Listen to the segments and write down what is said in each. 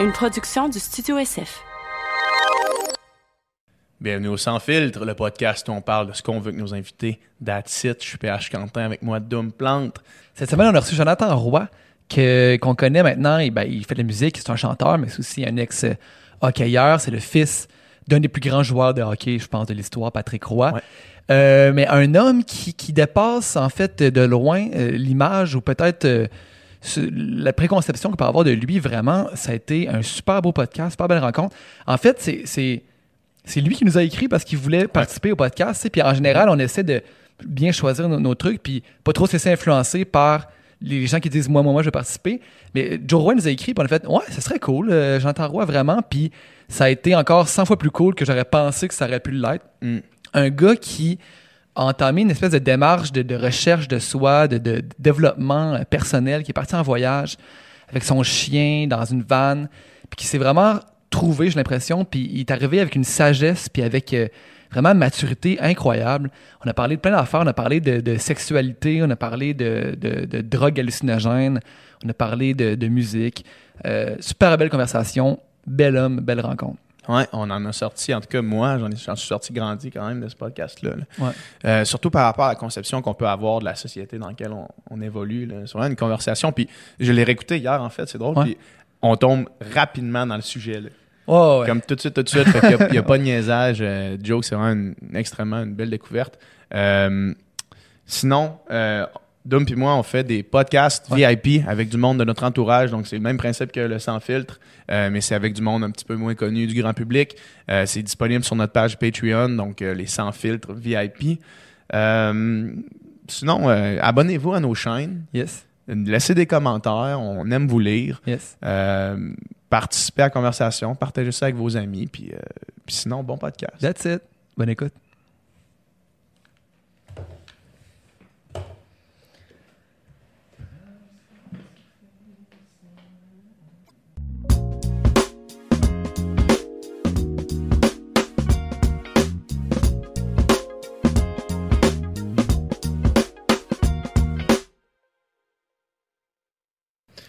une production du Studio SF. Bienvenue au Sans Filtre, le podcast où on parle de ce qu'on veut que nos invités. That's it, je suis PH Quentin avec moi, Doom Plante. Cette semaine, on a reçu Jonathan Roy, que, qu'on connaît maintenant. Et ben, il fait de la musique, c'est un chanteur, mais c'est aussi un ex-hockeyeur. C'est le fils d'un des plus grands joueurs de hockey, je pense, de l'histoire, Patrick Roy. Ouais. Euh, mais un homme qui, qui dépasse, en fait, de loin euh, l'image ou peut-être euh, la préconception qu'on peut avoir de lui. Vraiment, ça a été un super beau podcast, super belle rencontre. En fait, c'est... lui qui nous a écrit parce qu'il voulait participer au podcast. Puis en général, on essaie de bien choisir nos, nos trucs, puis pas trop se laisser influencer par les gens qui disent moi, moi, moi, je vais participer. Mais Joe Roy nous a écrit, puis on a fait ouais, ça serait cool, euh, j'entends Roy vraiment. Puis ça a été encore 100 fois plus cool que j'aurais pensé que ça aurait pu l'être. Mm. Un gars qui entamé une espèce de démarche de, recherche de soi, de, développement euh, personnel, qui est parti en voyage avec son chien dans une vanne, puis qui s'est vraiment trouvé, j'ai l'impression, puis il est arrivé avec une sagesse, puis avec euh, vraiment une maturité incroyable. On a parlé de plein d'affaires, on a parlé de, sexualité, on a parlé de, de, de drogue hallucinogène, on a parlé de, de musique. Euh, super belle conversation, bel homme, belle rencontre. Ouais, on en a sorti, en tout cas moi, j'en, ai, j'en suis sorti grandi quand même de ce podcast-là. là. Ouais. Euh, surtout par rapport à la conception qu'on peut avoir de la société dans laquelle on, on évolue. là. C'est vraiment une conversation. Puis je l'ai réécouté hier, en fait, c'est drôle. Ouais. Puis on tombe rapidement dans le sujet. là. Oh, ouais. Comme tout de suite, tout de suite. Qu'il n'y a, pas de niaisage. Euh, Joe, c'est vraiment une, extrêmement une belle découverte. Euh, sinon, Dom et moi, on fait des podcasts Ouais. VIP avec du monde de notre entourage. Donc, c'est le même principe que le sans filtre, euh, mais c'est avec du monde un petit peu moins connu du grand public. Euh, c'est disponible sur notre page Patreon, donc euh, les sans filtres VIP. Sinon, abonnez-vous à nos chaînes. Yes, Laissez des commentaires. On aime vous lire. yes. Participez à la conversation, partagez ça avec vos amis, puis, puis sinon, bon podcast. That's it. Bonne écoute.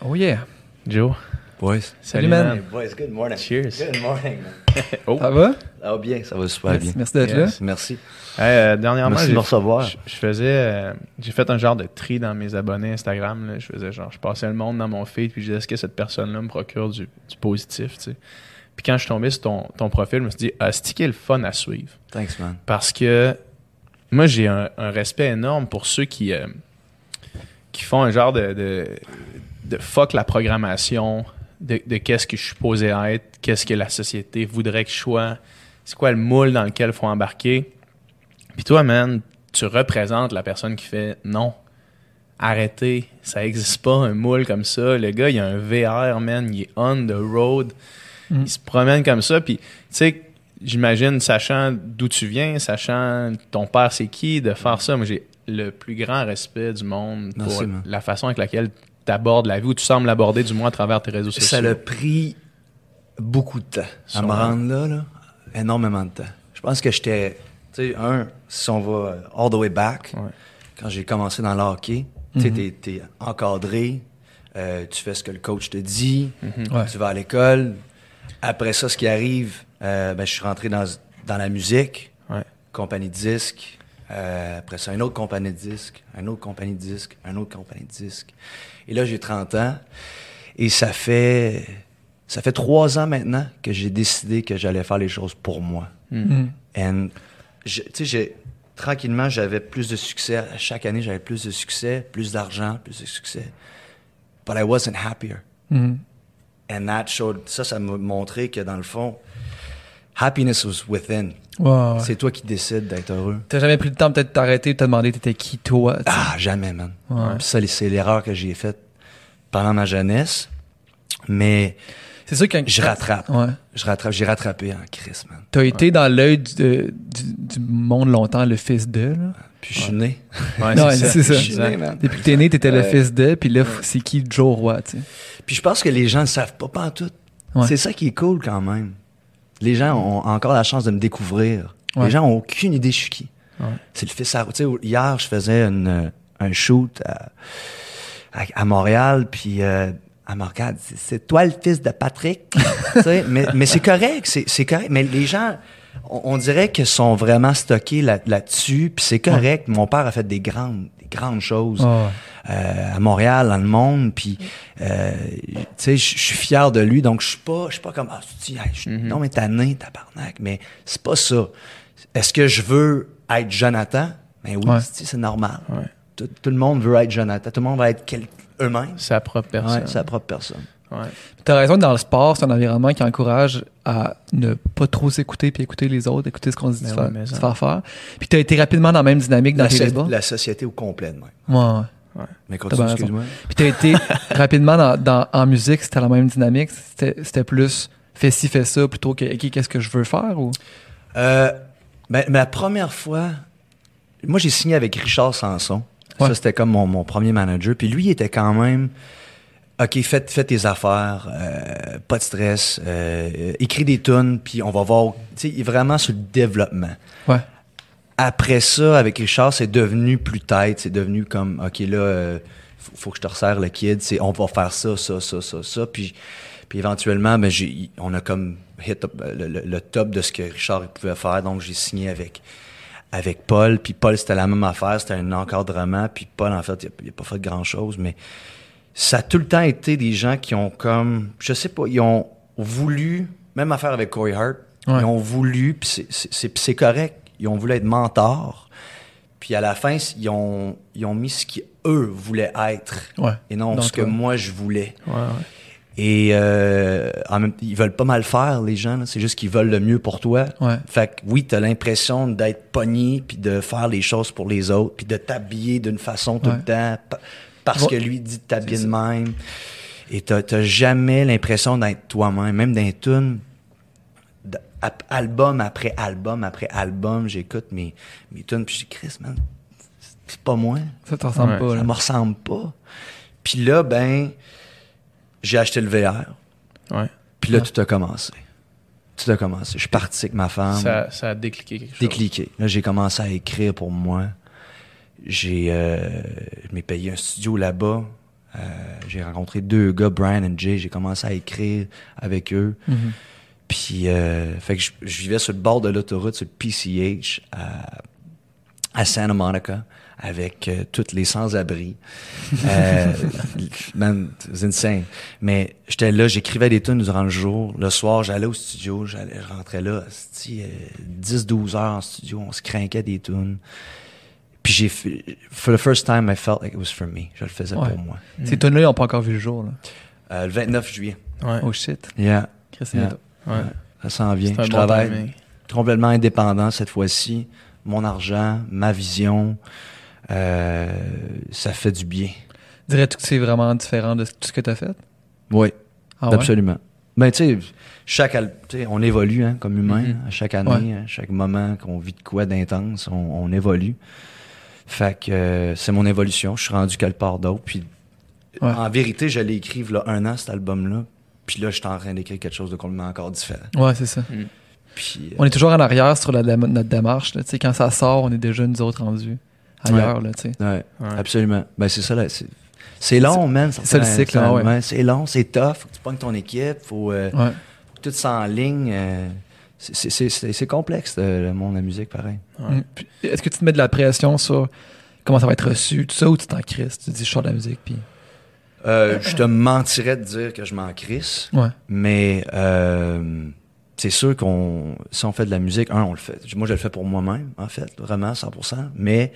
Oh yeah. Joe, Boys. Salut, man. Hey, boys, good morning. Cheers. Good morning, man. Oh. Ça va? Ça va bien, ça va super Yes, bien. Merci d'être Yes. Merci. Hey, euh, dernièrement, Merci de recevoir. je, je faisais, euh, j'ai fait un genre de tri dans mes abonnés Instagram. là. Je faisais genre, je passais le monde dans mon feed, puis je disais, est-ce que cette personne-là me procure du, du positif, tu sais? Puis quand je suis tombé sur ton, ton profil, je me suis dit, ah, c'est qui est le fun à suivre. Thanks, man. Parce que moi, j'ai un, un respect énorme pour ceux qui, euh, qui font un genre de, de, de fuck la programmation, de, de qu'est-ce que je suis supposé être, qu'est-ce que la société voudrait que je sois, c'est quoi le moule dans lequel il faut embarquer. Puis toi, man, tu représentes la personne qui fait non. Arrêtez, ça existe pas un moule comme ça. Le gars, il a un VR, man, il est on the road. Mm. Il se promène comme ça. Puis, tu sais, j'imagine, sachant d'où tu viens, sachant ton père c'est qui, de faire ça, moi j'ai le plus grand respect du monde pour la façon avec laquelle tu abordes la vie, ou tu sembles l'aborder du moins à travers tes réseaux sociaux. Ça l'a pris beaucoup de temps à Sûrement. me rendre là, là. Énormément de temps. Je pense que j'étais, tu sais, un, si on va all the way back, Ouais. quand j'ai commencé dans le hockey, tu sais, t'es- t'es encadré, euh, tu fais ce que le coach te dit, Ouais. tu vas à l'école. Après ça, ce qui arrive, euh, ben, je suis rentré dans, dans la musique. Ouais. compagnie de disques. Euh, après ça, une autre compagnie de disques, une autre compagnie de disques, une autre compagnie de disques. Et là, j'ai 30 ans. Et ça fait, ça fait trois ans maintenant que j'ai décidé que j'allais faire les choses pour moi. Mm. Tu sais, j'ai- tranquillement, j'avais plus de succès. Chaque année, j'avais plus de succès, plus d'argent, plus de succès. But I wasn't happier. Mhm. And that showed, ça, ça m'a montré que dans le fond, happiness was within. Ouais. C'est toi qui décides d'être heureux. T'as jamais pris le temps peut-être de t'arrêter, de te demander t'étais qui toi. tu sais. Ah, jamais, man. Ouais. Puis ça, c'est l'erreur que j'ai faite pendant ma jeunesse. Mais C'est sûr que je rattrape. Ouais. Je rattrape. J'ai rattrapé en crise, man. T'as été dans l'œil du, du, du monde longtemps, le fils de. Là? Puis je suis né. Ouais, Non, c'est ça. c'est ça. Je suis né, man. Depuis que t'es né, t'étais le fils de, puis là, c'est qui Joe Roy, tu sais? Puis je pense que les gens ne savent pas, pas en tout. Ouais. C'est ça qui est cool quand même. Les gens ont encore la chance de me découvrir. Ouais. Les gens ont aucune idée je suis qui. Ouais. C'est le fils à... Tu sais, hier, je faisais une, un shoot à, à, à Montréal, puis euh, elle me regarde, c'est- toi le fils de Patrick. Mais mais c'est correct, c'est correct. Mais les gens, on, on dirait qu'ils sont vraiment stockés là- là-dessus, puis c'est correct. Mon père a fait des grandes, des grandes choses Ah. euh, à Montréal, dans le monde, puis euh, tu sais, je suis fier de lui, donc je suis pas, je suis pas comme ah, tu dis, hey, je- non mais tanné, tabarnak, mais c'est pas ça. Est-ce que je veux être Jonathan? Ben oui, Ouais. tu sais, c'est normal. Ouais. Tout, tout le monde veut être Jonathan, tout le monde va être quel- eux-mêmes. Sa propre personne. Ouais, sa propre personne. Ouais. T'as raison, dans le sport, c'est un environnement qui encourage à ne pas trop s'écouter puis écouter les autres, écouter ce qu'on se dit Ben de faire, faire faire. Puis t'as été rapidement dans la même dynamique dans La, tes labels. la société au complet même. Ouais, ouais. Mais T'as continue, excuse-moi. Puis t'as été rapidement dans, dans- en musique, c'était la même dynamique. C'était c'était plus fais ci, fais ça, plutôt que qu'est-ce que je veux faire ou? Euh, ben, ma première fois, moi j'ai signé avec Richard Sanson. Ouais. Ça, c'était comme mon, mon premier manager. Puis lui, il était quand même. OK, fais, fais tes affaires, euh, pas de stress, euh, écris des tunes, puis on va voir. Tu sais, il est vraiment sur le développement. Ouais. Après ça, avec Richard, c'est devenu plus tête. C'est devenu comme, OK, là, euh, faut, faut que je te resserre le kid. C'est, on va faire ça, ça, ça, ça, ça. Puis, puis éventuellement, ben, j'ai, on a comme hit up, le, le- le top de ce que Richard pouvait faire. Donc, j'ai signé avec, avec Paul. Puis Paul, c'était la même affaire. C'était un encadrement. Puis Paul, en fait, il n'a pas fait grand-chose. Mais ça a tout le temps été des gens qui ont comme, je sais pas, ils ont voulu, même affaire avec Corey Hart, Ouais. ils ont voulu, puis c'est- correct, ils ont voulu être mentors, puis à la fin, ils ont, ils ont mis ce qu'eux voulaient être, Ouais. et non ce que moi je voulais. Et euh, en même ils veulent pas mal faire, les gens, c'est juste qu'ils veulent le mieux pour toi. Ouais. Fait que oui, t'as l'impression d'être pogné, puis de faire les choses pour les autres, puis de t'habiller d'une façon tout Ouais. le temps, parce Ouais. que lui dit de t'habiller de même. Et t'as t'as jamais l'impression d'être toi-même, même dans les tunes. Album après album après album, j'écoute mes, mes tunes, puis je dis, Chris, man, c'est pas moi. Ça te ressemble Ouais, pas. Ça là. me ressemble pas. Puis là, ben, j'ai acheté le VR. Ouais. Puis là, Ouais. tout a commencé. Tout a commencé. Je suis parti avec ma femme. Ça, ça a décliqué quelque chose. Décliqué. Là, j'ai commencé à écrire pour moi. J'ai, euh, je m'ai payé un studio là-bas. Euh, j'ai rencontré deux gars, Brian et Jay. J'ai commencé à écrire avec eux. Mhm. Puis, euh, fait que je, je vivais sur le bord de l'autoroute, sur le PCH, à, à Santa Monica, avec euh, toutes les sans-abri. Euh, man, c'est insane. Mais j'étais là, j'écrivais des tunes durant le jour. Le soir, j'allais au studio, j'allais, je rentrais là, asti, euh, 10-12 heures en studio, on se craquait des tunes. Puis j'ai fait, for the first time, I felt like it was for me. Je le faisais Ouais. pour moi. Ces tunes-là, ils n'ont pas encore vu le jour. Là. Euh, le 29 juillet. Ouais. Oh shit. Yeah. Yeah. Ouais. Ça s'en vient. Je bon travaille timing. complètement indépendant cette fois-ci. Mon argent, ma vision, euh, ça fait du bien. Dirais-tu que c'est vraiment différent de tout ce que tu as fait? Oui, Ah ouais? absolument. Ben, tu sais, chaque, al- tu sais, on évolue hein, comme humain. Mhm. hein, à chaque année, à chaque moment qu'on vit de quoi d'intense, on, on évolue. Fait que euh, c'est mon évolution. Je suis rendu quelque part d'autre. Puis, Ouais. en vérité, je l'ai écrit là un an, cet album-là. Puis là, je suis en train d'écrire quelque chose de complètement encore différent. Ouais, c'est ça. Puis, euh, On est toujours en arrière sur la notre démarche. là. Tu sais, Quand ça sort, on est déjà nous autres rendus ailleurs. Là, tu sais. ouais, Ouais. absolument. Ben, c'est ça, là. C'est, c'est long, man. c'est ça, le cycle, ouais. C'est long, c'est tough. Faut que tu pognes ton équipe. Faut, euh, Ouais. faut que tout ça en ligne. euh, c'est, complexe, euh, le monde de la musique, pareil. Ouais. Mm. Est-ce que tu te mets de la pression sur comment ça va être reçu, tout ça, ou tu t'en crisses? Tu dis, je sors de la musique, puis. Euh, je te mentirais de dire que je m'en crisse, Ouais. mais euh, c'est sûr qu'on si on fait de la musique, un, on le fait. Moi, je le fais pour moi-même, en fait, vraiment, 100%. Mais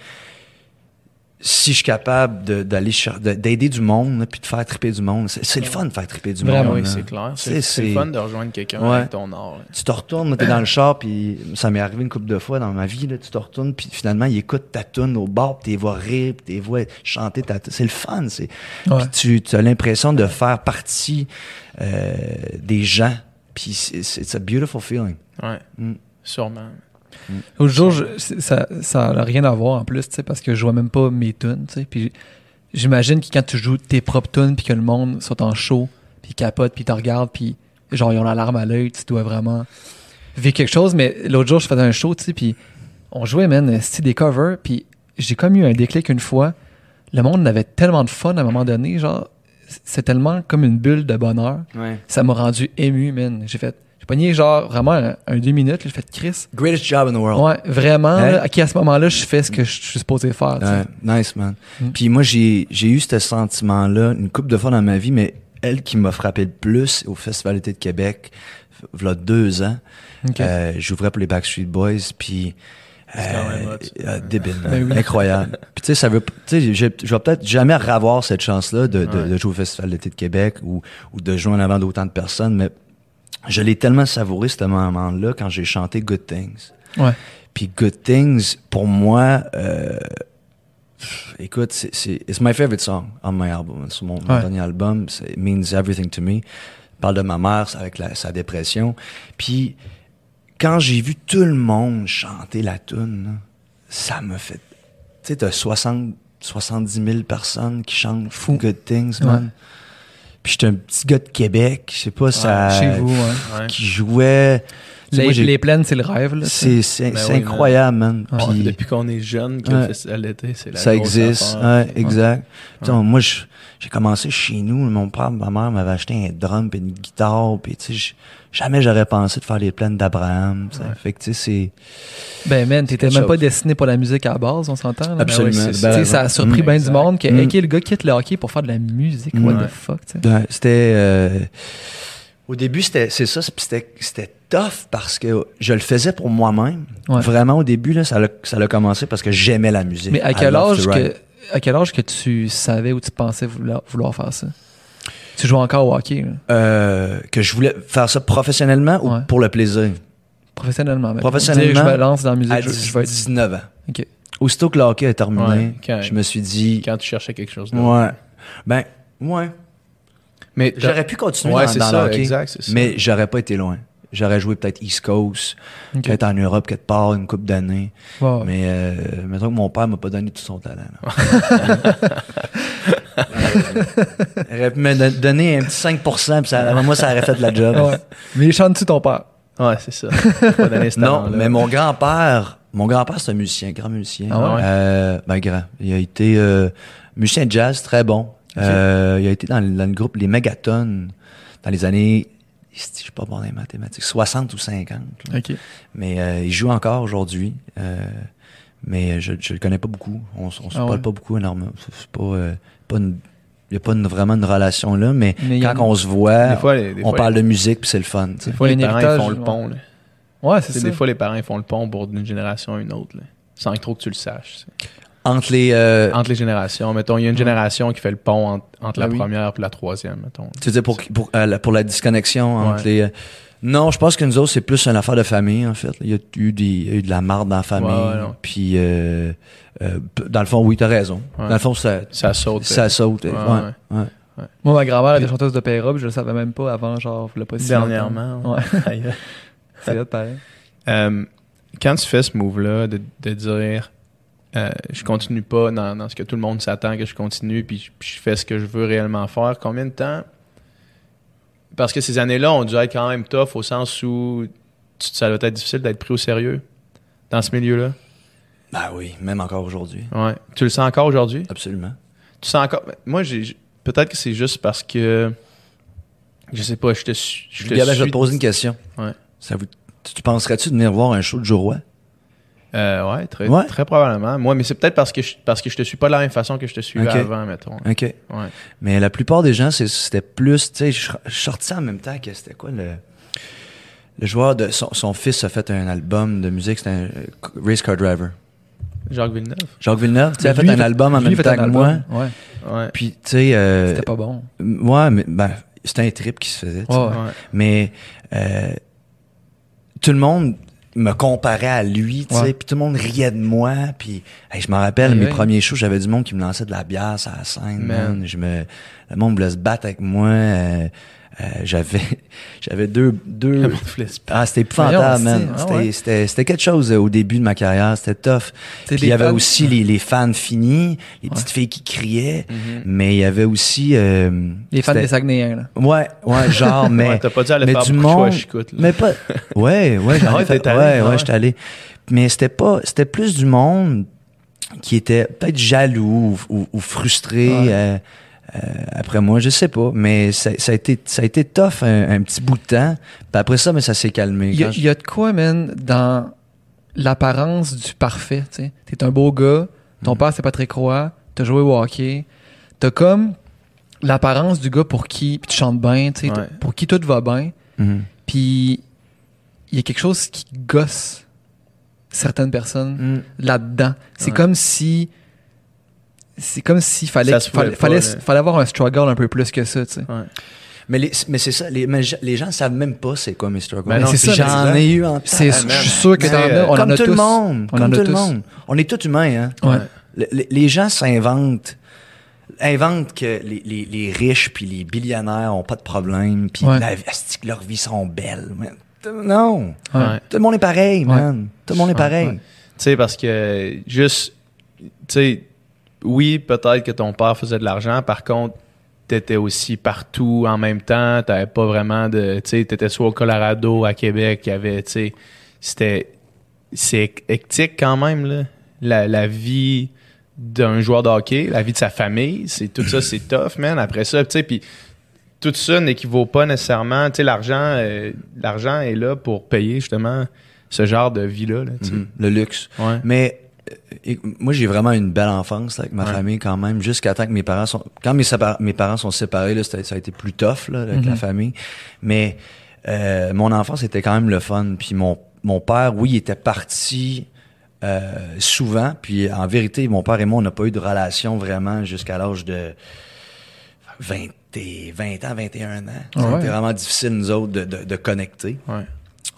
si je suis capable d'aller d'aider du monde, puis de faire triper du monde, c'est le fun de faire triper du Vraiment, monde. Oui, c'est clair. C'est- le fun de rejoindre quelqu'un Ouais. avec ton art. là. Tu te retournes, t'es dans le char, puis ça m'est arrivé une couple de fois dans ma vie, là, tu te retournes, puis finalement, ils écoutent ta tune au bar, puis t'es vois rire, puis t'es vois chanter ta. C'est le fun, c'est... Ouais. Tu, tu as l'impression de faire partie euh, des gens, puis c'est a beautiful feeling. Ouais. Mm. Sûrement. L'autre jour, je- ça ça n'a rien à voir en plus, parce que je vois même pas mes tunes. Puis j'imagine que quand tu joues tes propres tunes, puis que le monde sont en show, puis capote, puis te regarde, puis genre ils ont la larme à l'œil, tu dois vraiment vivre quelque chose. Mais l'autre jour, je faisais un show, tu sais, puis on jouait, man, c'était des covers, puis j'ai comme eu un déclic une fois. Le monde avait tellement de fun à un moment donné, genre c'est tellement comme une bulle de bonheur. Ouais. Ça m'a rendu ému, man. J'ai fait, j'ai pogné genre vraiment un, un deux minutes, là, j'ai fait Chris. Greatest job in the world. Ouais, vraiment, Hein? là, à qui à ce moment-là, je fais ce que je suis supposé faire. tu sais. Ouais, nice, man. Mm. Puis moi, j'ai j'ai eu ce sentiment-là une couple de fois dans ma vie, mais elle qui m'a frappé le plus au Festival d'été de Québec, il y a deux ans, Ok. euh, j'ouvrais pour les Backstreet Boys, puis... Ça. euh, débile, Ben oui. incroyable. Puis tu sais, ça veut, tu sais, je, je vais peut-être jamais revoir cette chance-là de, de, Ouais. de jouer au Festival d'été de Québec ou, ou de jouer en avant d'autant de personnes, mais je l'ai tellement savouré ce moment-là quand j'ai chanté Good Things. Ouais. Puis Good Things, pour moi, euh, pff, écoute, c'est, c'est it's my favorite song on my album. Sur mon, dernier album, c'est It Means Everything to Me. Je parle de ma mère avec la- sa dépression. Puis quand j'ai vu tout le monde chanter la tune, ça me fait... Tu sais, t'as 60, 70 000 personnes qui chantent Fou. Good Things, man. Puis j'étais un petit gars de Québec, je sais pas, ça... Chez vous. Ouais. Qui jouait... Les, les plaines, c'est le rêve, là. c'est c'est- Ben c'est oui, incroyable, man. Ouais, Ouais, Puis depuis qu'on est jeune, que Ouais. le festival d'été, c'est la ça existe. affaire. Ouais, exact. Tu sais, Moi, je- j'ai commencé chez nous. Mon père, ma mère m'avaient acheté un drum et une guitare. Puis, tu sais, jamais j'aurais pensé de faire les plaines d'Abraham. tu sais. Fait que, tu sais, c'est... Ben, man, t'étais même pas destiné pour la musique à la base, on s'entend. là? Absolument. Ben ouais, c'est- Ben, tu sais, ça a ouais. surpris Mm, bien du monde que, Mm. le gars quitte le hockey pour faire de la musique? What Ouais. the fuck, tu sais? Ouais, c'était... euh, Au début, c'était c'est ça. C'était c'était tough parce que je le faisais pour moi-même. Ouais. Vraiment, au début, là, ça l'a ça commencé parce que j'aimais la musique. Mais à quel âge que, à quel âge que tu savais ou tu pensais vouloir, vouloir faire ça? Tu jouais encore au hockey, Euh, que je voulais faire ça professionnellement ou Ouais. pour le plaisir? professionnellement. Professionnellement, Dire, je me lance dans la musique, À je, je vais être... 19 ans. Ok. Aussitôt que le hockey est terminé, Ouais, quand- je me suis dit... Quand tu cherchais quelque chose. Ouais. Ben, ouais. Mais J'aurais pu continuer Ouais, dans, c'est dans ça, le hockey, exact, c'est ça. mais j'aurais pas été loin. J'aurais joué peut-être East Coast, peut-être en Europe quelque part, une coupe d'années. Mais euh, mettons que mon père m'a pas donné tout son talent. là. Il aurait pu me don- donner un petit 5%, puis ça, moi, ça aurait fait de la job. Ouais. Mais chante-tu ton père? Ouais, c'est ça. Pas donné ce Non, mais mon grand-père, mon grand-père, c'est un musicien, grand musicien. Ah ouais? Euh, ben, grand. Il a été euh, musicien de jazz très bon. Euh, il a été dans, le- dans le groupe Les Megatons dans les années, je suis pas bon dans les mathématiques, 60 ou 50. là. Ok. Mais euh, il joue encore aujourd'hui. Euh, mais je, je le connais pas beaucoup. On, on se Ah parle ouais? pas beaucoup énormément. C'est pas, euh, pas une, il y a pas une- vraiment une relation là, mais, quand une- on se voit, Des fois, les- des on fois, parle les- de musique puis c'est le fun. Des fois, les un parents font le ouais. pont. là. Ouais, c'est. Des fois, les parents ils font le pont pour d'une génération à une autre. là, sans que trop que tu le saches. Entre les, euh, Entre les générations. Mettons, il y a une génération qui fait le pont entre, entre Ah la oui. première et la troisième, mettons. Tu veux dire pour, pour, euh, la, pour la disconnexion entre Ouais. les. euh, non, je pense que nous autres, c'est plus une affaire de famille, en fait. Il y a eu, des, il y a eu de la marde dans la famille. Ouais, ouais, non. puis, euh, euh, dans le fond, oui, t'as raison. Ouais. Dans le fond, ça, Ça saute. ça saute. Ouais, ouais, ouais. ouais. Moi, ma grand-mère était chanteuse d'opéra, puis je le savais même pas avant, genre, le pas si Dernièrement. Ouais. Aïe. C'est pareil. Euh, quand tu fais ce move-là de, de dire euh, je continue pas dans, dans ce que tout le monde s'attend que je continue, puis je, puis je fais ce que je veux réellement faire, combien de temps? Parce que ces années-là ont dû être quand même tough au sens où tu- ça doit être difficile d'être pris au sérieux dans ce milieu-là. Ben oui, même encore aujourd'hui. Ouais. Tu le sens encore aujourd'hui? Absolument. Tu sens encore. Moi, j'ai. Peut-être que c'est juste parce que. Je sais pas, je te suis. Je te Regarde, je vais suis- te poser une question. Ouais. Ça vous, tu, tu penserais-tu de venir voir un show de Joe Roy? Euh, ouais, très, Ouais. très probablement. Moi, mais c'est peut-être parce que je, parce que je te suis pas de la même façon que je te suivais Ok. avant, mettons. OK. Ouais. Mais la plupart des gens, c'est- c'était plus, tu sais, je sorti en même temps que c'était quoi le. Le joueur de. Son, son fils a fait un album de musique, c'était un euh, Race Car Driver. Jacques Villeneuve. Jacques Villeneuve, tu sais, a fait un album en même temps que moi. Ouais. Ouais. Puis, tu sais. euh, C'était pas bon. Ouais, mais ben, c'était un trip qui se faisait. Ouais. Mais euh, tout le monde me comparait à lui, tu sais, puis tout le monde riait de moi, puis hey, je me rappelle Aïe, mes premiers shows, j'avais du monde qui me lançait de la bière sur la scène, Man. man. Je me le monde voulait se battre avec moi, euh, euh, j'avais j'avais deux deux ah, c'était épouvantable, man. ah C'était- ouais. C'était c'était quelque chose euh, au début de ma carrière, c'était tough. Puis il y avait fans- aussi les, les fans finis, les petites filles qui criaient, Mhm. mais il y avait aussi euh, Les fans des Saguenayens, là. Ouais, ouais, genre, mais. Ouais, t'as pas dû aller mais faire du de choix monde- Chicoute, là. Mais pas. Ouais, ouais, j'en ai Ouais, fait. t'es allé, ouais, ouais, ouais. j'étais allé. Mais c'était pas. C'était plus du monde qui était peut-être jaloux ou, ou- ou frustré Ouais. Euh, après moi, je sais pas, mais ça, ça a été ça a été tough un, un petit bout de temps. Puis après ça, mais ça s'est calmé. Il y, a, Quand je- il y a de quoi, man, dans l'apparence du parfait, tu sais. T'es un beau gars, ton Mm. père c'est Patrick Roy, t'as joué au hockey, t'as comme l'apparence du gars pour qui, puis tu chantes bien, tu sais, Ouais. pour qui tout va bien, Mhm. puis il y a quelque chose qui gosse certaines personnes Mhm. là-dedans. C'est Ouais. comme si... C'est comme s'il fallait, fallait, pas, fallait, avoir un struggle un peu plus que ça, tu sais. Ouais. Mais, les- mais c'est ça, les, mais les gens savent même pas c'est quoi Mr. Struggle. Ben non, c'est ça, J'en mais ai eu en C'est, je suis sûr que t'en as, euh, on en comme a tout tous. le monde. On comme en a tout le tous. monde. On est tous humains, hein. Ouais. Le- Les, les gens s'inventent inventent que les, les, les riches puis les billionnaires ont pas de problème puis Ouais. leurs vies sont belles. Non. Ouais. Ouais. Tout le monde est pareil, man. Tout le monde est pareil. ouais. Tu sais, parce que juste, tu sais, oui, peut-être que ton père faisait de l'argent, par contre, t'étais aussi partout en même temps, t'avais pas vraiment de, tu sais, t'étais soit au Colorado, à Québec, il y avait, tu sais, c'était, c'est hectique quand même, là, la, la vie d'un joueur de hockey, la vie de sa famille, c'est tout ça, c'est tough, man. Après ça, tu sais, puis tout ça n'équivaut pas nécessairement, tu sais, l'argent, euh, l'argent est là pour payer justement ce genre de vie-là, là. Mhm. Le luxe. Ouais. Mais et- moi, j'ai vraiment une belle enfance avec ma Ouais. famille quand même, jusqu'à temps que mes parents sont... Quand mes, parents sont séparés, là, ça a été plus tough là, avec Mhm. la famille. Mais euh, mon enfance était quand même le fun. Puis mon, mon père, oui, il était parti euh, souvent. Puis en vérité, mon père et moi, on n'a pas eu de relation vraiment jusqu'à l'âge de 20, et- 20 ans, 21 ans. Ah ouais. C'était vraiment difficile, nous autres, de, de, de connecter. Ouais.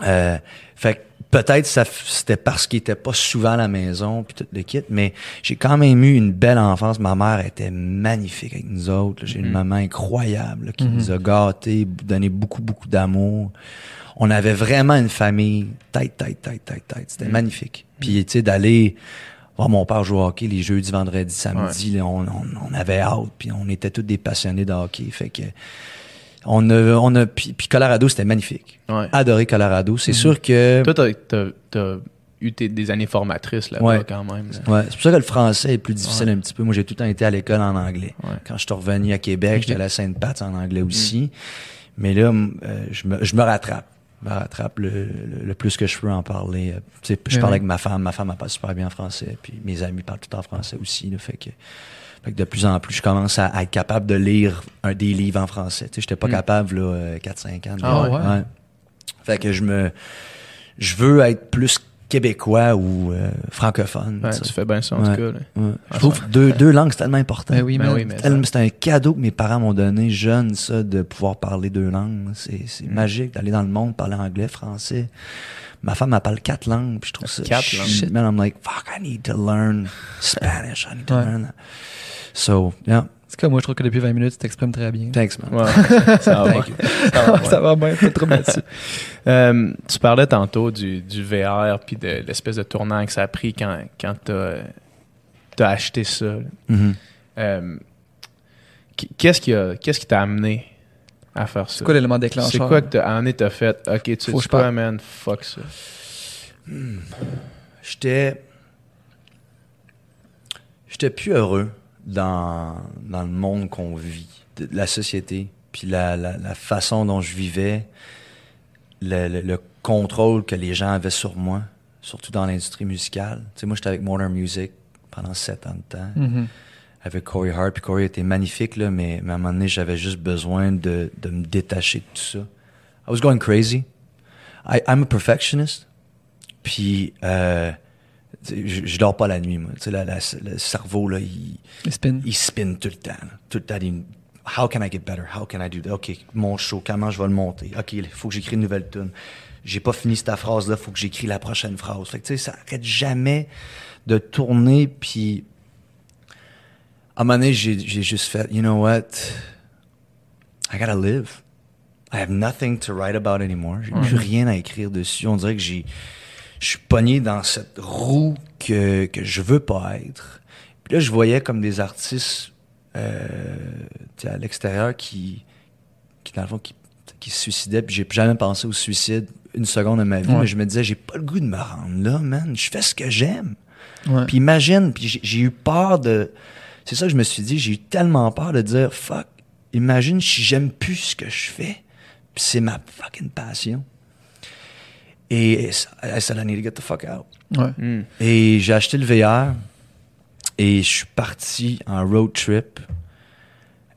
Euh, fait que peut-être ça c'était parce qu'il était pas souvent à la maison puis tout le kit, mais j'ai quand même eu une belle enfance. Ma mère était magnifique avec nous autres. J'ai une Mhm. maman incroyable là, qui nous a gâtés, donné beaucoup beaucoup d'amour. On avait vraiment une famille tête tête tête tête tête. C'était Mhm. magnifique. Puis tu sais d'aller voir mon père jouer au hockey les jeudis, vendredis, samedis, là, on, on, on avait hâte puis on était tous des passionnés de hockey. Fait que on a on a puis, puis Colorado c'était magnifique Ouais. adoré Colorado. C'est Mhm. sûr que. Toi, t'as, eu tes- des années formatrices là-bas Ouais. quand même. là. Ouais, c'est pour ça que le français est plus difficile Ouais. un petit peu. Moi, j'ai tout le temps été à l'école en anglais. Ouais. Quand je suis revenu à Québec, j'étais à la Sainte-Pat en anglais Mm. aussi. Mais là, euh, je, me, je me rattrape. Je me rattrape le, le- le plus que je peux en parler. Tu sais, je parle avec ma femme. Ma femme, elle parle super bien en français. Puis mes amis parlent tout en français aussi. là. fait, que, fait que de plus en plus, je commence à, à être capable de lire un, des livres en français. Tu sais, j'étais pas Mm. capable, là, euh, 4-5 ans. de Ah lire. ouais? Fait que je me... Je veux être plus québécois ou euh, francophone. Ouais, tu fais bien ça en Ouais. tout cas. là. Ouais. Je trouve que deux, deux langues, c'est tellement important. Ben oui, Ben oui, mais C'est tellement- ça- C'est un cadeau que mes parents m'ont donné jeune, ça, de pouvoir parler deux langues. C'est c'est Mm. magique d'aller dans le monde, parler anglais, français. Ma femme, elle parle quatre langues, puis je trouve ça Quatre shit. langues. Man, I'm like, fuck, I need to learn Spanish. I need to Ouais. learn that. So, yeah, C'est comme moi, je trouve que depuis 20 minutes, tu t'exprimes très bien. thanks, man. Ouais, ça va bien. Ça va bien. Ça va bien, pas trop là-dessus. Euh, tu parlais tantôt du, du VR puis de l'espèce de tournant que ça a pris quand, quand t'as as acheté ça. là. Mhm. Euh, qu- qu'est-ce qui a- qu'est-ce qui t'a amené à faire ça? C'est quoi l'élément déclencheur? C'est quoi que t'as amené t'as fait? Ok, tu sais quoi, man? Fuck ça. J'étais. J'étais plus heureux dans, dans le monde qu'on vit, de, la société, puis la, la, la façon dont je vivais, le, le- le contrôle que les gens avaient sur moi, surtout dans l'industrie musicale. Tu sais, moi, j'étais avec Warner Music pendant sept ans de temps, Mhm. avec Corey Hart, puis Corey était magnifique, là, mais, mais à un moment donné, j'avais juste besoin de, de me détacher de tout ça. I was going crazy. I, I'm a perfectionist. Puis, euh, je, je dors pas la nuit, moi. La- la- le cerveau, là, il, spin. il spin tout le temps. là. Tout le temps, il- How can I get better? How can I do that? OK, mon show, comment je vais le monter? OK, il faut que j'écris une nouvelle tune. J'ai pas fini cette phrase-là, faut que j'écris la prochaine phrase. Fait que, tu sais, ça arrête jamais de tourner, puis... À un moment donné, j'ai j'ai juste fait, you know what? I gotta live. I have nothing to write about anymore. J'ai plus rien à écrire dessus. On dirait que j'ai, je suis pogné dans cette roue que, que je veux pas être. Puis là, je voyais comme des artistes euh, à l'extérieur qui, qui, dans le fond, qui, qui se suicidaient. Puis j'ai jamais pensé au suicide une seconde de ma vie, Ouais. mais je me disais, j'ai pas le goût de me rendre là, man. Je fais ce que j'aime. Ouais. Puis imagine, puis j'ai- j'ai eu peur de. c'est ça que je me suis dit. J'ai eu tellement peur de dire, fuck, imagine si j'aime plus ce que je fais, puis c'est ma fucking passion. Et I said, I need to get the fuck out. Ouais. Hmm. Et j'ai acheté le VR et je suis parti en road trip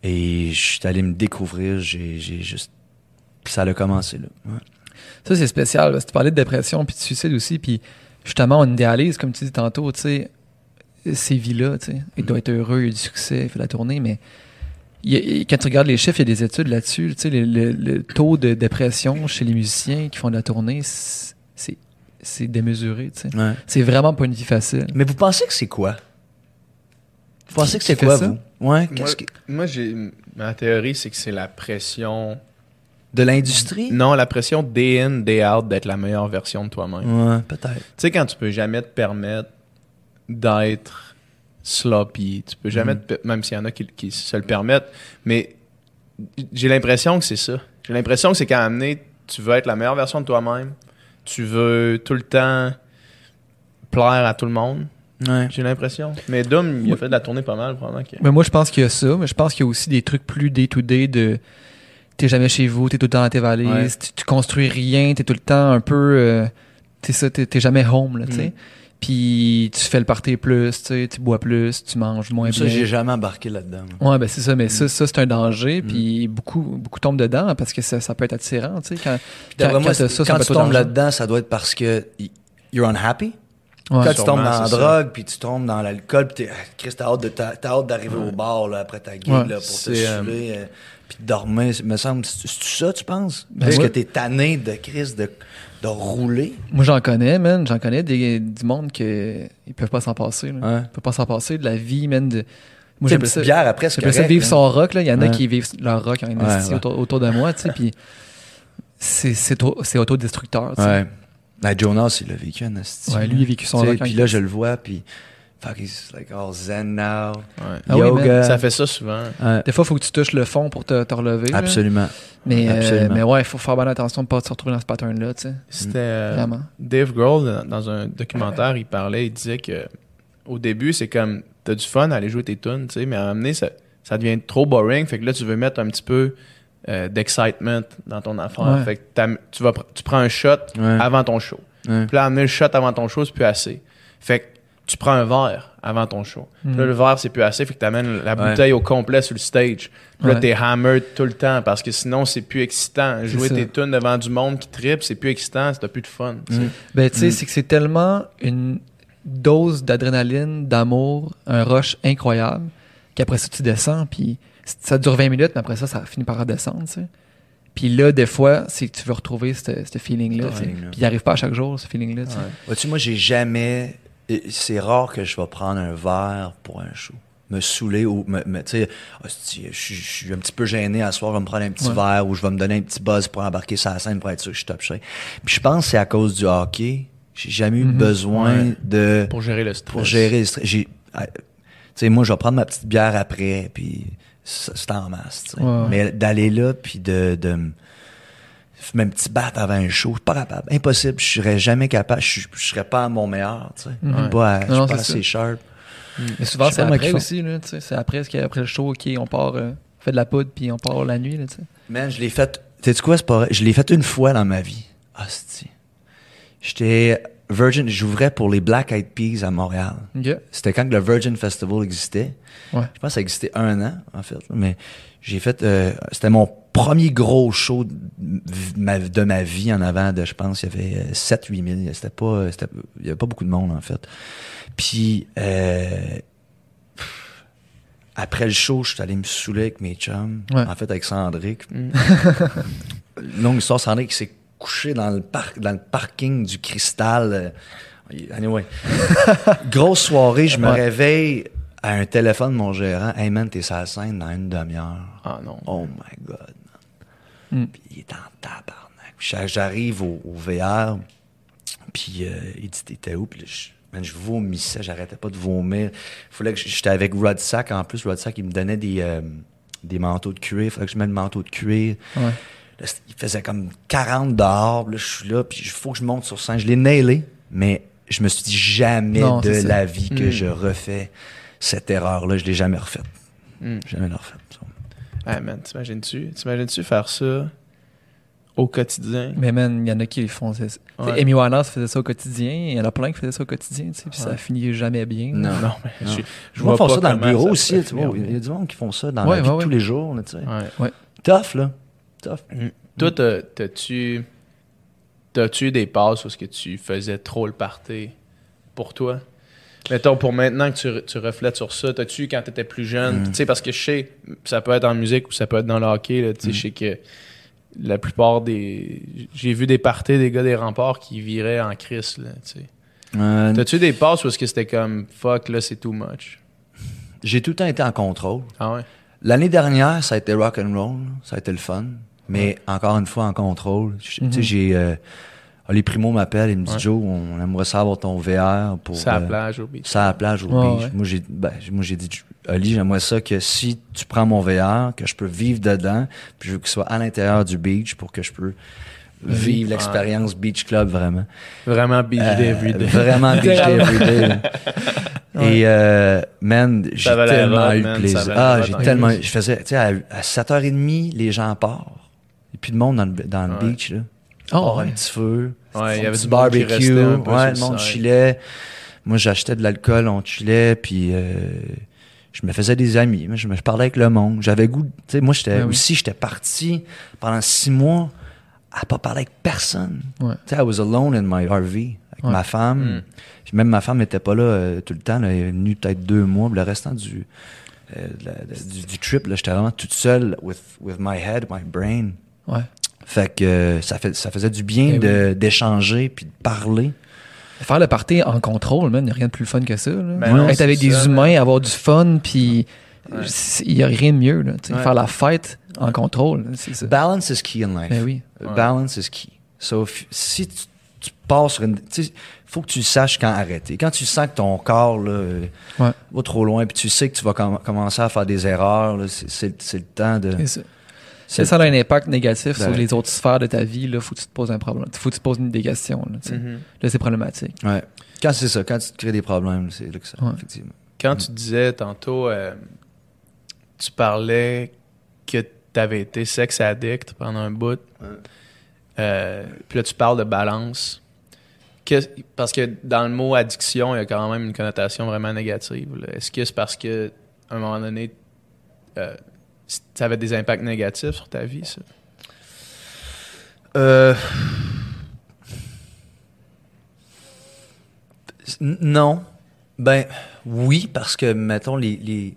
et je suis allé me découvrir. J'ai juste. Puis ça a commencé là. Ouais. Ça, c'est spécial. Parce que tu parlais de dépression puis de suicide aussi. Puis justement, on idéalise, comme tu dis tantôt, tu sais, ces vies-là. tu sais. Il doit être heureux, il a du succès, il fait la tournée, mais il y a- quand tu regardes les chiffres, il y a des études là-dessus. Tu sais, le, le- le taux de dépression chez les musiciens qui font de la tournée, c'est c'est démesuré. tu sais. Ouais. C'est vraiment pas une vie facile. Mais vous pensez que c'est quoi? Vous pensez que c'est quoi, ça? vous? Ouais, Moi, qu'est-ce que... moi, j'ai ma théorie, c'est que c'est la pression. De l'industrie? Non, la pression day in, day out d'être la meilleure version de toi-même. Ouais, peut-être. Tu sais, quand tu peux jamais te permettre d'être sloppy, tu peux jamais, Mhm. te per- même s'il y en a qui, qui se le permettent, mais j'ai l'impression que c'est ça. J'ai l'impression que c'est qu'à amener, tu veux être la meilleure version de toi-même, tu veux tout le temps plaire à tout le monde. Ouais. J'ai l'impression. Mais Dom, il a fait de la tournée pas mal, probablement. que- Mais moi, je pense qu'il y a ça, mais je pense qu'il y a aussi des trucs plus day-to-day de t'es jamais chez vous, t'es tout le temps dans tes valises, Ouais. tu, tu construis rien, t'es tout le temps un peu. euh, t'es ça, t'es t'es jamais home, là, tu sais. Mm. Puis tu fais le party plus, tu sais, tu bois plus, tu manges moins Ça, bien. j'ai jamais embarqué là-dedans. moi. Ouais, ben c'est ça, mais ça, ça c'est un danger, Mm. puis beaucoup, beaucoup tombent dedans parce que ça, ça peut être attirant, tu sais. Quand, quand, moi, quand t'as ça, quand tu tombes là-dedans, ça doit être parce que you're unhappy. Ouais. Quand tu tombes dans la ça. drogue, puis tu tombes dans l'alcool, puis t'es, ah, Chris, t'as hâte, de, t'as, t'as hâte d'arriver au bar là, après ta Ouais. là, pour te euh, saouler, euh, puis de dormir. Me semble, c'est, ça, tu penses? Ben Parce ouais. que t'es tanné de Chris de, de rouler. Moi, j'en connais, man. J'en connais des, du monde que ils peuvent pas s'en passer. Là. Ouais. Ils peuvent pas s'en passer de la vie, man. De... Moi, petite ça. bière après, c'est J'appelle ça vivre hein. son rock. Là. Il y en a Ouais. qui vivent leur rock en investi. Autour, autour de moi, tu sais. Puis c'est, c'est, au- c'est autodestructeur, tu sais. Ouais. Ben, Jonas, il l'a vécu, un. Ouais, lui, il a vécu son rock Puis là, je le vois, puis fuck, he's like all zen now. Ouais. Ah oui, Yoga. Ça fait ça souvent. Ouais. Des fois, il faut que tu touches le fond pour te, te relever. là. Absolument. Mais, euh, mais ouais, il faut faire bonne attention de ne pas se retrouver dans ce pattern-là, tu sais. C'était euh, Vraiment. Dave Grohl dans- un documentaire, il parlait, il disait que au début c'est comme t'as du fun à aller jouer tes tunes, tu sais, mais à un moment donné ça, ça devient trop boring, fait que là tu veux mettre un petit peu euh, d'excitement dans ton affaire, Ouais. fait que tu vas tu prends un shot Ouais. avant ton show, Ouais. puis là amener le shot avant ton show c'est plus assez, fait que tu prends un verre avant ton show, Puis là le verre c'est plus assez, fait que t'amènes la Ouais. bouteille au complet sur le stage, puis là Ouais. t'es hammered tout le temps parce que sinon c'est plus excitant, jouer tes tunes devant du monde qui tripe c'est plus excitant, t'as plus de fun. Mm. Ben, tu sais, Mm. c'est que c'est tellement une dose d'adrénaline, d'amour, un rush incroyable, qu'après ça, tu descends, puis ça dure 20 minutes, mais après ça, ça finit par redescendre, tu sais. Puis là, des fois, c'est que tu veux retrouver ce feeling-là. Puis il arrive pas à chaque jour, ce feeling-là, tu sais. Ouais. Vois-tu, moi, j'ai jamais. C'est rare que je vais prendre un verre pour un show. Me saouler ou. Me, me- tu sais, je suis- je suis un petit peu gêné à soir, je vais me prendre un petit Ouais. verre ou je vais me donner un petit buzz pour embarquer sur la scène pour être sûr que je suis top shape. Puis je pense que c'est à cause du hockey. J'ai jamais eu Mhm. besoin Ouais. de. Pour gérer le stress. pour gérer le stress. J'ai. ah, Tu sais, moi, je vais prendre ma petite bière après, puis c'est en masse. tu sais. Ouais. Mais d'aller là, puis de, de me un petit bat avant un show, pas capable. Impossible. Je serais jamais capable. Je, je serais pas à mon meilleur. Tu sais. Je suis pas, à- je Non, pas assez sharp. Mais souvent, c'est après aussi, tu sais. C'est après, après le show, OK, on part, euh, on fait de la poudre, puis on part la nuit, là, tu sais. Man, je l'ai fait. Tu sais quoi, c'est pas. Je l'ai fait une fois dans ma vie. Hostie. J'étais Virgin. J'ouvrais pour les Black Eyed Peas à Montréal. C'était quand le Virgin Festival existait. Ouais. Je pense que ça existait un an, en fait. Mais j'ai fait. euh, c'était mon premier gros show de ma, vie en avant de, je pense, il y avait 7-8 000. C'était pas, euh, il y avait pas beaucoup de monde, en fait. Puis, euh, après le show, je suis allé me saouler avec mes chums. Ouais. En fait, avec Sandrick. Mm. Longue histoire, Sandrick s'est couché dans le, parc, dans le parking du Cristal. euh, Anyway. Grosse soirée, je me Ouais. réveille à un téléphone de mon gérant. Hey man, t'es sur la scène dans une demi-heure. Ah non. Oh my God. Mm. Puis il est en tabarnak. J'arrive au, au VR, puis euh, il dit T'étais où? Puis là, je, man, je vomissais, j'arrêtais pas de vomir. Fallait que j'étais avec Rod Sack en plus. Rod Sack, il me donnait des, euh, des manteaux de cuir. Fallait que je mette le manteau de cuir. Ouais. Là, il faisait comme 40 dehors. Là, je suis là, puis il faut que je monte sur scène. Je l'ai nailé, mais je me suis dit jamais Non, de la vie que Mm. je refais cette erreur-là, je l'ai jamais refaite. Hmm. Jamais refaite. Ah, man, t'imagines-tu? T'imagines-tu faire ça au quotidien? Mais man, il y en a qui le font. c'est- Ouais. Amy Winehouse faisait ça au quotidien. Il y en a plein qui faisaient ça au quotidien, tu sais, puis ça Ouais. finit jamais bien. Non. Non, mais Non. je, je Je vois vois pas font ça dans le bureau ça aussi. Tu vois. Il y a du monde qui font ça dans Ouais, la vie tous ouais. les jours. tu sais. Ouais. Tough, là. Tough. Toi, t'as- t'as-tu t'as-tu eu des passes où ce que tu faisais trop le party pour toi? Mettons, pour maintenant que tu, tu reflètes sur ça, t'as-tu quand t'étais plus jeune? Mm. Tu sais, parce que je sais, ça peut être en musique ou ça peut être dans le hockey, tu sais, Mm. je sais que la plupart des... J'ai vu des parties des gars des remparts qui viraient en crise, là, tu sais. Euh, T'as-tu des passes où est-ce que c'était comme « fuck, là, c'est too much? J'ai tout le temps été en contrôle. ». Ah ouais? L'année dernière, ça a été rock and roll, ça a été le fun, mais encore une fois en contrôle. Tu sais, Mhm. j'ai euh, Ali Primo m'appelle, il me dit Ouais. Joe, on aimerait ça avoir ton VR pour C'est à la euh, plage, au beach. ça à la plage au Ouais, beach. ouais. Moi j'ai ben, j'ai- moi j'ai dit Ali, j'aimerais ça que si tu prends mon VR, que je peux vivre dedans, puis je veux qu'il soit à l'intérieur du beach pour que je peux vivre l'expérience beach club vraiment. Vraiment beach Euh, day every day. Vraiment beach day every day. là. Et euh, man, j'ai Ça tellement eu man, ça plaisir. Ah, j'ai en tellement. plus. Je faisais, tu sais, à, à 7h30, les gens partent. Et puis de monde dans le, dans le Ouais. beach, là. Oh, ouais. un petit feu. Ouais, il y un avait petit du barbecue. restait un peu ouais, le monde chillait. Moi, j'achetais de l'alcool, on chillait, puis euh, je me faisais des amis. Je me je parlais avec le monde. J'avais goût. Tu sais, moi, j'étais Ben oui. aussi, j'étais parti pendant six mois à pas parler avec personne. Ouais. Tu sais, I was alone in my RV avec Ouais. ma femme. Mm. Puis même ma femme n'était pas là euh, tout le temps. là. Elle est venue peut-être deux mois. Puis le restant du, euh, la- du, du trip, là, j'étais vraiment toute seule with, with my head, my brain. Ouais. Fait que euh, ça, fait, ça faisait du bien Eh de- d'échanger puis de parler. Faire le party en contrôle, man, il n'y a rien de plus fun que ça. là. Ben non, Être avec des ça, humains, avoir du fun, puis Ouais. il n'y a rien de mieux. Là. Ouais. Faire la fête en contrôle, c'est ça. Balance is key in life. Ben oui. Euh, Ouais. Balance is key. So, if- si tu, tu pars sur une. Sais, faut que tu saches quand arrêter. Quand tu sens que ton corps là, Ouais. va trop loin, puis tu sais que tu vas com- commencer à faire des erreurs, là, c'est- c'est c'est le temps de. C'est ça. Si ça a un impact négatif sur Ben. les autres sphères de ta vie, il faut que tu te poses un problème. faut que tu te poses une- des questions. Là. Mhm. Là, c'est problématique. Ouais. Quand c'est ça, quand tu te crées des problèmes, c'est là que ça, Ouais. effectivement. Quand tu disais tantôt, euh, tu parlais que tu avais été sex addict pendant un bout. Euh, puis là, tu parles de balance. Parce que dans le mot addiction, il y a quand même une connotation vraiment négative. là. Est-ce que c'est parce que à un moment donné, euh, ça avait des impacts négatifs sur ta vie, ça? Euh... Non. Ben, oui, parce que, mettons, les, les...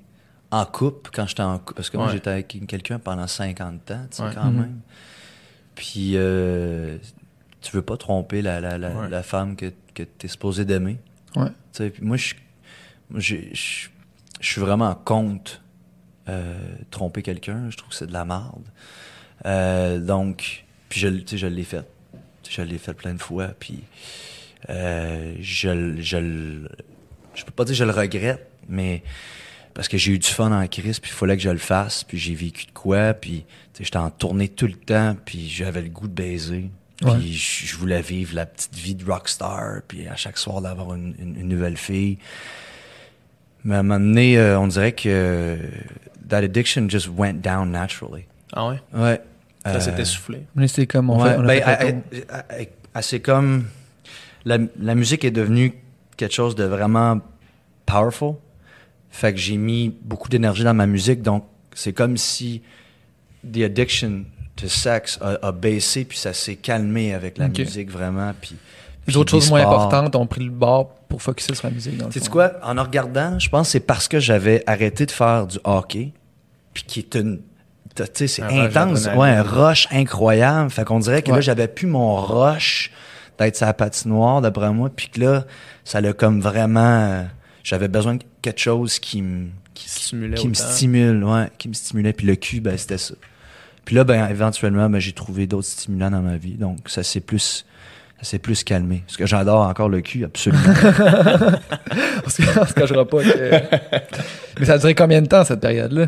en couple, quand j'étais en couple, parce que moi, Ouais. j'étais avec quelqu'un pendant 50 ans, tu sais, Ouais. quand Mhm. même. Puis, euh, tu veux pas tromper la, la, la, Ouais. la femme que, que tu es supposé d'aimer. Ouais. Tu sais, puis moi, je suis vraiment contre tromper quelqu'un. Je trouve que c'est de la merde. Euh, donc, puis je, je l'ai fait. Je l'ai fait plein de fois. Puis euh, je, je, je peux pas dire que je le regrette, mais parce que j'ai eu du fun en crise, puis il fallait que je le fasse, puis j'ai vécu de quoi, puis j'étais en tournée tout le temps, puis j'avais le goût de baiser. Puis Ouais. je, je voulais vivre la petite vie de rockstar, puis à chaque soir d'avoir une, une- une nouvelle fille. Mais à un moment donné, euh, on dirait que euh, that addiction just went down naturally. Ah ouais? Ouais. Ça Euh, s'est essoufflé. Mais c'est comme on ouais, fait. on a ben, fait c'est comme la, la musique est devenue quelque chose de vraiment powerful. Fait que j'ai mis beaucoup d'énergie dans ma musique, donc c'est comme si the addiction to sex a, a baissé puis ça s'est calmé avec la musique vraiment. Puis, les autres choses moins importantes ont pris le bord pour focuser sur la musique. Tu sais quoi? En en regardant, je pense que c'est parce que j'avais arrêté de faire du hockey, puis qui est une. Tu sais, c'est intense. Ouais, un rush incroyable. Fait qu'on dirait que là, j'avais plus mon rush d'être sur la patinoire, d'après moi, puis que là, ça l'a comme vraiment. euh, J'avais besoin de quelque chose qui me. Qui, Stimulait qui me stimule, ouais, qui me stimulait. Puis le cul, ben, c'était ça. Puis là, ben, éventuellement, ben, j'ai trouvé d'autres stimulants dans ma vie. Donc, ça s'est plus. Ça s'est plus calmé. Parce que j'adore encore le cul, absolument. On se on se cachera pas. que- Mais ça a duré combien de temps, cette période-là?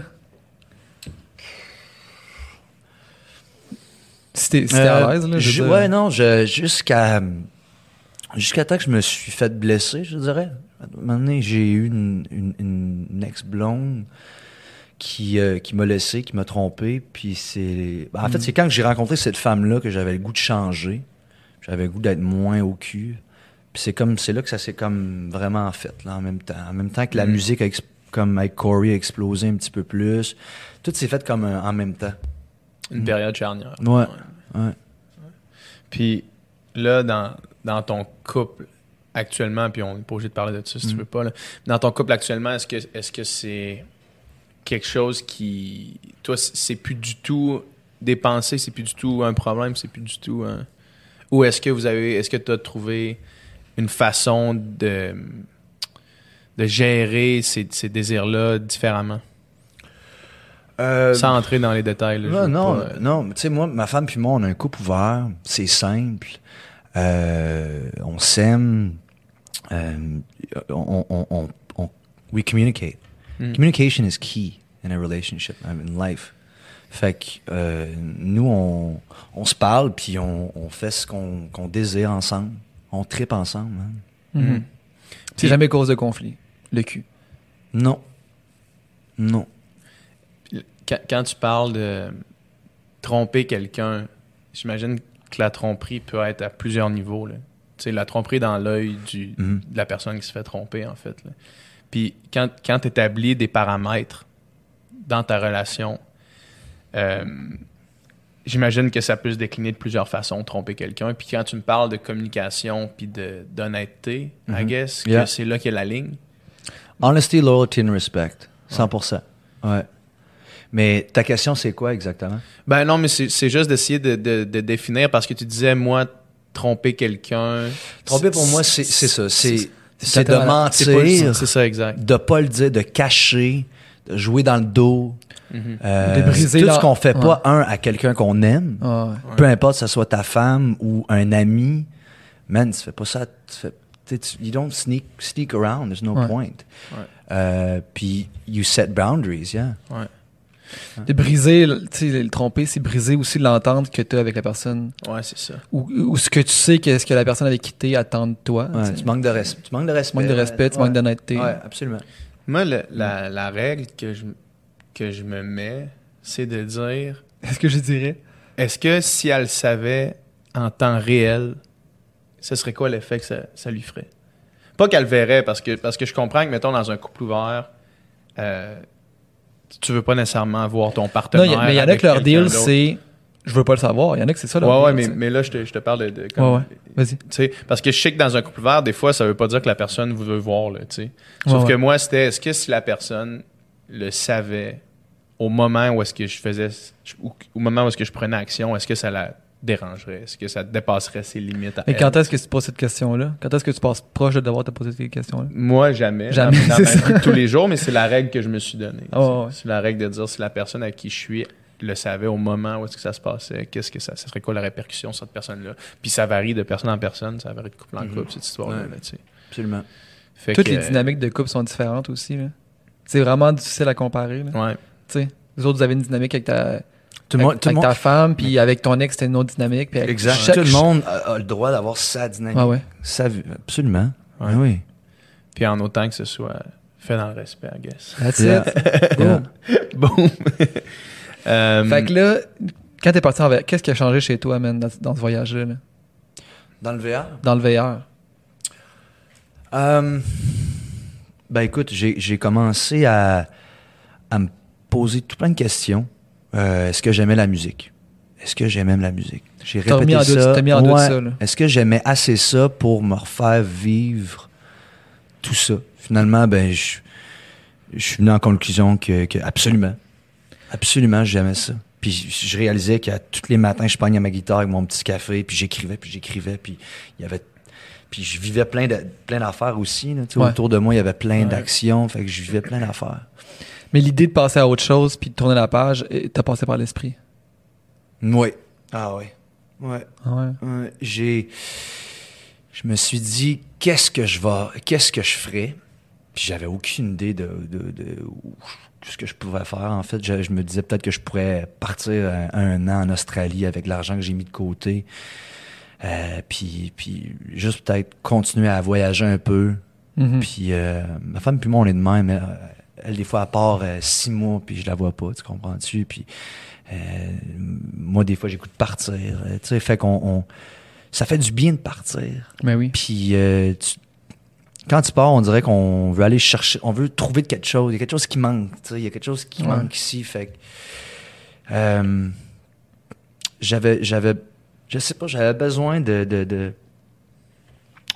T'es à Euh, l'aise, là. je ouais, non, jusqu'à. Jusqu'à temps que je me suis fait blesser, je dirais. À un moment donné, j'ai eu une, une- une ex-blonde qui, euh, qui m'a laissé, qui m'a trompé. Puis c'est. ben, en fait, c'est quand j'ai rencontré cette femme-là que j'avais le goût de changer. J'avais le goût d'être moins au cul. Puis c'est comme c'est là que ça s'est comme vraiment fait, là, en même temps. En même temps que la Mm. musique, a comme avec Corey, a explosé un petit peu plus. Tout s'est fait comme euh, en même temps. Une Mm. période charnière. Ouais. Ouais. Puis là, dans, dans ton couple actuellement, puis on n'est pas obligé de parler de ça si tu Mm. veux pas, là. dans ton couple actuellement, est-ce que est-ce que c'est quelque chose qui. Toi, c'est plus du tout dépensé, c'est plus du tout un problème, c'est plus du tout un. Ou est-ce que vous avez. Est-ce que tu as trouvé une façon de de gérer ces, ces désirs-là différemment? Euh, Sans entrer dans les détails. là, je Non, veux non, pas, euh, non. Tu sais, moi, ma femme puis moi, on a un couple ouvert. C'est simple. Euh, on s'aime. Euh, on, on, on, on- we communicate. Mm. Communication is key in a relationship, I mean, in life. Fait que euh, nous, on, on se parle puis on, on fait ce qu'on qu'on désire ensemble. On tripe ensemble. hein. Mm. C'est jamais cause de conflit. Le cul. Non. Non. Quand, quand tu parles de tromper quelqu'un, j'imagine que la tromperie peut être à plusieurs niveaux. Là. Tu sais, la tromperie dans l'œil du- Mhm. de la personne qui se fait tromper, en fait. là. Puis quand, quand tu établis des paramètres dans ta relation, euh, j'imagine que ça peut se décliner de plusieurs façons, tromper quelqu'un. Puis quand tu me parles de communication puis de- d'honnêteté, I Mhm. guess, Yeah. que c'est là qu'il y a la ligne. Honesty, loyalty and respect. 100%. Ouais. Mais ta question, c'est quoi exactement? Ben non, mais c'est c'est juste d'essayer de, de- de définir parce que tu disais, moi, tromper quelqu'un. Tromper pour moi, c'est c'est ça. C'est c'est de mentir, C'est ça, exact. de pas le dire, de cacher, de jouer dans le dos. Mhm. Euh, De briser tout la- ce qu'on fait pas, Ouais. un, à quelqu'un qu'on aime, Ah ouais. Ouais. peu importe que ce soit ta femme ou un ami, man, tu fais pas ça. Tu fais, tu you don't sneak, sneak around, there's no Ouais. point. Euh, Puis you set boundaries, yeah. De briser, le- tu sais, le tromper, c'est briser aussi l'entente que tu as avec la personne. Ouais, c'est ça. Ou, ou ce que tu sais qu'est-ce que la personne avec qui t'es attend de toi. Ouais, tu manques de respect. Tu manques de respect. Tu manques de respect, tu Ouais. manques d'honnêteté. Ouais, absolument. Moi, le- la, la règle que je, que je me mets, c'est de dire Est-ce que je dirais? est-ce que si elle le savait en temps réel, ce serait quoi l'effet que ça, ça lui ferait? Pas qu'elle verrait, parce que, parce que je comprends que, mettons, dans un couple ouvert, euh, tu veux pas nécessairement voir ton Non, partenaire. a- mais il y en a que leur deal, c'est je veux pas le savoir. Il y en a que c'est ça leur Ouais, deal. ouais, mais, mais là, je te, je te parle de. comme- Ouais, ouais. Vas-y. Tu sais, parce que je sais que dans un couple ouvert, des fois, ça veut pas dire que la personne vous veut voir, là, tu sais. Sauf Ouais, que moi, c'était, est-ce que si la personne le savait au moment où est-ce que je faisais, au moment où est-ce que je prenais action, est-ce que ça la dérangerait? Est-ce que ça dépasserait ses limites à Mais elle? quand est-ce que tu te poses cette question-là? Quand est-ce que tu passes proche de devoir te poser cette question-là? Moi, jamais. Jamais, Dans, dans c'est ma ça. vie de tous les jours, mais c'est la règle que je me suis donnée. Ah, ouais. C'est la règle de dire si la personne à qui je suis le savait au moment où est-ce que ça se passait, qu'est-ce que ça, ça serait quoi la répercussion sur cette personne-là? Puis ça varie de personne en personne, ça varie de couple en Mhm. couple, cette histoire-là, Ouais. là, tu sais. Absolument. Fait Toutes que, les euh, dynamiques de couple sont différentes aussi. là. C'est vraiment difficile à comparer. là. Ouais. Tu sais, vous autres, vous avez une dynamique avec ta, Tout le monde, avec, ta femme, puis avec ton ex, c'était une autre dynamique. Puis avec Exact. chaque- Tout le monde a, a le droit d'avoir sa dynamique. Ah ouais. Sa vie- absolument. Ouais. Ah oui. Puis en autant que ce soit fait dans le respect, I guess. That's Yeah. it. Yeah. Boom! Euh, Fait que là, quand t'es parti en VR, qu'est-ce qui a changé chez toi, man, dans, dans ce voyage-là? là? Dans le VR? Dans le VR? Euh, ben écoute, j'ai j'ai commencé à, à me poser tout plein de questions. Euh, Est-ce que j'aimais la musique? Est-ce que j'aimais la musique? J'ai répété ça. mis en doute Ouais. ça, là. Est-ce que j'aimais assez ça pour me refaire vivre tout ça? Finalement, ben je, je suis venu en conclusion que, que absolument, absolument, j'aimais ça. Puis je réalisais qu'à tous les matins, je pognais ma guitare avec mon petit café, puis j'écrivais, puis j'écrivais, puis il y avait puis je vivais plein de plein d'affaires aussi. là, Ouais. Autour de moi, il y avait plein Ouais. d'actions. Fait que je vivais plein d'affaires. Mais l'idée de passer à autre chose, puis de tourner la page, t'as passé par l'esprit. Oui. Ah oui. Ouais. Ah ouais. Ouais, j'ai je me suis dit qu'est-ce que je vais qu'est-ce que je ferais? Puis j'avais aucune idée de, de, de ce que je pouvais faire en fait je, je me disais peut-être que je pourrais partir un, un an en Australie avec l'argent que j'ai mis de côté Euh, puis, puis juste peut-être continuer à voyager un peu. Mhm. Puis euh, ma femme puis moi, on est de même. Elle, des fois, à part euh, six mois, puis je la vois pas, tu comprends-tu? Puis euh, moi, des fois, j'écoute partir. euh, Tu sais, fait qu'on... on- ça fait du bien de partir. Ben oui. Puis euh, tu- quand tu pars, on dirait qu'on veut aller chercher, on veut trouver quelque chose. Il y a quelque chose qui manque. tu sais, Il y a quelque chose qui Ouais. manque ici. Fait que, j'avais, j'avais, je sais pas, j'avais besoin de, de, de,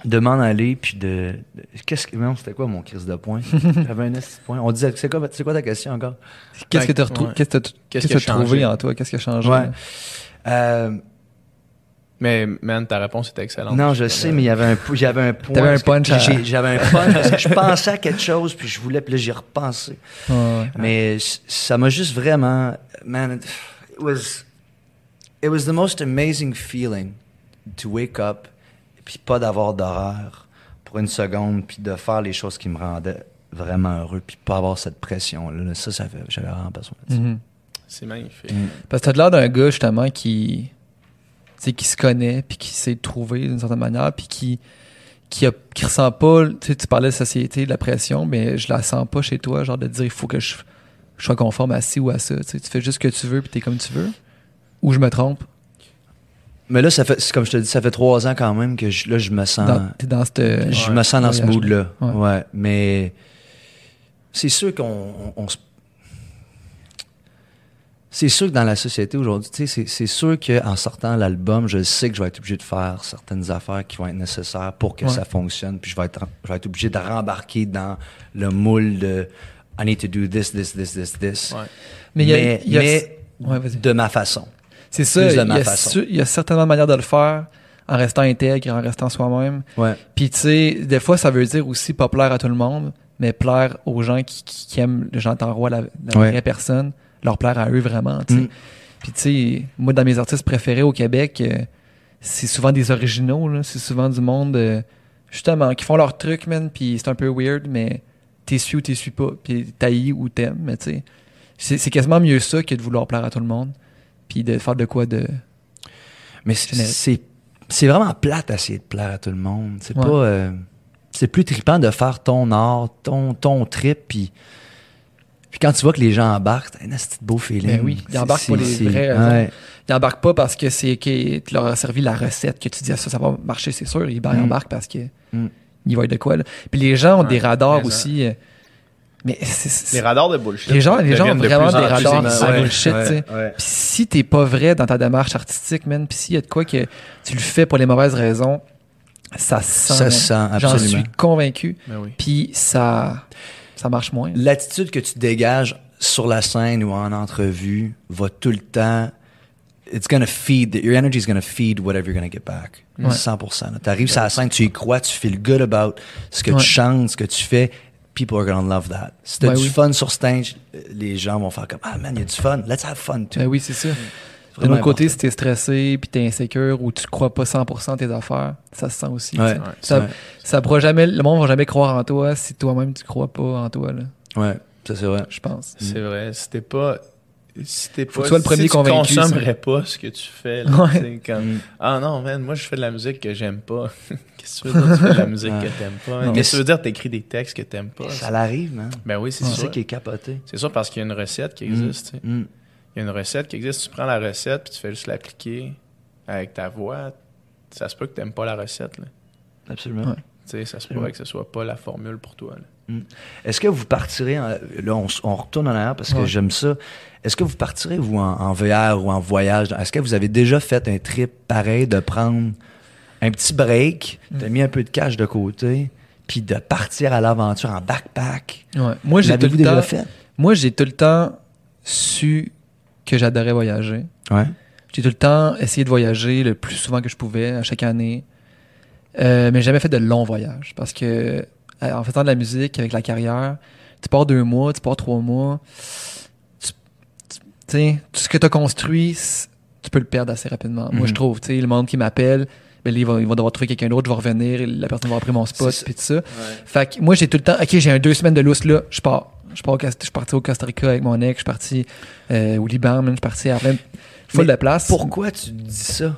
de m'en aller. Puis de, de- qu'est-ce que, non, c'était quoi mon crise de point J'avais un de point. On disait, c'est quoi, c'est quoi ta question encore? Qu'est-ce que tu as retrou- Ouais. qu'est-ce que t'as trouvé en toi? Qu'est-ce qui a changé? Ouais. Euh, Mais, man, ta réponse était excellente. Non, je sais, mais il y avait un, j'avais un point. T'avais un punch à- j'ai- J'avais un punch parce que je pensais à quelque chose, puis je voulais, puis là, j'y ai repensé. Ouais, ouais. Mais ça m'a juste vraiment, man, it was, it was the most amazing feeling to wake up, puis pas d'avoir d'horreur pour une seconde, puis de faire les choses qui me rendaient vraiment heureux, puis pas avoir cette pression-là. là. Ça, ça fait, j'avais vraiment besoin de ça. Mhm. C'est magnifique. Mm. Parce que t'as l'air d'un gars, justement, qui, tu sais, qui se connaît, puis qui sait trouver d'une certaine manière, puis qui, qui, a, qui ressent pas, tu sais, tu parlais de société, de la pression, mais je la sens pas chez toi, genre de dire, il faut que je, je sois conforme à ci ou à ça. Tu sais, tu fais juste ce que tu veux, puis t'es comme tu veux? Ou je me trompe? Mais là, ça fait, comme je te dis, ça fait trois ans quand même que je, là, je me sens. Dans, t'es dans cette. Je Ouais. me sens dans ce mood-là. Ouais. Ouais. Mais c'est sûr qu'on on- on se. C'est sûr que dans la société aujourd'hui, tu sais, c'est- c'est sûr qu'en sortant l'album, je sais que je vais être obligé de faire certaines affaires qui vont être nécessaires pour que Ouais. ça fonctionne. Puis je vais, être, je vais être obligé de rembarquer dans le moule de I need to do this, this, this, this, this. Ouais. Mais il y a- mais y a- mais Ouais, de ma façon. C'est ça, plus de il y, a façon. su- il y a certainement une manière de le faire en restant intègre, en restant soi-même. Ouais. Puis tu sais, des fois, ça veut dire aussi pas plaire à tout le monde, mais plaire aux gens qui, qui, qui aiment le Jean Roy, la, la Ouais. vraie personne, leur plaire à eux vraiment, tu sais. Mm. Puis tu sais, moi, dans mes artistes préférés au Québec, euh, c'est souvent des originaux, là. c'est souvent du monde, euh, justement, qui font leur truc, man, puis c'est un peu weird, mais t'es suis ou t'es suis pas, puis t'haïs ou t'aimes, mais tu sais, c'est c'est quasiment mieux ça que de vouloir plaire à tout le monde, puis de faire de quoi de... Mais c'est- c'est c'est vraiment plate d'essayer de plaire à tout le monde. C'est Ouais. pas. euh, c'est plus trippant de faire ton art, ton, ton trip, puis. Puis quand tu vois que les gens embarquent, t'as un petit beau feeling. Ben oui, ils C'est- embarquent pour c'est- les c'est- vraies raisons. ouais. Ils embarquent pas parce que c'est que tu leur as servi la recette que tu dis ah, ça, ça va marcher, c'est sûr. Ils, Mm. embarquent parce que Mm. ils voient de quoi. là. Puis les gens ont Ouais, des radars ça- aussi. euh, mais c'est- Les radars de bullshit. Les gens- les gens ont de vraiment des radars Ouais. bullshit, tu sais. ouais. Puis si t'es pas vrai dans ta démarche artistique, man, puis s'il y a de quoi que tu le fais pour les mauvaises raisons, ça se sent. Ça sent, J'en absolument. suis convaincu. Ben oui. Puis ça, ça marche moins. L'attitude que tu dégages sur la scène ou en entrevue va tout le temps. It's gonna feed, your energy is gonna feed whatever you're gonna get back. Ouais. 100%. Tu arrives sur la scène, tu y crois, tu feel good about ce que Ouais. tu chantes, ce que tu fais. People are gonna love that. Si t'as Ouais, du oui. fun sur stage, les gens vont faire comme Ah man, il y a du fun, let's have fun too. Ben oui, c'est ça. De l'autre côté, si t'es stressé, puis t'es insécure, ou tu crois pas 100% tes affaires, ça se sent aussi. Ouais. Ça, Ouais. ça pourra jamais, le monde va jamais croire en toi si toi-même tu crois pas en toi, là, Ouais, ça c'est vrai. je pense. C'est vrai. C'était pas. Si t'es pas. le premier si convaincu, Tu consommerais pas ce que tu fais. Là, Ouais. tu sais, comme, Mm. Ah non, man, moi je fais de la musique que j'aime pas. Qu'est-ce que tu veux dire? Tu fais de la musique que t'aimes pas? Qu'est-ce que tu veux dire? T'écris des textes que t'aimes pas? Ça l'arrive, man. Ben oui, c'est C'est sûr. ça qui est capoté. C'est sûr parce qu'il y a une recette qui existe. tu sais. Mm. Il y a une recette qui existe. Tu prends la recette puis tu fais juste l'appliquer avec ta voix. Ça se peut que t'aimes pas la recette. Là. Absolument. Ouais. Tu sais, ça se pourrait que ce soit pas la formule pour toi. là. Est-ce que vous partirez, en- là on, retourne en arrière parce que Ouais. j'aime ça, est-ce que vous partirez vous en, en VR ou en voyage? Est-ce que vous avez déjà fait un trip pareil de prendre un petit break, Mm. de mis un peu de cash de côté, puis de partir à l'aventure en backpack? Ouais. Moi, j'ai tout le déjà temps, fait? moi, j'ai tout le temps su que j'adorais voyager. Ouais. J'ai tout le temps essayé de voyager le plus souvent que je pouvais, à chaque année. Euh, mais j'ai jamais fait de longs voyages. Parce que en faisant de la musique avec la carrière, tu pars deux mois, tu pars trois mois. Tu tu- tout ce que tu as construit, tu peux le perdre assez rapidement. Moi, Mhm. je trouve. Tu sais, le monde qui m'appelle, ben, là, ils vont, ils vont devoir trouver quelqu'un d'autre, je vais revenir, la personne va avoir pris mon spot, puis tout ça. Fait que moi, j'ai tout le temps, OK, j'ai un deux semaines de lousse là, je pars. Je pars au je suis parti au Costa Rica avec mon ex, je suis parti euh, au Liban, man, je suis parti à plein full de place. Pourquoi tu dis ça?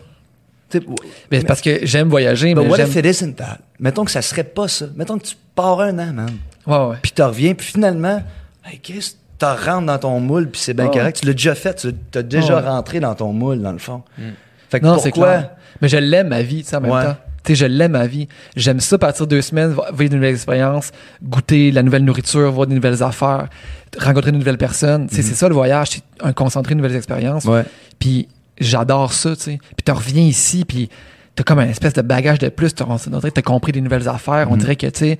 Mais parce que j'aime voyager, But mais what if it isn't that? Mettons que ça serait pas ça. Mettons que tu pars un an, man. Ouais, ouais. Puis tu reviens, puis finalement, hey, Chris, tu rentres dans ton moule, puis c'est bien Oh. correct. Tu l'as déjà fait, tu as déjà Oh. rentré dans ton moule, dans le fond. Fait que Non, c'est clair. Mais je l'aime, ma vie, tu sais, en même Ouais. temps. Tu sais, je l'aime, ma vie. J'aime ça partir deux semaines, vivre de nouvelles expériences, goûter la nouvelle nourriture, voir de nouvelles affaires, rencontrer de nouvelles personnes. Tu sais, c'est ça le voyage, c'est un concentré de nouvelles expériences. Ouais. Puis j'adore ça, tu sais. Puis tu reviens ici, puis t'as comme un espèce de bagage de plus. T'as- On dirait que t'as compris des nouvelles affaires. On Mhm. dirait que, tu sais...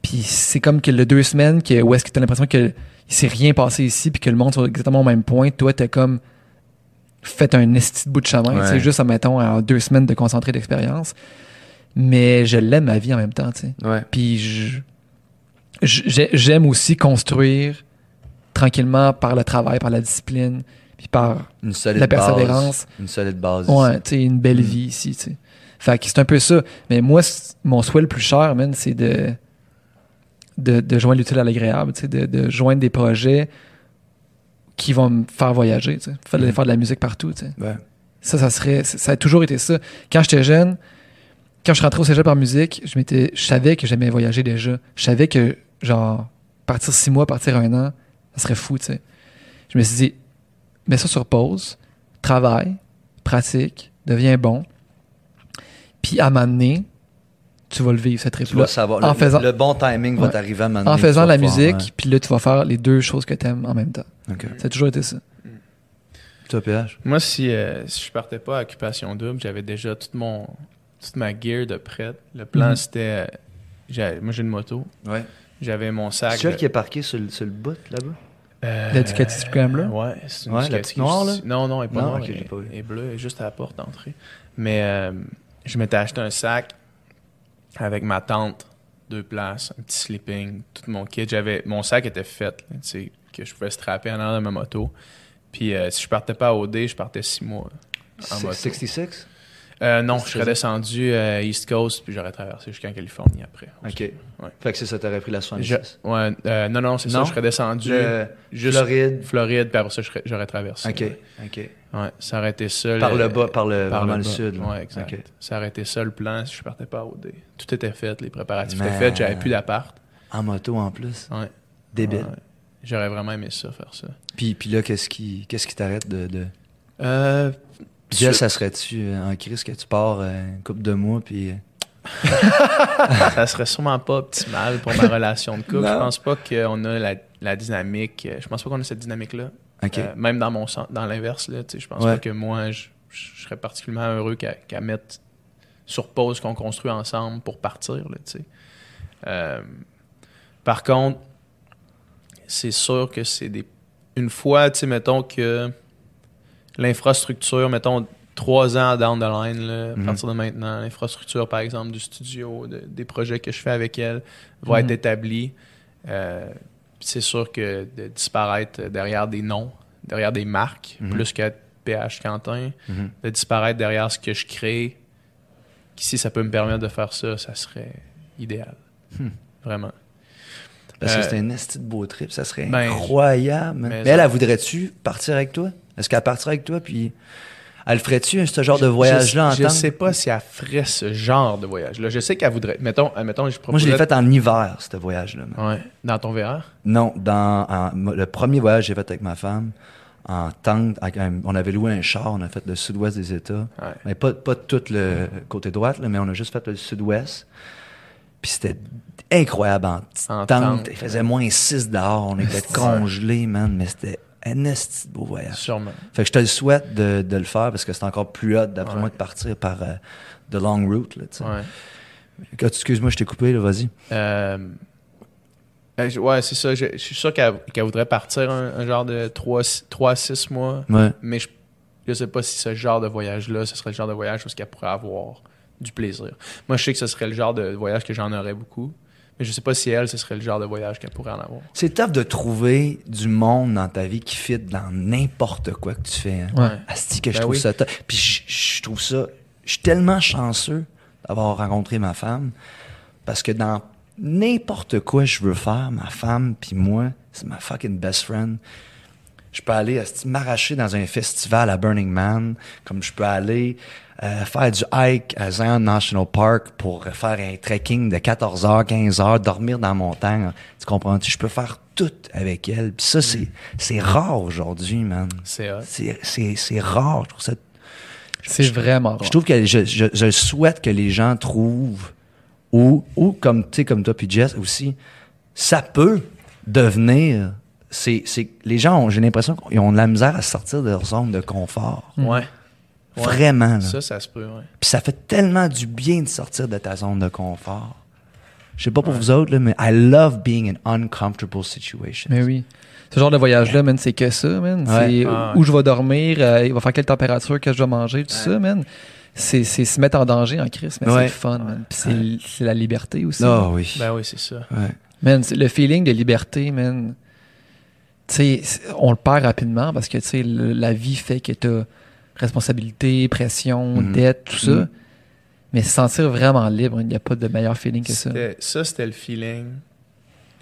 Puis c'est comme que le deux semaines, que, où est-ce que t'as l'impression que il s'est rien passé ici, puis que le monde soit exactement au même point. Toi, t'as comme fait un esti de bout de chemin. Ouais. C'est juste, mettons, en deux semaines de concentré d'expérience. Mais je l'aime ma vie en même temps, tu sais. Ouais. Puis j'aime aussi construire tranquillement par le travail, par la discipline, puis par Une solide la base. persévérance. Une solide base. Ouais, tu sais, une belle Mm. vie ici, tu sais. Fait que c'est un peu ça. Mais moi, mon souhait le plus cher, man, c'est de, de, de joindre l'utile à l'agréable, tu sais, de, de joindre des projets qui vont me faire voyager, tu sais. Faire, Mm. faire de la musique partout, tu sais. Ouais. Ça, ça serait, ça a toujours été ça. Quand j'étais jeune, quand je rentrais au cégep en musique, je m'étais, je savais que j'aimais voyager déjà. Je savais que, genre, partir six mois, partir un an, ça serait fou, tu sais. Je me suis dit, mets ça sur pause, travaille, pratique, deviens bon. Puis à m'amener, tu vas le vivre, cette Tu trip-là. vas savoir. En le, faisant- le bon timing va t'arriver à un moment En faisant la musique, puis là, tu vas faire les deux choses que tu aimes en même temps. ouais. Ok. Ça a toujours été ça. Toi, PH? Moi, si, euh, si je partais pas à Occupation Double, j'avais déjà toute, mon, toute ma gear de prête. Le plan, Mhm. c'était. euh, moi, j'ai une moto. Ouais. J'avais mon sac. C'est celui de- qui est parqué sur le, sur le bout, là-bas? Euh, La Ducati Scrambler? Ouais, c'est une Ouais, la Ducati petite noire, là? Non, non, elle est pas Non, noire. ok, elle, j'ai pas vu. elle est bleue, elle est juste à la porte d'entrée. Mais euh, je m'étais acheté un sac avec ma tente, deux places, un petit sleeping, tout mon kit. J'avais, mon sac était fait, tu sais, que je pouvais strapper en arrière de ma moto. Puis euh, si je partais pas à OD, je partais six mois. En moto. 66? Euh, non, je serais descendu euh, East Coast, puis j'aurais traversé jusqu'en Californie après. OK. Ouais. Fait que c'est ça, t'aurais pris la Je- 66. ouais, euh, non, non, c'est ça, Non? je serais descendu Le- juste Floride? Floride, puis après ça, je j'aurais traversé. OK, ouais. OK. Ouais, ça aurait été ça. Par le bas, par le, par le sud. là. Ouais, exact. Ça aurait été ça le plan si je partais pas à OD. Tout était fait, les préparatifs étaient faits, j'avais plus d'appart. En moto en plus. Ouais. Débile. Ouais. J'aurais vraiment aimé ça, faire ça. Puis, puis là, qu'est-ce qui qu'est-ce qui t'arrête de. de... Euh, Sur- ça serait-tu euh, en crise que tu pars euh, une couple de mois, puis. euh, ça serait sûrement pas optimal pour ma relation de couple. Non. Je pense pas qu'on a la, la dynamique. euh, Je pense pas qu'on a cette dynamique-là. Euh, même dans mon sens, dans l'inverse, là, tu sais, je pense Ouais. pas que moi, je, je serais particulièrement heureux qu'à mettre sur pause qu'on construit ensemble pour partir. Là, tu sais. Euh, par contre, c'est sûr que c'est des. Une fois, tu sais, mettons que l'infrastructure, mettons trois ans down the line, là, à Mhm. partir de maintenant, l'infrastructure, par exemple, du studio, de- des projets que je fais avec elle, va Mhm. être établie. Euh, c'est sûr que de disparaître derrière des noms, derrière des marques, Mhm. plus que PH Quentin, Mhm. de disparaître derrière ce que je crée, si ça peut me permettre de faire ça, ça serait idéal. Hmm. Vraiment. Parce que Euh, c'est un esti de beau trip, ça serait ben, incroyable. mais Mais elle, ça- elle voudrait-tu partir avec toi? Est-ce qu'elle partirait avec toi, puis elle ferait-tu ce genre de voyage-là en Je, je sais pas si elle ferait ce genre de voyage-là. Je sais qu'elle voudrait. Mettons, euh, mettons je Moi, je l'ai fait en hiver, ce voyage-là. Ouais. Dans ton VR? Non, dans en- le premier voyage que j'ai fait avec ma femme, en tente, on avait loué un char, on a fait le sud-ouest des États. Ouais. Mais pas, pas tout le côté droite, là, mais on a juste fait le sud-ouest. Puis c'était incroyable en petite En tente. tente. Il faisait moins 6 dehors, on était congelés, man, mais c'était un esti beau voyage. Sûrement. Fait que je te le souhaite de, de le faire parce que c'est encore plus hot, d'après Ouais. moi, de partir par euh, The Long Route. Là. Ouais. Excuse-moi, je t'ai coupé, là, vas-y. Euh, ouais, c'est ça. Je, je suis sûr qu'elle voudrait partir un, un genre de 3 à 6 mois. Ouais. Mais je, je sais pas si ce genre de voyage-là, ce serait le genre de voyage où qu'elle pourrait avoir du plaisir. Moi, je sais que ce serait le genre de voyage que j'en aurais beaucoup. Mais je sais pas si elle, ce serait le genre de voyage qu'elle pourrait en avoir. C'est tough de trouver du monde dans ta vie qui fit dans n'importe quoi que tu fais. Hein. Ouais. Asti que je Ben trouve oui. ça tough. Puis je, je trouve ça... Je suis tellement chanceux d'avoir rencontré ma femme parce que dans n'importe quoi je veux faire, ma femme puis moi, c'est ma fucking best friend. Je peux aller m'arracher dans un festival à Burning Man, comme je peux aller euh, faire du hike à Zion National Park pour faire un trekking de 14 heures, 15 heures, dormir dans la montagne. Tu comprends-tu? Je peux faire tout avec elle. Puis ça, c'est, c'est rare aujourd'hui, man. C'est. C'est, c'est, rare. Je trouve ça C'est vraiment rare. je trouve que je, je, je souhaite que les gens trouvent, ou, ou comme, comme toi puis Jess aussi, ça peut devenir. C'est, c'est, les gens, ont, j'ai l'impression qu'ils ont de la misère à sortir de leur zone de confort. Ouais. Ouais. Vraiment. là. Ça, ça se peut, ouais. Puis ça fait tellement du bien de sortir de ta zone de confort. Je sais pas pour vous autres, là, mais I love being in uncomfortable situations. Mais oui. Ce genre de voyage-là, man, c'est que ça, man. Ouais. C'est Ah, où ouais. je vais dormir, euh, il va faire quelle température que je dois manger, tout ça, man. C'est c'est se mettre en danger en crise, mais c'est le fun, man. Puis c'est c'est la liberté aussi. Ah oui. Ben oui, c'est ça. Ouais. Man, c'est- le feeling de liberté, man, tu sais, on le perd rapidement parce que, tu sais, la vie fait que t'as responsabilité, pression, Mhm. dette, tout ça. Mhm. Mais se sentir vraiment libre, il n'y a pas de meilleur feeling que ça. Ça, c'était le feeling.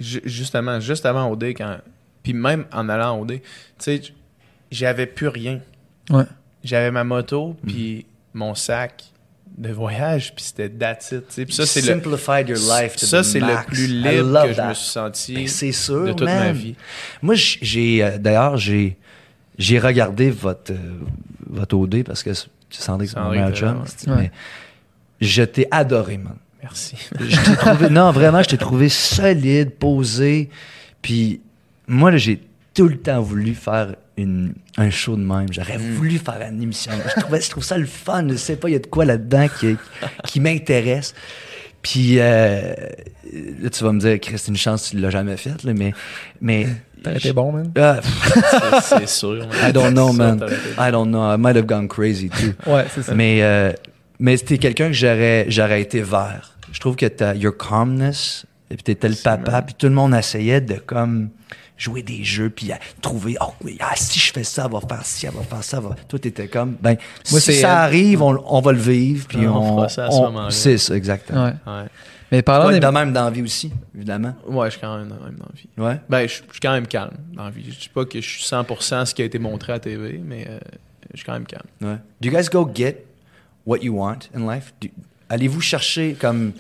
Ju- justement, juste avant OD, quand. Puis même en allant OD, tu sais, j'avais plus rien. Ouais. J'avais ma moto, Mm. puis mon sac de voyage, puis c'était that's it, tu sais. Puis ça, c'est le. Simplified your life to Ça, c'est le plus libre que je that. me suis senti Ben, c'est sûr, de toute ma vie. Moi, j- j'ai euh, d'ailleurs j'ai j'ai regardé votre euh, votre OD parce que c'est Sandrine, c'est mon Sandrine meilleur était chum, mais je t'ai adoré, man. Merci. Je t'ai trouvé non vraiment, je t'ai trouvé solide, posé, puis moi là, j'ai tout le temps voulu faire une, un show de même. J'aurais Mm. voulu faire une émission. Je, trouvais, je trouve ça le fun. Je sais pas, il y a de quoi là-dedans qui, qui m'intéresse. Puis euh, là, tu vas me dire, Chris, c'est une chance, tu l'as jamais fait, là, mais. mais T'aurais été bon, man. Ah, C'est- sûr. man. I don't know, man. I don't know. I might have gone crazy too. Ouais, c'est ça. mais euh, mais c'était quelqu'un que j'aurais j'aurais été vers. Je trouve que t'as your calmness, et puis t'étais le papa, puis tout le monde essayait de comme jouer des jeux, puis à trouver, oh oui, ah, si je fais ça, elle va faire ci, elle va faire ça. elle va- Toi, t'étais comme, ben, Moi, si c'est, ça arrive, on, on va le vivre, puis On on, fera ça à ce moment-là. C'est ça, exactement. Ouais. Ouais. Mais parlant des... de même dans la vie aussi, évidemment. Ouais, je suis quand même dans, même dans la vie. Ouais. Ben, je, je suis quand même calme dans la vie. Je dis pas que je suis 100% ce qui a été montré à TV, mais euh, je suis quand même calme. Ouais. Do you guys go get what you want in life? Do- Allez-vous chercher comme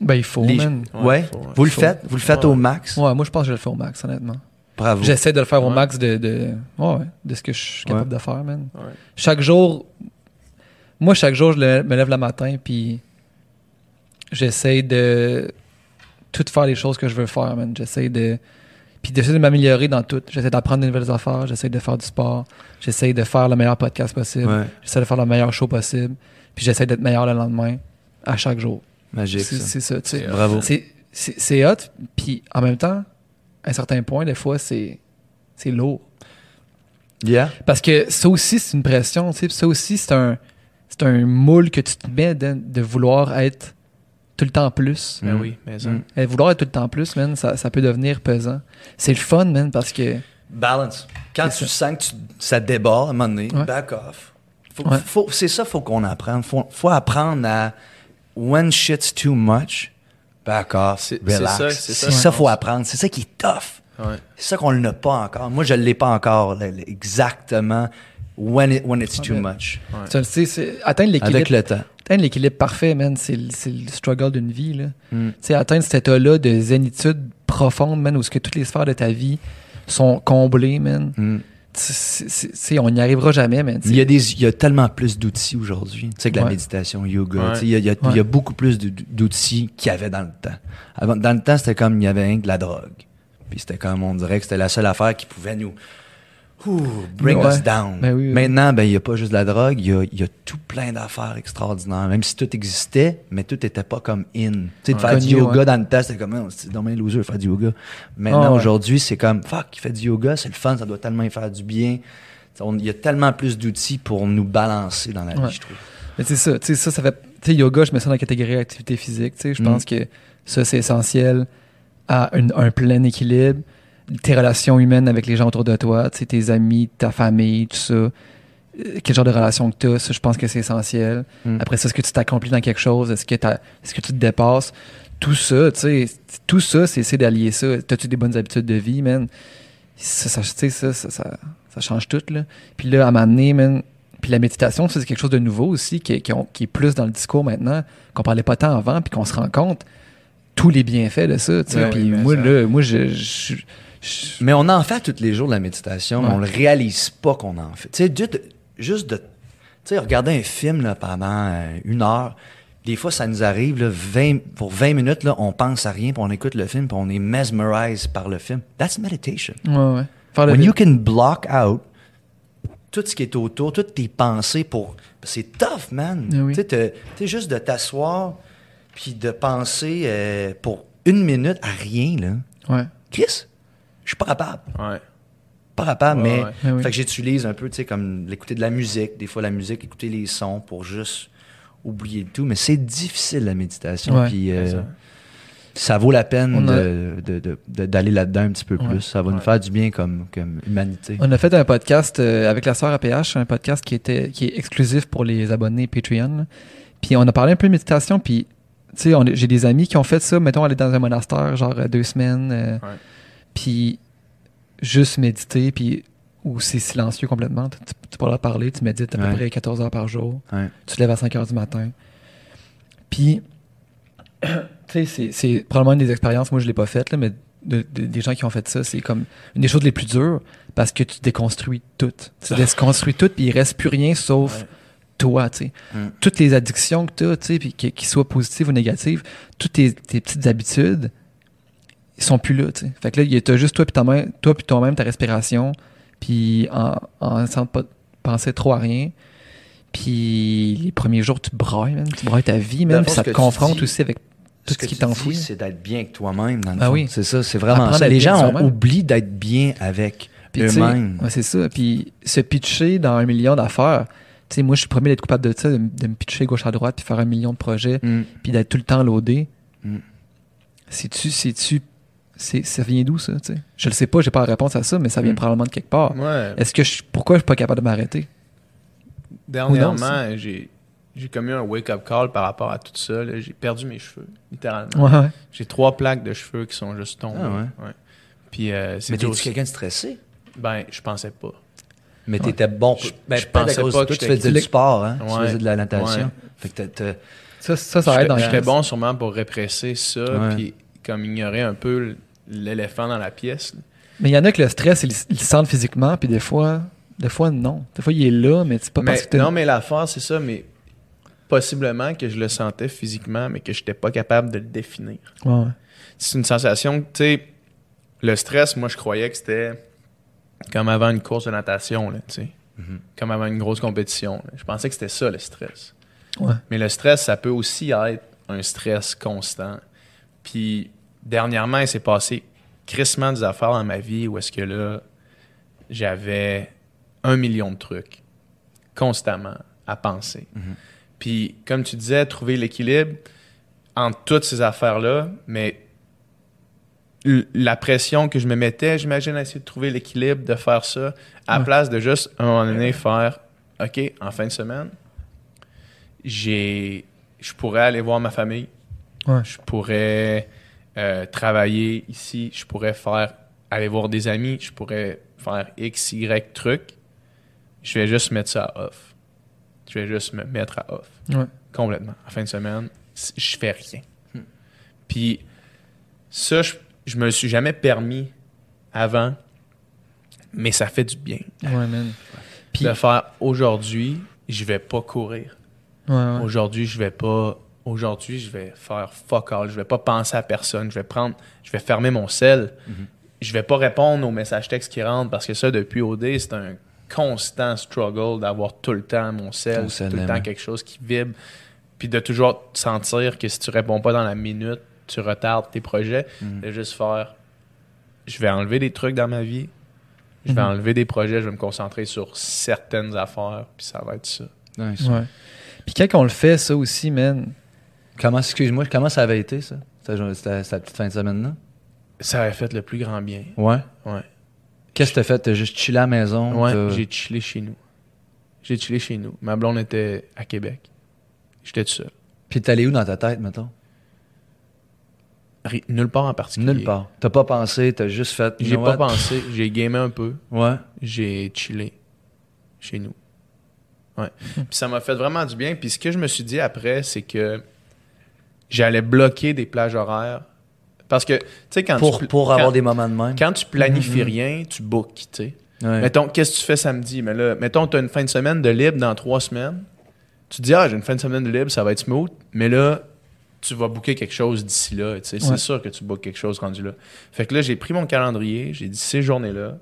Ben, il faut, les- man. Ouais, Ouais. faut, ouais. Vous le faites? Vous le faites Ouais. au max? Ouais, moi, je pense que je le fais au max, honnêtement. Bravo. J'essaie de le faire au Ouais. max de, de, ouais, ouais, de ce que je suis capable Ouais. de faire, man. Ouais. Chaque jour, moi, chaque jour, je le- me lève le matin, puis j'essaie de tout faire les choses que je veux faire, man. J'essaie de. Puis d'essayer de m'améliorer dans tout. J'essaie d'apprendre de nouvelles affaires, j'essaie de faire du sport, j'essaie de faire le meilleur podcast possible, Ouais. j'essaie de faire le meilleur show possible, puis j'essaie d'être meilleur le lendemain, à chaque jour. Magique, C'est ça. tu sais. Bravo. C'est- hot, puis en même temps, à un certain point, des fois, c'est lourd. Yeah. Parce que ça aussi, c'est une pression, tu sais, ça aussi, c'est un, c'est un moule que tu te mets de, de vouloir être tout le temps plus. Ben Mm. oui, mais ça. Mm. Et vouloir être tout le temps plus, man, ça, ça peut devenir pesant. C'est le fun, man, parce que. Balance. Quand tu sens que tu- ça déborde, à un moment donné, Ouais. back off. Ouais. c'est ça, faut qu'on apprenne. Faut, faut apprendre à when shit's too much, back off, C'est- c'est relax. ça, c'est ça, C'est ça, pense. faut apprendre. C'est ça qui est tough. Ouais. C'est ça qu'on n'a pas encore. Moi, je ne l'ai pas encore là, exactement when, it- when it's too Ouais. much. Ouais. Tu sais, c'est- atteindre Avec l'équilibre le temps. atteindre l'équilibre parfait, man, c'est le, c'est le struggle d'une vie. Là. Mm. Tu sais, atteindre cet état-là de zénitude profonde, man, où ce que toutes les sphères de ta vie sont comblées, man. Mm. On n'y arrivera jamais, sais. Il y, a des, il y a tellement plus d'outils aujourd'hui. Tu sais, que la Ouais. méditation, yoga. Ouais. tu sais, Il, y a, il y a- il y a Ouais. beaucoup plus d'outils qu'il y avait dans le temps. Avant, dans le temps, c'était comme il y avait rien que de la drogue. Puis c'était comme on dirait que c'était la seule affaire qui pouvait nous ouh, bring Ouais. us down. Ben oui, oui. Maintenant, ben, il n'y a pas juste de la drogue, il y a, il y a tout plein d'affaires extraordinaires. Même si tout existait, mais tout n'était pas comme in. Tu sais, de Ouais. faire du yoga ouais. dans le temps, c'était comme, Oh, c'est dommage loser faire du yoga. Maintenant, Ah, aujourd'hui, c'est comme, fuck, il fait du yoga, c'est le fun, ça doit tellement y faire du bien. Il y a tellement plus d'outils pour nous balancer dans la vie, je trouve. Mais c'est ça, tu sais, ça, ça fait. Tu sais, yoga, je mets ça dans la catégorie activité physique. Tu sais, je Mm. pense que ça, c'est essentiel à une- un plein équilibre. Tes relations humaines avec les gens autour de toi, tes amis, ta famille, tout ça. Euh, Quel genre de relation que tu as, ça, je pense que c'est essentiel. Mm. Après ça, est-ce que tu t'accomplis dans quelque chose? Est-ce que, est-ce que tu te dépasses? Tout ça, tu sais, tout ça, c'est essayer d'allier ça. T'as-tu des bonnes habitudes de vie, man? Ça, ça, tu sais, ça, ça, ça, ça change tout. Là. Puis là, à un moment donné, man, puis la méditation, ça, c'est quelque chose de nouveau aussi, qui, est- qui ont- qui est plus dans le discours maintenant, qu'on parlait pas tant avant, puis qu'on se rend compte tous les bienfaits de ça. tu sais. Ouais, puis oui, moi, ça- là, moi, je- Mais on en fait tous les jours de la méditation, mais on le réalise pas qu'on en fait. Tu sais, juste de, juste de- tu sais, regarder un film là, pendant euh, une heure, des fois, ça nous arrive, là, 20 pour 20 minutes, là, on pense à rien, puis on écoute le film, puis on est mesmerized par le film. That's meditation. ouais, ouais. Faire When you can block out tout ce qui est autour, toutes tes pensées pour... C'est tough, man. Oui. Tu sais, te- tu sais, juste de t'asseoir, puis de penser euh, pour une minute à rien, là. Ouais. Chris, je suis pas capable Ouais. pas capable, Ouais, mais ouais. Fait que j'utilise un peu, tu sais, comme l'écouter de la musique, des fois la musique, écouter les sons pour juste oublier tout. Mais c'est difficile la méditation, Ouais. puis euh, ça. vaut la peine On a- de- de- de- de- d'aller là-dedans un petit peu Ouais. plus. Ça va nous faire du bien comme, comme humanité. On a fait un podcast euh, avec la sœur APH, un podcast qui était qui est exclusif pour les abonnés Patreon. Puis on a parlé un peu de méditation, puis tu sais, on- j'ai des amis qui ont fait ça, mettons aller dans un monastère genre euh, deux semaines, euh, Ouais. Puis juste méditer, puis où c'est silencieux complètement. Tu, tu, leur parler, tu médites à peu près 14 heures par jour. Ouais. Tu te lèves à 5 heures du matin. Puis, tu sais, c'est- c'est probablement une des expériences, moi je l'ai pas faite, là, mais de- de- des gens qui ont fait ça, c'est comme une des choses les plus dures parce que tu déconstruis tout. Tu déconstruis tout, puis il reste plus rien sauf Ouais. toi, tu sais. Mm. Toutes les addictions que tu as, tu sais, puis qu'ils soient positives ou négatives, toutes tes, tes petites habitudes, ils sont plus là, tu sais. Fait que là, tu as juste toi puis ta main, toi puis toi-même, ta respiration, puis en, en de pas penser trop à rien. Puis les premiers jours, tu brailles, man. Tu brailles ta vie, même. Puis ça ce te confronte dis- aussi avec tout ce, que qui t'enfouit. c'est d'être bien avec toi-même, dans le Ah fond. oui. C'est ça, c'est vraiment ça. Les gens soi-même. oublié d'être bien avec eux-mêmes. ouais, c'est ça. Puis se pitcher dans un million d'affaires. Tu sais, moi, je suis le premier d'être coupable de ça, de, me pitcher gauche à droite, puis faire un million de projets, Mm. puis d'être tout le temps loadé. Mm. C'est-tu, c'est-tu, c'est, ça vient d'où, ça, tu sais? Je le sais pas, j'ai pas la réponse à ça, mais ça vient Mm. probablement de quelque part. Ouais. Est-ce que je, pourquoi je suis pas capable de m'arrêter? Dernièrement, j'ai j'ai comme eu un wake-up call par rapport à tout ça. là. J'ai perdu mes cheveux, littéralement. Ouais, ouais. J'ai trois plaques de cheveux qui sont juste tombées. Ah ouais? Puis euh, c'est Mais t'es-tu aussi. quelqu'un de stressé? Ben, je pensais pas. Mais t'étais bon. Je- ben, je pensais pas que toi, tu faisais du sport, hein? Tu faisais de la natation. Ouais. Fait que t'as- t'as- Ça, ça, ça aide dans J'étais bon sûrement pour répresser ça, Ouais. puis comme ignorer un peu l'éléphant dans la pièce. là. Mais il y en a que le stress, ils, ils le sentent physiquement, puis des fois, des fois, non. Des fois, il est là, mais c'est pas Mais- parce que non, mais l'affaire, c'est ça, mais possiblement que je le sentais physiquement, mais que je n'étais pas capable de le définir. Ouais, ouais. C'est une sensation, tu sais, le stress, moi, je croyais que c'était comme avant une course de natation, là, tu sais. Mhm. Comme avant une grosse compétition. là. Je pensais que c'était ça, le stress. Ouais. Mais le stress, ça peut aussi être un stress constant. Puis, dernièrement, il s'est passé crissement des affaires dans ma vie où est-ce que là, j'avais un million de trucs constamment à penser. Mhm. Puis, comme tu disais, trouver l'équilibre entre toutes ces affaires-là, mais la pression que je me mettais, j'imagine, à essayer de trouver l'équilibre, de faire ça, à Ouais. place de juste, à un moment donné, faire OK, en fin de semaine, j'ai, je pourrais aller voir ma famille, Ouais. je pourrais euh, travailler ici, je pourrais faire aller voir des amis, je pourrais faire X, Y trucs. Je vais juste mettre ça à off. Je vais juste me mettre à off. Ouais. Complètement. En fin de semaine, je fais rien. Puis ça, je, je me le suis jamais permis avant, mais ça fait du bien. Ouais, man. Puis, De faire aujourd'hui, je vais pas courir. ouais, ouais. Aujourd'hui, je vais pas. Aujourd'hui, je vais faire fuck all. Je vais pas penser à personne. Je vais prendre. Je vais fermer mon sel. Je vais pas répondre aux messages textes qui rentrent parce que ça, depuis OD, c'est un constant struggle d'avoir tout le temps mon sel, tout le hein. temps quelque chose qui vibre. Puis de toujours sentir que si tu réponds pas dans la minute, tu retardes tes projets. Mhm. De juste faire. Je vais enlever des trucs dans ma vie. Je vais Mhm. enlever des projets. Je vais me concentrer sur certaines affaires. Puis ça va être ça. Nice. Ouais. Puis quand on le fait, ça aussi, man. Comment, excuse-moi, comment ça avait été, ça? Cette petite fin de semaine-là? Ça a fait le plus grand bien. Ouais? Ouais. Qu'est-ce que t'as fait? T'as juste chillé à la maison? Ouais, t'as- j'ai chillé chez nous. J'ai chillé chez nous. Ma blonde était à Québec. J'étais tout seul. Puis t'es allé où dans ta tête, mettons? Nulle part en particulier. Nulle part. T'as pas pensé, t'as juste fait. J'ai pas pensé. J'ai gamé un peu. Ouais. J'ai chillé chez nous. Ouais. Puis ça m'a fait vraiment du bien. Puis ce que je me suis dit après, c'est que j'allais bloquer des plages horaires. Parce que, tu sais, quand Pour, tu. pour quand- avoir des moments de même. Quand tu planifies rien, tu bookes, tu sais. Ouais. Mettons, qu'est-ce que tu fais samedi? Mais là, mettons, tu as une fin de semaine de libre dans trois semaines. Tu te dis, ah, j'ai une fin de semaine de libre, ça va être smooth. Mais là, tu vas booker quelque chose d'ici là. tu sais. C'est sûr que tu bookes quelque chose rendu là. Fait que là, j'ai pris mon calendrier, j'ai dit, ces journées-là,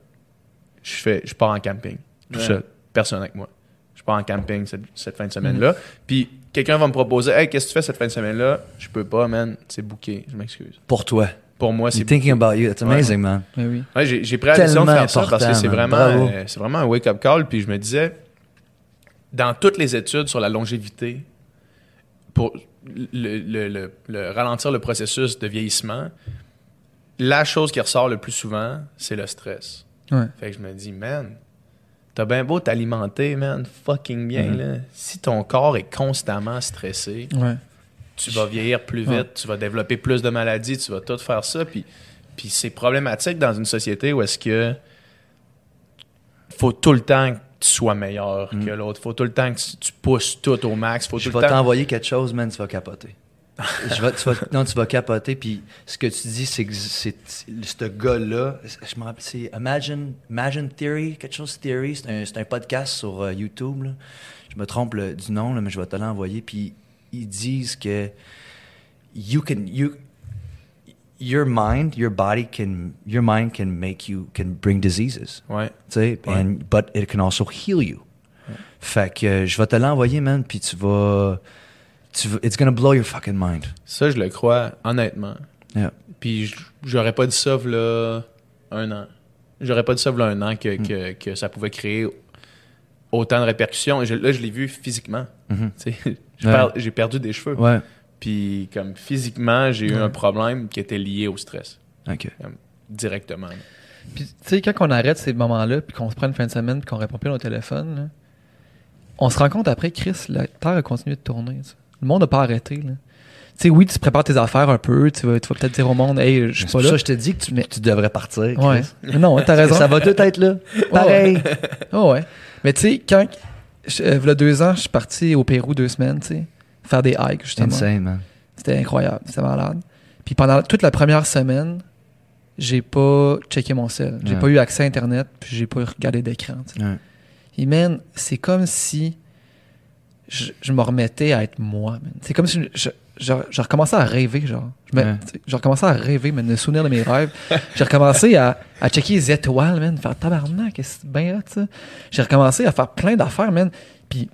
je fais, je pars en camping. Tout Ouais. seul. Personne avec moi. Je pars en camping cette, cette fin de semaine-là. Puis quelqu'un va me proposer, hey, qu'est-ce que tu fais cette fin de semaine-là? Je peux pas, man. C'est booké. Je m'excuse. Pour toi. Pour moi, c'est thinking about you. It's amazing, man. Mais oui. Ouais, j'ai, pris la décision de faire ça parce que c'est vraiment, euh, c'est vraiment un wake-up call. Puis je me disais, dans toutes les études sur la longévité, pour le, le- le- le- ralentir le processus de vieillissement, la chose qui ressort le plus souvent, c'est le stress. Ouais. Fait que je me dis, man, t'as bien beau t'alimenter, man, fucking bien, Mhm. là. Si ton corps est constamment stressé, Ouais. tu vas vieillir plus vite, Ouais. tu vas développer plus de maladies, tu vas tout faire ça. Puis, puis c'est problématique dans une société où est-ce que faut tout le temps que tu sois meilleur que l'autre. faut tout le temps que tu, tu pousses tout au max. faut Mm. Je tout vais t'envoyer quelque chose, man, tu vas capoter. Je vais- tu vas- non, tu vas capoter. Puis ce que tu dis, c'est que c'est, ce gars-là, je me rappelle, c'est Imagine, Imagine Theory, quelque chose Theory. C'est un, c'est un podcast sur euh, YouTube. là. Je me trompe le- du nom, là, mais je vais te l'envoyer. Puis ils disent que you can, you, your mind, your body can, your mind can make you, can bring diseases. Ouais. Tu sais, Ouais. and- but it can also heal you. Fait que euh, je vais te l'envoyer, man, puis tu vas, tu it's gonna blow your fucking mind. Ça, je le crois, honnêtement. Yeah. Puis j'aurais pas dit ça là un an. J'aurais pas dit ça là un an Mm. que, que, que ça pouvait créer autant de répercussions. Je- là, je l'ai vu physiquement. Mhm. Tu sais, J'ai Ouais. perdu des cheveux. Ouais. Puis comme physiquement, j'ai eu un problème qui était lié au stress. Ok. Comme, directement. Puis, tu sais, quand on arrête ces moments-là, puis qu'on se prend une fin de semaine, puis qu'on répond plus à nos téléphones, là, on se rend compte après, Chris, la Terre a continué de tourner. ça. Le monde n'a pas arrêté. là. Tu sais, oui, tu prépares tes affaires un peu, tu vas, tu vas peut-être dire au monde, hey, je suis pas là. ça je te dis que tu, Mais- tu devrais partir. Ouais. Chris. Mais non, t'as raison. Ça va tout être là. Pareil. Oh ouais. Mais tu sais, quand, je- euh, v'là deux ans, je suis parti au Pérou deux semaines, tu sais, faire des hikes, justement. Insane, man. C'était incroyable, c'était malade. Puis pendant toute la première semaine, j'ai pas checké mon sel. J'ai Ouais. pas eu accès à Internet, puis j'ai pas regardé d'écran. tu sais. Ouais. Et man, c'est comme si je, je me remettais à être moi. C'est comme si je, je, je recommençais à rêver, genre. Je, me, Ouais. je recommençais à rêver, man, de souvenir de mes rêves. J'ai recommencé à, à checker les étoiles, man, faire tabarnak, c'est bien hot, ça. J'ai recommencé à faire plein d'affaires, man. Puis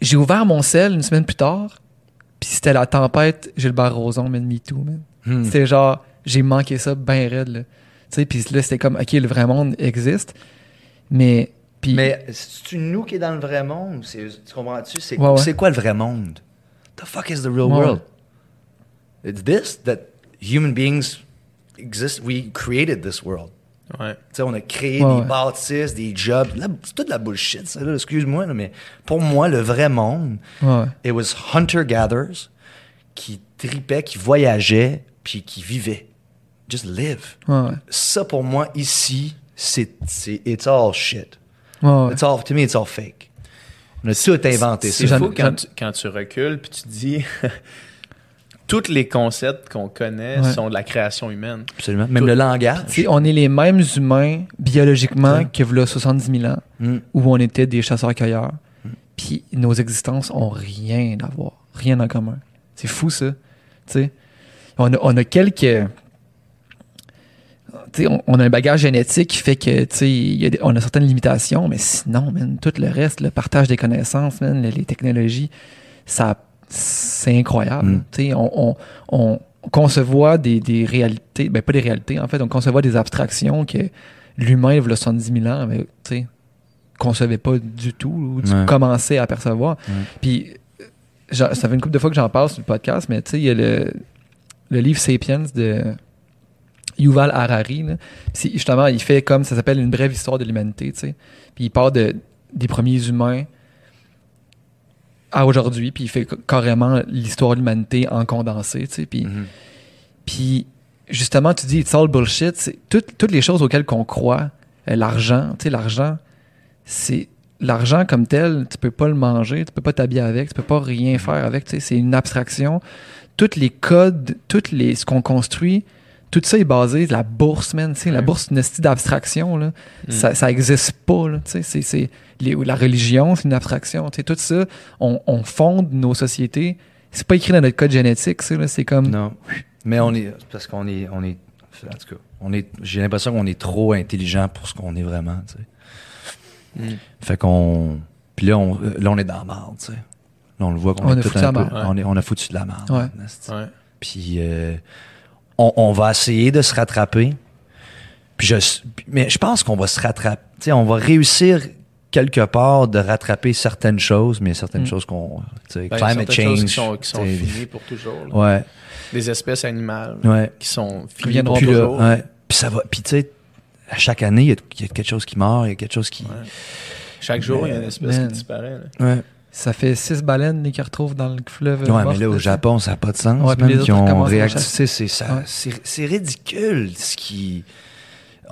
j'ai ouvert mon sel une semaine plus tard, puis c'était la tempête Gilbert Rozon, man, Me Too, man. Hmm. C'était genre, j'ai manqué ça bien raide, là. Tu sais, puis là, c'était comme, OK, le vrai monde existe, mais... Puis, Mais c'est-tu nous qui est dans le vrai monde? C'est- Tu comprends-tu? C'est Ouais, ouais. c'est quoi le vrai monde? The fuck is the real Ouais. world? It's this that human beings exist. We created this world. Ouais. Tu sais, on a créé Ouais, des ouais. bâtisses, des jobs. C'est toute la bullshit, ça, là, excuse-moi, mais pour moi, le vrai monde, it was hunter-gatherers qui tripaient, qui voyageaient, puis qui vivaient. Just live. Ça, pour moi, ici, c'est, c'est it's all shit. Ouais, ouais. It's all, to me, it's all fake. On a tout inventé. C'est fou quand tu, quand tu recules puis tu dis tous les concepts qu'on connaît Ouais. sont de la création humaine. Absolument. Même Tout- le langage. Tu sais, on est les mêmes humains biologiquement Ouais. que v'là 70 000 ans, Mm. où on était des chasseurs-cueilleurs. Puis nos existences ont rien à voir, rien en commun. C'est fou ça. Tu sais, on a, on a quelques. On, on a un bagage génétique qui fait que y a des- on a certaines limitations, mais sinon, man, tout le reste, le partage des connaissances, man, les, les technologies, ça, c'est incroyable. Mm. On, on, on concevoit des, des réalités, ben pas des réalités en fait, on concevoit des abstractions que l'humain, il y a 70 000 ans, mais concevait pas du tout, ou du Ouais. commençait à percevoir. Ouais. Puis, ça fait une couple de fois que j'en parle sur le podcast, mais tu sais, il y a le, le livre Sapiens de Yuval Harari. là. Justement, il fait comme ça s'appelle une brève histoire de l'humanité, tu sais. Puis il part de, des premiers humains à aujourd'hui, puis il fait ca- carrément l'histoire de l'humanité en condensé, tu sais. Puis Mhm. Puis, justement, tu dis, it's all bullshit. Toutes, toutes les choses auxquelles qu'on croit, euh, l'argent, tu sais, l'argent, c'est. L'argent comme tel, tu peux pas le manger, tu peux pas t'habiller avec, tu peux pas rien faire avec, tu sais, c'est une abstraction. Tous les codes, toutes les, ce qu'on construit, tout ça est basé, la bourse, man, tu sais, la bourse, c'est une style d'abstraction, là. Ça, ça existe pas, là, tu sais, c'est- c'est, les- la religion, c'est une abstraction, tu sais, tout ça, on, on fonde nos sociétés, c'est pas écrit dans notre code génétique, c'est comme, Non. Mais on est. Parce qu'on est. On est en tout cas, on est, j'ai l'impression qu'on est trop intelligent pour ce qu'on est vraiment, tu sais. Mm. Fait qu'on. Puis là, on, là, on est dans la merde, tu sais. Là, on le voit qu'on On est a tout foutu un peu. On, est, on a foutu de la merde. Ouais. Puis euh, on, on va essayer de se rattraper. Puis je, mais je pense qu'on va se rattraper. Tu sais, on va réussir quelque part de rattraper certaines choses, mais y a certaines Mm. choses qu'on. Tu sais, Ben, climate change. qui sont, qui sont finies pour toujours. là. Ouais. Des espèces animales Ouais. qui sont Qui finies pour là, toujours. ouais. Puis ça va. Puis tu sais, à chaque année, il y, a- il y a quelque chose qui meurt, il y a quelque chose qui. Ouais. Chaque jour, il y a une espèce Man. qui disparaît. là. Ouais. Ça fait six baleines les qu'ils retrouvent dans le fleuve. Ouais, mais là, au. Japon, ça n'a pas de sens. Ouais, même, qui ont recommencent à réacti- chasser. c'est- ridicule ce qui.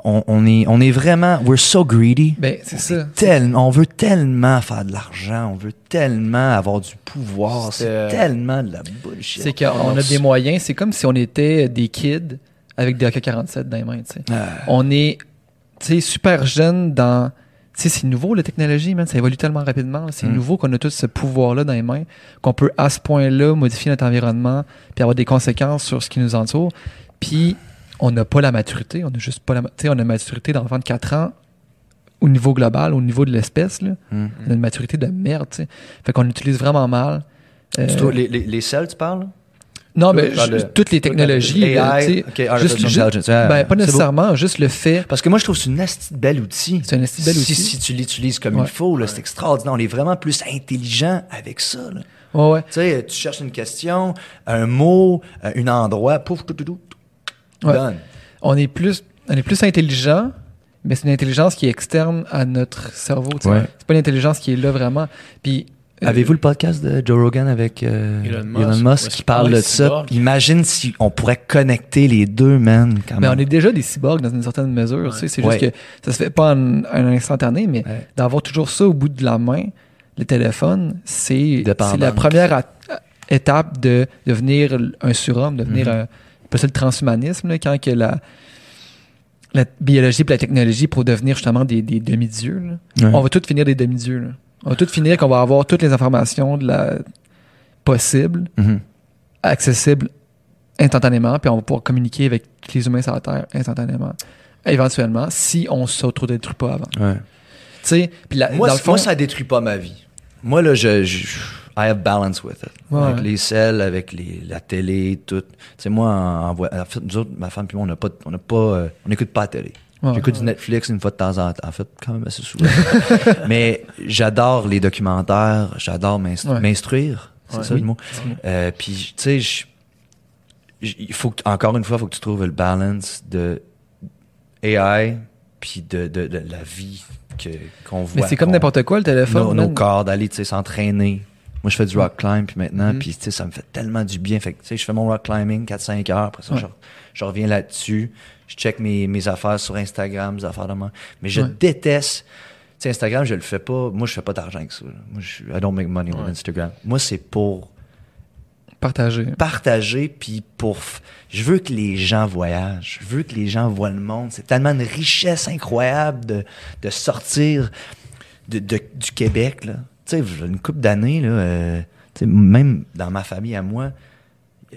On, on est, on est vraiment. We're so greedy. Ben, c'est ça. On veut tellement faire de l'argent, on veut tellement avoir du pouvoir. C'est C'était- tellement de la bullshit. C'est qu'on a des moyens. C'est comme si on était des kids avec des AK-47 dans les mains, On est, super jeune dans... Tu sais, c'est nouveau, la technologie, man. Ça évolue tellement rapidement. C'est Mm. nouveau qu'on a tout ce pouvoir-là dans les mains, qu'on peut, à ce point-là, modifier notre environnement puis avoir des conséquences sur ce qui nous entoure. Puis, on n'a pas la maturité. On n'a juste pas la... ma- Tu sais, on a une maturité d'enfant de 4 ans au niveau global, au niveau de l'espèce, hum. On a une maturité de merde, tu sais. Fait qu'on utilise vraiment mal. Euh, les, les, les cells, tu parles? Non, mais le- toutes les technologies, là, AI, artificial juste, juste- ben, pas nécessairement, juste le fait. Parce que moi, je trouve que c'est une bel outil. C'est un bel outil. Si, si tu l'utilises comme Ouais. il faut, là, c'est extraordinaire. On est vraiment plus intelligent avec ça. Là. Ouais, ouais. Tu sais, tu cherches une question, un mot, euh, un endroit, pouf, tout, tout, tout, Ouais. On est plus, on est plus intelligent, mais c'est une intelligence qui est externe à notre cerveau. Ouais. C'est pas une intelligence qui est là vraiment. Puis, Avez-vous le podcast de Joe Rogan avec euh, Elon Musk, Elon qui parle de ça? Imagine si on pourrait connecter les deux, man. Quand Mais même. on est déjà des cyborgs dans une certaine mesure. tu sais. C'est Ouais. juste que ça se fait pas en un instantané, mais Ouais. d'avoir toujours ça au bout de la main, le téléphone, c'est la première a- étape de devenir un surhomme, devenir Mhm. un. on ça le transhumanisme, là, quand que la, la biologie et la technologie pour devenir justement des, des demi-dieux. Ouais. On va tous finir des demi-dieux. On va tous finir qu'on va avoir toutes les informations de la possibles, Mhm. accessibles instantanément, puis on va pouvoir communiquer avec les humains sur la Terre instantanément, éventuellement, si on s'autodétruit pas avant. Ouais. Tu sais, puis la- Moi, dans le fond, moi, ça détruit pas ma vie. Moi, là, je, je- I have balance with it. Ouais, avec les selles, avec les, la télé, tout. Tu sais, moi, en, nous autres, ma femme et moi, on n'a pas, on n'a pas, euh, on n'écoute pas la télé. Ouais. J'écoute du Netflix une fois de temps en temps. En fait, quand même assez souvent. Mais j'adore les documentaires, j'adore Ouais. m'instruire. C'est ça le mot. Euh, puis, tu sais, il faut que- encore une fois, il faut que tu trouves le balance de AI puis de, de- de la vie que, qu'on voit. mais c'est comme n'importe quoi le téléphone. nos, nos man. corps, d'aller tu sais, s'entraîner. Moi, je fais du rock climb, puis maintenant, Mhm. puis tu sais, ça me fait tellement du bien. Fait que, tu sais, je fais mon rock climbing 4-5 heures, après ça, Ouais. je, je reviens là-dessus. Je check mes, mes affaires sur Instagram, mes affaires de moi. Mais je Ouais. déteste. Tu sais, Instagram, je le fais pas. Moi, je fais pas d'argent avec ça. là. Moi, je, I don't make money on. Instagram. Moi, c'est pour Partagé. partager, puis pour. Je veux que les gens voyagent. Je veux que les gens voient le monde. C'est tellement une richesse incroyable de, de sortir de, de- du Québec. Là. Tu sais, une couple d'années, là, euh, même dans ma famille à moi,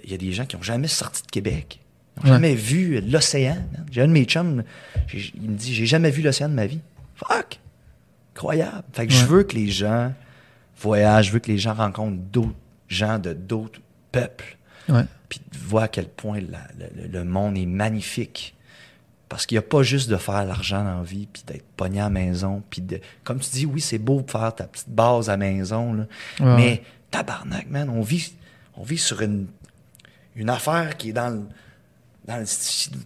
il y a des gens qui n'ont jamais sorti de Québec. Ils n'ont Ouais. jamais vu l'océan. J'ai un de mes chums, il me dit J'ai jamais vu l'océan de ma vie. Fuck! Incroyable. Fait que je veux que les gens voyagent, je veux que les gens rencontrent d'autres gens de d'autres peuples puis voir à quel point la- le, le monde est magnifique. Parce qu'il n'y a pas juste de faire l'argent dans la vie, puis d'être pogné à la maison, puis de... Comme tu dis, oui, c'est beau de faire ta petite base à la maison, là, Ouais, mais tabarnak, man, on vit, on vit sur une, une affaire qui est dans le... Dans le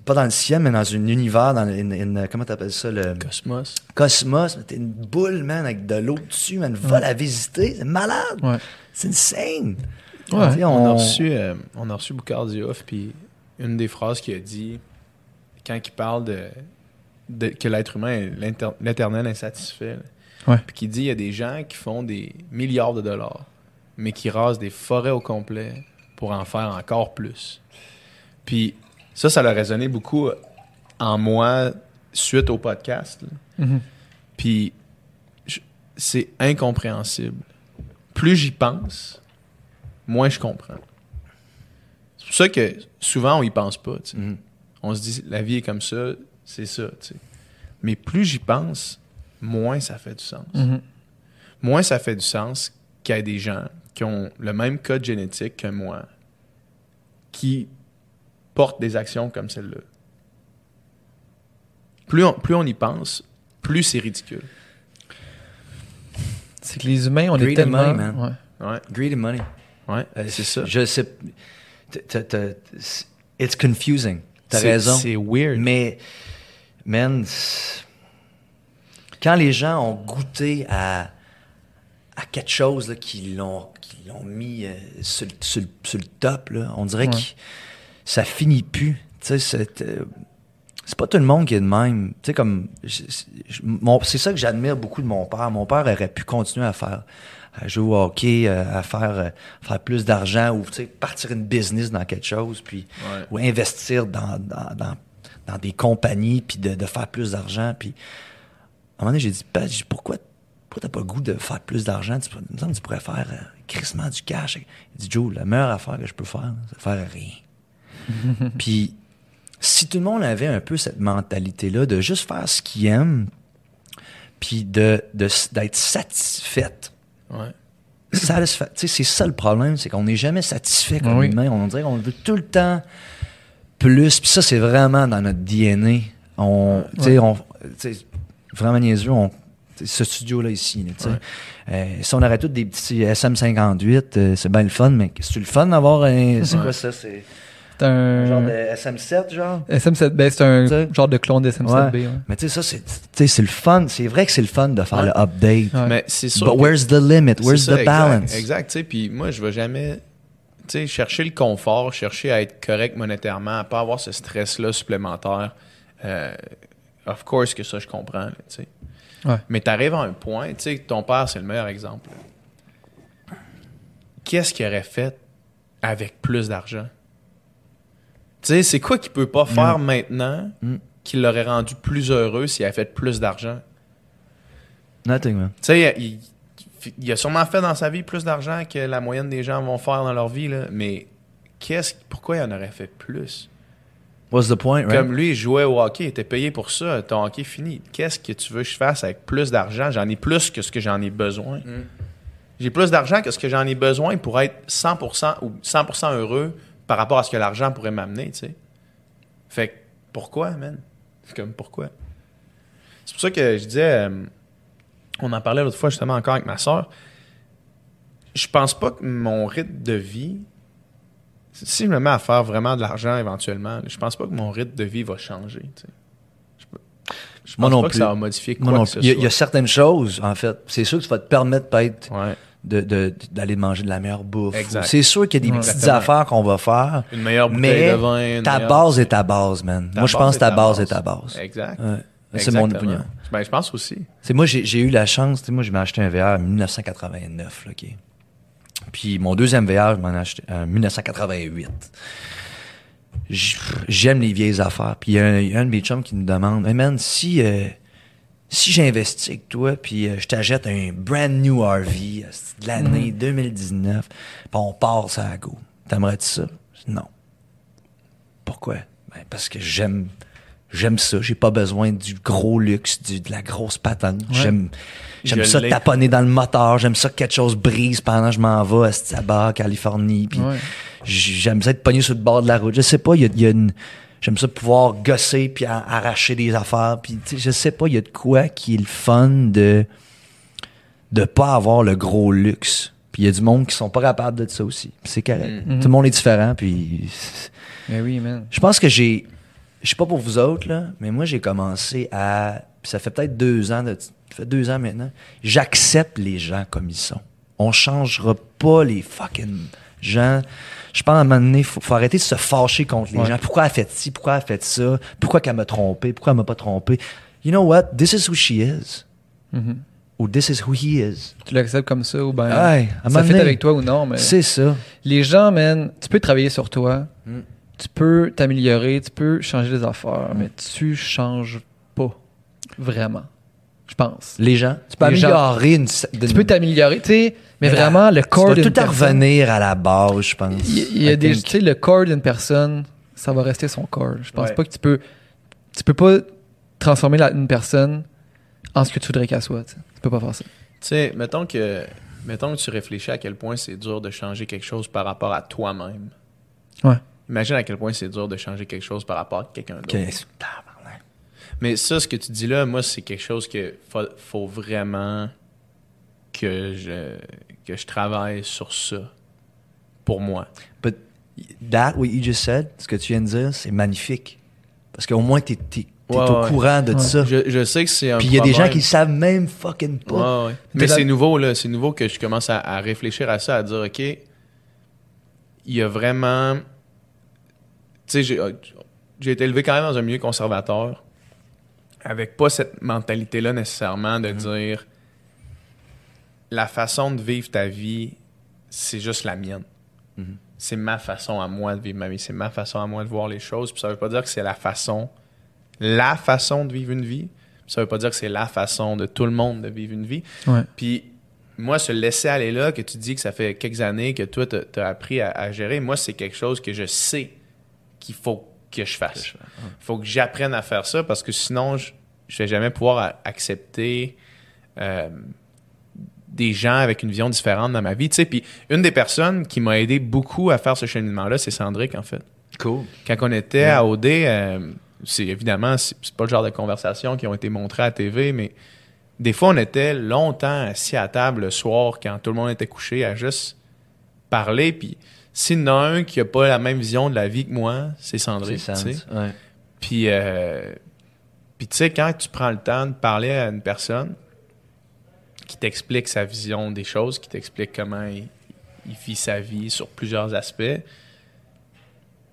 pas dans le ciel, mais dans un univers, dans une, une- comment t'appelles ça, le Cosmos. cosmos, mais t'es une boule, man, avec de l'eau dessus, man, va Ouais. la visiter, c'est malade, Ouais. c'est insane. Ouais. On, a reçu, euh, on a reçu Boucard puis une des phrases qu'il a dit quand il parle de, de- que l'être humain est l'éternel insatisfait. là. Ouais. Puis qu'il dit il y a des gens qui font des milliards de dollars, mais qui rasent des forêts au complet pour en faire encore plus. Puis ça, ça a résonné beaucoup en moi suite au podcast. Mhm. Puis c'est incompréhensible. Plus j'y pense, moins je comprends. C'est pour ça que souvent on y pense pas. sais. On se dit la vie est comme ça, c'est ça. tu sais. Mais plus j'y pense, moins ça fait du sens. Mhm. Moins ça fait du sens qu'il y ait des gens qui ont le même code génétique que moi, qui portent des actions comme celle-là. Plus on, plus on y pense, plus c'est ridicule. C'est que les humains, on Greed est and tellement. money, man. Ouais. Ouais, Greed and money. ouais, Euh, c'est ça. Je sais. t- t- t- c'est- It's confusing. T'as C'est- raison. C'est weird. Mais, man, quand les gens ont goûté à, à quelque chose là, qui l'ont mis euh, sur, le- sur le- sur le top, là, on dirait Ouais. que ça finit plus. Tu sais, c'est euh, c'est pas tout le monde qui est de même. Tu sais, comme. C'est ça que j'admire beaucoup de mon père. Mon père aurait pu continuer à faire. À jouer au hockey, euh, à faire, euh, faire plus d'argent ou partir une business dans quelque chose, puis Ouais. ou investir dans, dans, dans, dans des compagnies, puis de, de faire plus d'argent. Puis à un moment donné, j'ai dit, Pat, j'ai dit, pourquoi, pourquoi t'as pas le goût de faire plus d'argent? Tu, il me semble que tu pourrais faire euh, crissement du cash. Il dit, Joe, la meilleure affaire que je peux faire, c'est faire rien. puis si tout le monde avait un peu cette mentalité-là de juste faire ce qu'il aime, puis de, de, d'être satisfaite Ouais. c'est ça le problème, c'est qu'on n'est jamais satisfait comme Oui. humain. On dirait qu'on veut tout le temps plus. Puis ça, c'est vraiment dans notre DNA. On, Ouais. on, vraiment niaiseux, on, ce studio-là ici, là. Ouais. Euh, si on aurait tous des petits SM58, euh, c'est bien le fun, mais c'est le fun d'avoir un. C'est Ouais. quoi ça? C'est C'est un genre de SM7, genre? SM7, ben, c'est un genre de clone de SM7B. Ouais. ouais. Mais tu sais, ça, c'est tu sais, c'est le fun. C'est vrai que c'est le fun de faire Ouais. le update. Ouais. Mais c'est sûr. But que- where's the limit? Where's ça, the balance? Exact, tu sais. Puis moi, je vais jamais, tu sais, chercher le confort, chercher à être correct monétairement, à pas avoir ce stress-là supplémentaire. Euh, of course que ça, je comprends, là, tu sais. Ouais. Mais t'arrives à un point, tu sais, ton père, c'est le meilleur exemple. Qu'est-ce qu'il aurait fait avec plus d'argent? Tu sais, c'est quoi qu'il peut pas faire maintenant Mm. qui l'aurait rendu plus heureux s'il avait fait plus d'argent? Nothing, man. Tu sais, il, il a sûrement fait dans sa vie plus d'argent que la moyenne des gens vont faire dans leur vie, là, mais qu'est-ce, pourquoi il en aurait fait plus? What's the point, right? Comme lui, il jouait au hockey, il était payé pour ça, ton hockey est fini. Qu'est-ce que tu veux que je fasse avec plus d'argent? J'en ai plus que ce que j'en ai besoin. Mm. J'ai plus d'argent que ce que j'en ai besoin pour être 100% ou 100% heureux par rapport à ce que l'argent pourrait m'amener, tu sais. Fait que, pourquoi, man? C'est comme, pourquoi? C'est pour ça que je disais, euh, on en parlait l'autre fois justement encore avec ma soeur, je pense pas que mon rythme de vie, si je me mets à faire vraiment de l'argent éventuellement, je pense pas que mon rythme de vie va changer, tu sais. Je pe- Je pense Moi non pas que ça va modifier quoi Moi non que ce. Il y, a, il y a soit. certaines choses, en fait. C'est sûr que ça va te permettre peut-être Ouais. De- de- d'aller manger de la meilleure bouffe. C'est sûr qu'il y a des petites affaires qu'on va faire. Une meilleure bouteille Mais de vin. une ta meilleure- base est ta base, man. Ta Moi, je pense que ta base base. est ta base. Exact. Ouais. C'est mon opinion. Ben, je pense aussi. C'est moi, j'ai eu la chance. tu sais, Moi, je m'ai acheté un VR en 1989. là, OK? Puis mon deuxième VR, je m'en ai acheté en 1988. J- J'aime les vieilles affaires. Puis il y, a un il y a un de mes chums qui me demande Hey man, si, euh, si j'investis avec toi, puis euh, je t'achète un brand new RV euh, c'est de l'année 2019, puis on part ça à go, t'aimerais-tu ça? Non. Pourquoi? Ben, Parce que j'aime. J'aime ça. J'ai pas besoin du gros luxe, du- de la grosse patente. J'aime, j'aime ça taponner dans le moteur. J'aime ça que quelque chose brise pendant que je m'en vais à Staba, Californie. Puis Ouais. j'aime ça être pogné sur le bord de la route. Je sais pas, il y a, il y a une. J'aime ça pouvoir gosser puis arracher des affaires. Puis je sais pas, il y a de quoi qui est le fun de de pas avoir le gros luxe. Puis il y a du monde qui sont pas capables de ça aussi. C'est correct. Mhm. Tout le monde est différent. Puis Mais oui, man. je pense que j'ai. Je sais pas pour vous autres, là, mais moi, j'ai commencé à. ça fait peut-être deux ans, de, ça fait deux ans maintenant. J'accepte les gens comme ils sont. On changera pas les fucking gens, je pense à un moment donné, faut, faut arrêter de se fâcher contre les Ouais. gens. Pourquoi elle a fait ci? Pourquoi elle a fait ça? Pourquoi qu'elle m'a trompé? Pourquoi elle m'a pas trompé? You know what? This is who she is. Mhm. Ou this is who he is. Tu l'acceptes comme ça ou ben ça fait avec toi ou non, mais C'est ça. les gens, man, tu peux travailler sur toi, Mm. tu peux t'améliorer, tu peux changer les affaires, mais tu changes pas vraiment, je pense. Les gens. Tu peux Les gens. améliorer une. Tu peux t'améliorer, tu sais, mais, Mais la- vraiment, le Tu corps d'une tout le temps personne... revenir à la base, je pense. Il y, a I des, think. tu sais, le corps d'une personne, ça va rester son corps. Je pense Ouais. pas que tu peux, tu peux pas transformer la- une personne en ce que tu voudrais qu'elle soit. Tu sais. Tu peux pas faire ça. Tu sais, mettons que, mettons que tu réfléchis à quel point c'est dur de changer quelque chose par rapport à toi-même. Ouais. Imagine à quel point c'est dur de changer quelque chose par rapport à quelqu'un d'autre. Ok. Mais ça, ce que tu dis là, moi, c'est quelque chose que faut, faut vraiment que je, que je travaille sur ça pour moi. But that, what you just said, ce que tu viens de dire, c'est magnifique. Parce qu'au moins, t'es es, Ouais, au ouais. courant de Ouais. ça. Je, je sais que c'est un Puis il y a des gens qui savent même fucking pas. Ouais, ouais. Mais c'est nouveau, là. C'est nouveau que je commence à, à réfléchir à ça, à dire, OK, il y a vraiment. Tu sais, j'ai j'ai été élevé quand même dans un milieu conservateur, avec pas cette mentalité-là nécessairement de dire la façon de vivre ta vie, c'est juste la mienne. Mhm. C'est ma façon à moi de vivre ma vie. C'est ma façon à moi de voir les choses. Puis ça veut pas dire que c'est la façon, la façon de vivre une vie. Puis ça veut pas dire que c'est la façon de tout le monde de vivre une vie. Ouais. Puis moi, se laisser aller là, que tu dis que ça fait quelques années que toi, tu as appris à, à gérer, moi, c'est quelque chose que je sais qu'il faut que je fasse. Il faut que j'apprenne à faire ça parce que sinon, je ne vais jamais pouvoir accepter euh, des gens avec une vision différente dans ma vie. Tu sais, Puis une des personnes qui m'a aidé beaucoup à faire ce cheminement-là, c'est Sandrick, en fait. Cool. Quand on était à OD, euh, c'est évidemment, c'est pas le genre de conversation qui ont été montrées à TV, mais des fois, on était longtemps assis à table le soir quand tout le monde était couché à juste parler. Puis s'il y en a un qui a pas la même vision de la vie que moi, c'est Sandrine. C'est tu sais. sens. Ouais. Puis, euh, puis tu sais, quand tu prends le temps de parler à une personne qui t'explique sa vision des choses, qui t'explique comment il, il vit sa vie sur plusieurs aspects,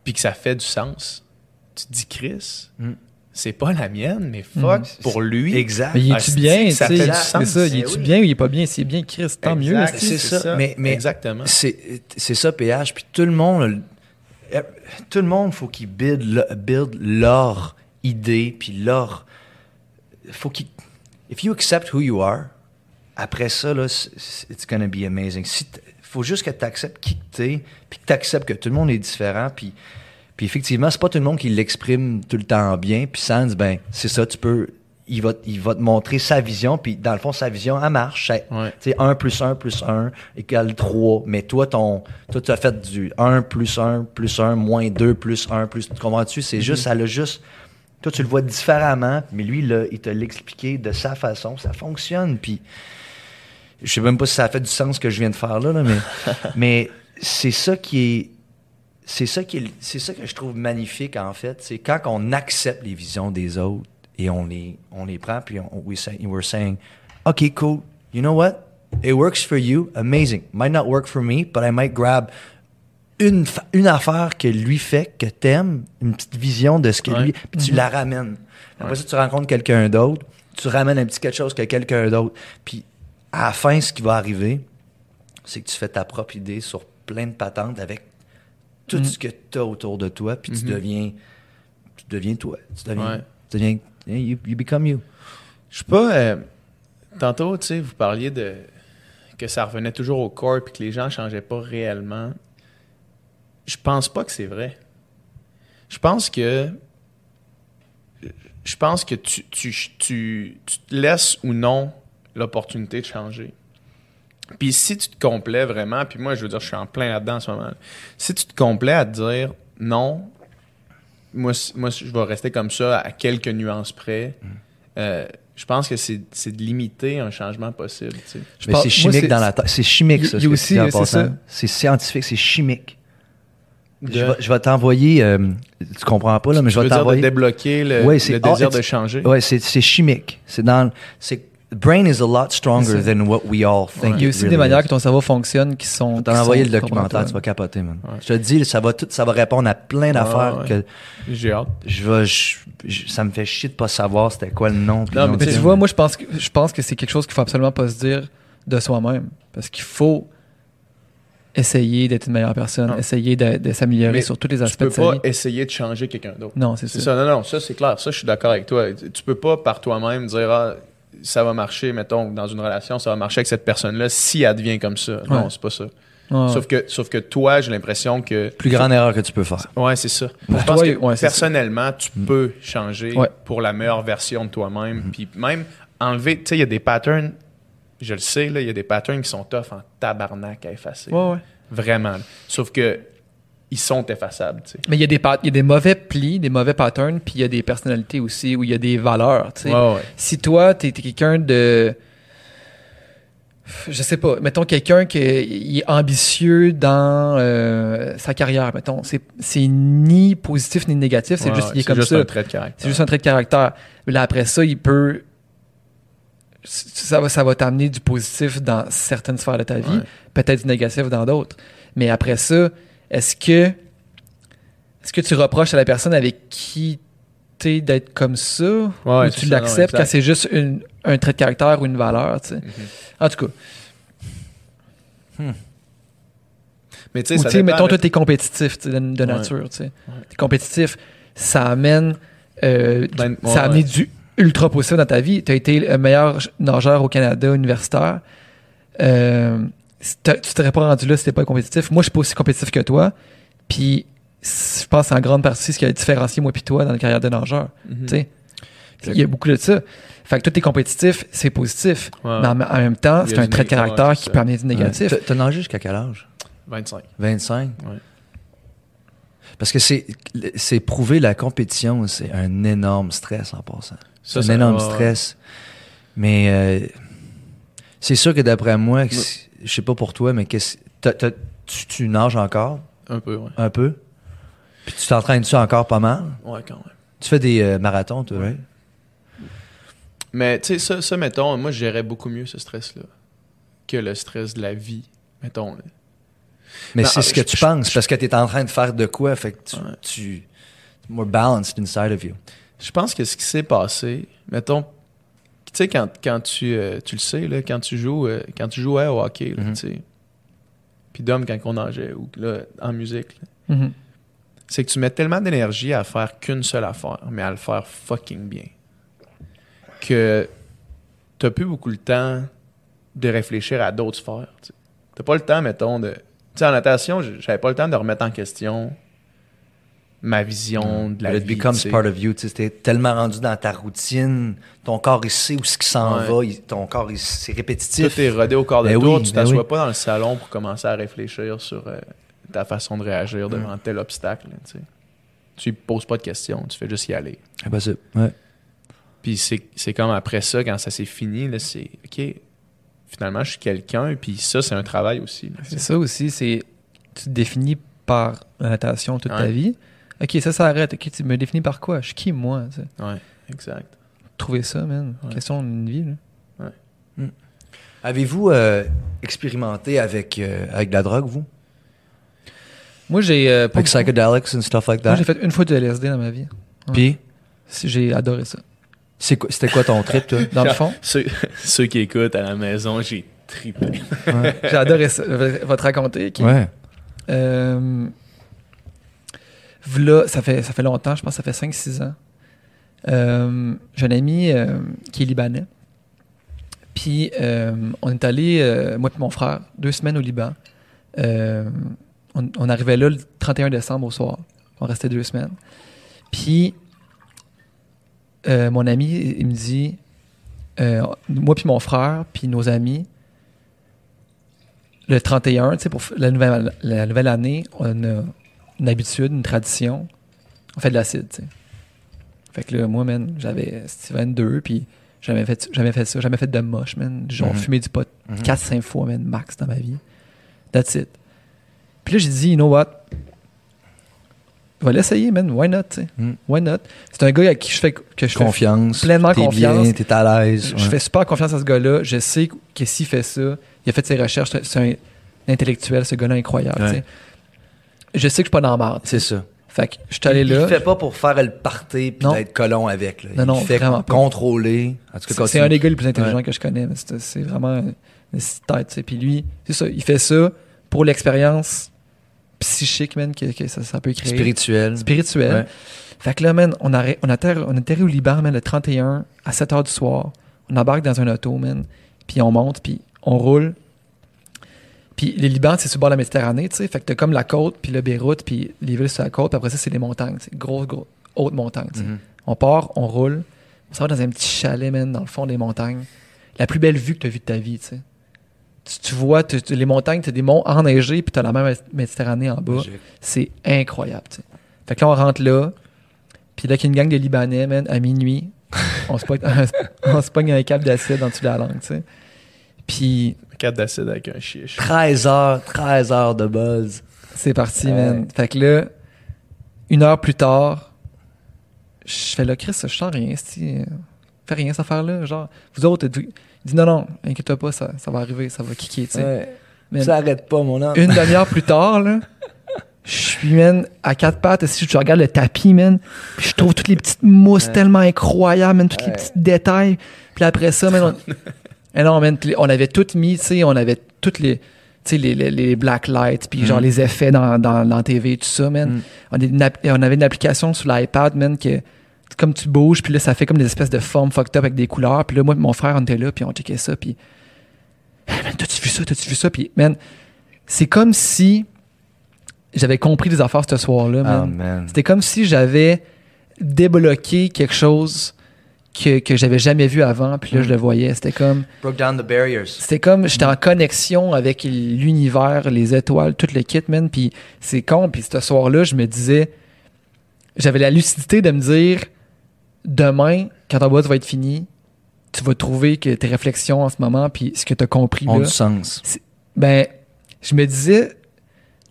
puis que ça fait du sens, tu te dis, Chris, Mm. C'est pas la mienne, mais fuck, Mm. pour lui. Exact. Mais il Ah, est-tu c'est-tu bien, tu sais? C'est ça, il Eh est-tu oui. bien ou il est pas bien? S'il est bien, Chris, tant mieux. Exact, c'est ça. Mais- mais- Exactement. C'est c'est ça, PH. Puis tout le monde, euh, tout le monde, faut qu'ils build, le- build leur idée, puis leur. Faut qu'ils. If you accept who you are, après ça, là, c'est- c'est- it's gonna be amazing. Si faut juste que tu acceptes qui que t'es, puis que tu acceptes que tout le monde est différent, puis. Puis effectivement, c'est pas tout le monde qui l'exprime tout le temps bien. Puis Sans, ben, c'est ça, tu peux. Il va, il va te montrer sa vision, puis dans le fond, sa vision, elle marche. Ouais. tu sais, 1 plus 1 plus 1 égale 3. Mais toi, ton, toi, tu as fait du 1 plus 1 plus 1 moins 2 plus 1 plus. Tu comprends-tu? C'est juste, ça l'a juste. Toi, tu le vois différemment, mais lui, là, il te l'a expliqué de sa façon. Ça fonctionne. Puis, je sais même pas si ça a fait du sens ce que je viens de faire là, là, mais, mais c'est ça qui est. C'est ça, qui est, c'est ça que je trouve magnifique, en fait. C'est quand on accepte les visions des autres et on les, on les prend, puis on, we say, we're saying, OK, cool. You know what? It works for you. Amazing. Might not work for me, but I might grab une, une affaire que lui fait, que t'aimes, une petite vision de ce que Ouais. lui, puis tu la ramènes. Après ça, tu rencontres quelqu'un d'autre, tu ramènes un petit quelque chose que quelqu'un d'autre. Puis à la fin, ce qui va arriver, c'est que tu fais ta propre idée sur plein de patentes avec tout Mhm. ce que tu as autour de toi, puis tu Mhm. deviens tu deviens toi. Tu deviens, Ouais. tu deviens you, you become you. Je sais pas. euh, tantôt, tu sais, vous parliez de que ça revenait toujours au corps et que les gens changeaient pas réellement. Je pense pas que c'est vrai. Je pense que je pense que tu, tu, tu, tu te laisses ou non l'opportunité de changer. Puis si tu te complais vraiment, puis moi je veux dire, je suis en plein là-dedans en ce moment. Si tu te complais à te dire non, moi, moi je vais rester comme ça à quelques nuances près. Euh, je pense que c'est c'est de limiter un changement possible. tu sais. Je Mais pense- c'est moi, chimique c'est- dans la tête. C'est chimique, ça. il y ce a que aussi, tu dis en c'est passant. ça. C'est scientifique, c'est chimique. De- Je vais, je vais t'envoyer. euh, tu comprends pas, là, mais tu je vais veux dire de t'envoyer. débloquer le, Ouais, le désir ah, de changer? Ouais, c'est c'est chimique. C'est dans. C'est brain is a lot stronger than what we all think. Il y a aussi really des manières is. que ton cerveau fonctionne qui sont. T'as envoyé le documentaire, tu vas capoter, man. Ouais. Je te dis, ça va tout, ça va répondre à plein d'affaires ouais. que J'ai hâte. je vais, je- je- ça me fait chier de pas savoir c'était quoi le nom. Non, le nom mais tu vois, moi, je pense que, je pense que c'est quelque chose qu'il faut absolument pas se dire de soi-même. Parce qu'il faut essayer d'être une meilleure personne, Non. essayer de, de s'améliorer sur tous les Tu aspects peux de sa pas vie. essayer de changer quelqu'un d'autre. Non, c'est C'est ça. ça, non, non, ça c'est clair. Ça, je suis d'accord avec toi. Tu peux pas par toi-même dire, ah, ça va marcher, mettons, dans une relation, ça va marcher avec cette personne-là si elle devient comme ça. Non, c'est pas ça. Ouais, Sauf, que, sauf que toi, j'ai l'impression que. Plus grande erreur que tu peux faire. Ouais, c'est ça. Pour je pense que ouais, personnellement, tu peux changer Ouais. pour la meilleure version de toi-même. Puis même enlever, tu sais, il y a des patterns, je le sais, là, il y a des patterns qui sont tough en tabarnak à effacer. Ouais, ouais. Vraiment. Sauf que ils sont effaçables, tu sais. Mais il y, a des y a des mauvais plis, des mauvais patterns, puis il y a des personnalités aussi où il y a des valeurs. Ouais, ouais. Si toi, tu es, quelqu'un de. Je sais pas, mettons quelqu'un qui est, ambitieux dans euh, sa carrière, mettons. C'est, c'est ni positif ni négatif, c'est Ouais, juste il est comme juste ça. un trait de caractère. C'est juste un trait de caractère. Là, après ça, il peut. Ça va, ça va t'amener du positif dans certaines sphères de ta vie, Ouais. peut-être du négatif dans d'autres. Mais après ça, est-ce que. Est-ce que tu reproches à la personne avec qui t'es d'être comme ça? Ouais, ou tu l'acceptes quand c'est juste une- un trait de caractère ou une valeur, tu sais? Mhm. En tout cas, Mais tu sais, mettons, là. toi, t'es compétitif de, de Ouais. nature, tu sais. T'es compétitif, ça amène, euh, du- Ben, ça a amené ouais. du ultra positif dans ta vie. T'as été le meilleur nageur au Canada universitaire. Euh, tu t'aurais pas rendu là si t'étais pas compétitif. Moi, je suis pas aussi compétitif que toi. Puis, je pense en grande partie ce qui a différencié moi puis toi dans la carrière de nageur. Tu sais, il y a beaucoup de ça. Fait que toi, t'es compétitif, c'est positif. Ouais. Mais en, en même temps, c'est un trait de caractère qui peut amener du négatif. T'as- T'as nagé jusqu'à quel âge? 25. 25? Ouais. Parce que c'est c'est prouver la compétition, c'est un énorme stress en passant. Ça, C'est un énorme stress. Mais euh, c'est sûr que d'après moi, que je sais pas pour toi, mais qu'est-ce- t'as- t'as- tu, tu nages encore? Un peu, ouais. un peu? Puis tu t'entraînes-tu encore pas mal? Ouais, quand même. Tu fais des euh, marathons, toi? Mais tu sais, ça, ça, mettons, moi, je gérais beaucoup mieux ce stress-là que le stress de la vie, mettons. là. Mais c'est ce que je- tu je- penses, parce que tu es en train de faire de quoi, fait que tu, Ouais. tu more balanced inside of you. Je pense que ce qui s'est passé, mettons, tu sais, quand, quand tu, euh, tu le sais, là, quand tu joues, euh, quand tu jouais au hockey, là, Mhm. tu sais, puis d'homme quand on nageait, ou là, en musique, Mhm. c'est que tu mets tellement d'énergie à faire qu'une seule affaire, mais à le faire fucking bien, que t'as plus beaucoup le temps de réfléchir à d'autres sphères. T'as pas le temps, mettons, de... Tu sais, en natation, j'avais pas le temps de remettre en question ma vision de la But it vie. becomes tu sais. part of you. Tu es tellement rendu dans ta routine, ton corps, il sait où ce qui s'en Ouais. va, il- ton corps, il- c'est répétitif. Tout est rodé au corps de Ben tour. oui, tu ben t'assois oui. pas dans le salon pour commencer à réfléchir sur euh, ta façon de réagir devant tel obstacle. là, tu poses pas de questions, tu fais juste y aller. Impossible. Ouais. Puis c'est c'est comme après ça, quand ça s'est fini, là, c'est OK, finalement, je suis quelqu'un. Puis ça, c'est un travail aussi. C'est ça aussi, c'est tu te définis par la natation toute ta vie. Ok, ça s'arrête. Ok, tu me définis par quoi? Je suis qui moi tu sais? Ouais, exact. Trouver ça, man. Ouais. Question d'une vie. Là. Avez-vous euh, expérimenté avec, euh, avec de la drogue, vous? Moi, j'ai euh, pas Avec psychedelics and stuff like Moi, that? j'ai fait une fois du LSD dans ma vie. Puis, Si, J'ai adoré ça. c'est quoi- c'était quoi ton trip, toi? Dans le fond, Ceux, ceux qui écoutent à la maison, j'ai trippé. j'ai adoré ça. Je vais te raconter. ok? Ouais. Euh, ça fait, ça fait longtemps, je pense que ça fait 5-6 ans. Euh, j'ai un ami euh, qui est libanais. Puis euh, on est allé, moi et mon frère, deux semaines au Liban. On, arrivait là le 31 décembre au soir. On restait deux semaines. Puis mon ami, il me dit, moi puis mon frère, puis nos amis, le 31, tu sais, pour la nouvelle, la nouvelle année, on a une habitude, une tradition. On fait de l'acide, tu sais. Fait que là, moi, man, j'avais c'était 22, puis jamais fait, jamais fait ça, jamais fait de moche, man. Genre, Mhm. fumé du pot Mhm. 4-5 fois, man, max dans ma vie. That's it. Puis là, j'ai dit, you know what? va l'essayer, man. Why not, tu sais? Mm. Why not? C'est un gars à qui je fais, que je fais Confiance. pleinement t'es confiance. bien, t'es à l'aise. Je fais super confiance à ce gars-là. Je sais que s'il fait ça, il a fait ses recherches. C'est un intellectuel, ce gars-là incroyable. Ouais. tu sais. Je sais que je suis pas dans la merde. C'est ça. Fait que je suis allé là. Il fait pas pour faire le party puis Non. d'être colon avec. Là. Non, non, il fait vraiment contrôler. C'est- un des gars les plus intelligents que je connais. mais C'est vraiment une petite tête. Puis lui, c'est ça. Il fait ça pour l'expérience psychique, man, que, que ça, ça peut créer. spirituel. Spirituel. Ouais. Fait que là, man, on, arrête, on, atterri, on au Liban, man, le 31 à 7 h du soir. On embarque dans un auto, man. Puis on monte, puis on roule. Puis le Liban, c'est sur le bord de la Méditerranée, tu sais. Fait que t'as comme la côte, puis le Beyrouth, puis les villes sur la côte. Puis après ça, c'est les montagnes. C'est grosses, hautes montagnes, tu sais. Mhm. On part, on roule. On s'en va dans un petit chalet, man, dans le fond des montagnes. La plus belle vue que tu as vue de ta vie, tu sais. Tu, tu vois, tu- tu- les montagnes, tu as des monts enneigés, puis tu as la mer Méditerranée en bas. C'est incroyable, tu sais. Fait que là, on rentre là. Puis là, qu'il y a une gang de Libanais, man, à minuit. on, se pogne, un câble d'acide en dessous de la langue, tu sais. Puis 4 d'acide avec un chiche. 13 heures, 13 heures de buzz. c'est parti, Ouais. man. Fait que là, une heure plus tard, je fais là, Chris, je sens rien, c'ti. Fais rien, cette affaire-là. Genre, vous autres, il dit non, non, inquiète-toi pas, ça, ça va arriver, ça va kicker, tu sais. Ouais. Man, Ça arrête pas, mon homme. une demi-heure plus tard, là, je suis, man, à quatre pattes, si je regarde le tapis, man, puis je trouve toutes les petites mousses Ouais. tellement incroyables, man, tous les petits détails. Puis après ça, man, on, Eh non, man, on avait tout mis, tu sais, on avait toutes les, tu sais, les, les, les black lights, puis genre Mm. les effets dans, dans, dans la TV, tout ça, man. Mm. On, avait une app- on avait une application sur l'iPad, man, que comme tu bouges, puis là, ça fait comme des espèces de formes fucked up avec des couleurs. Puis là, moi et mon frère, on était là, puis on checkait ça, puis... Hey, man, t'as-tu vu ça? T'as-tu vu ça? Puis, man, c'est comme si j'avais compris des affaires ce soir-là, man. Ah, man. C'était comme si j'avais débloqué quelque chose que, que j'avais jamais vu avant, puis là, je le voyais. C'était comme... Broke down the barriers. C'était comme, j'étais en connexion avec l'univers, les étoiles, tout le kit, man. Puis c'est con. Puis ce soir-là, je me disais, j'avais la lucidité de me dire, demain, quand ton boss va être fini, tu vas trouver que tes réflexions en ce moment, puis ce que tu as compris Ont là, du sens. ben, je me disais,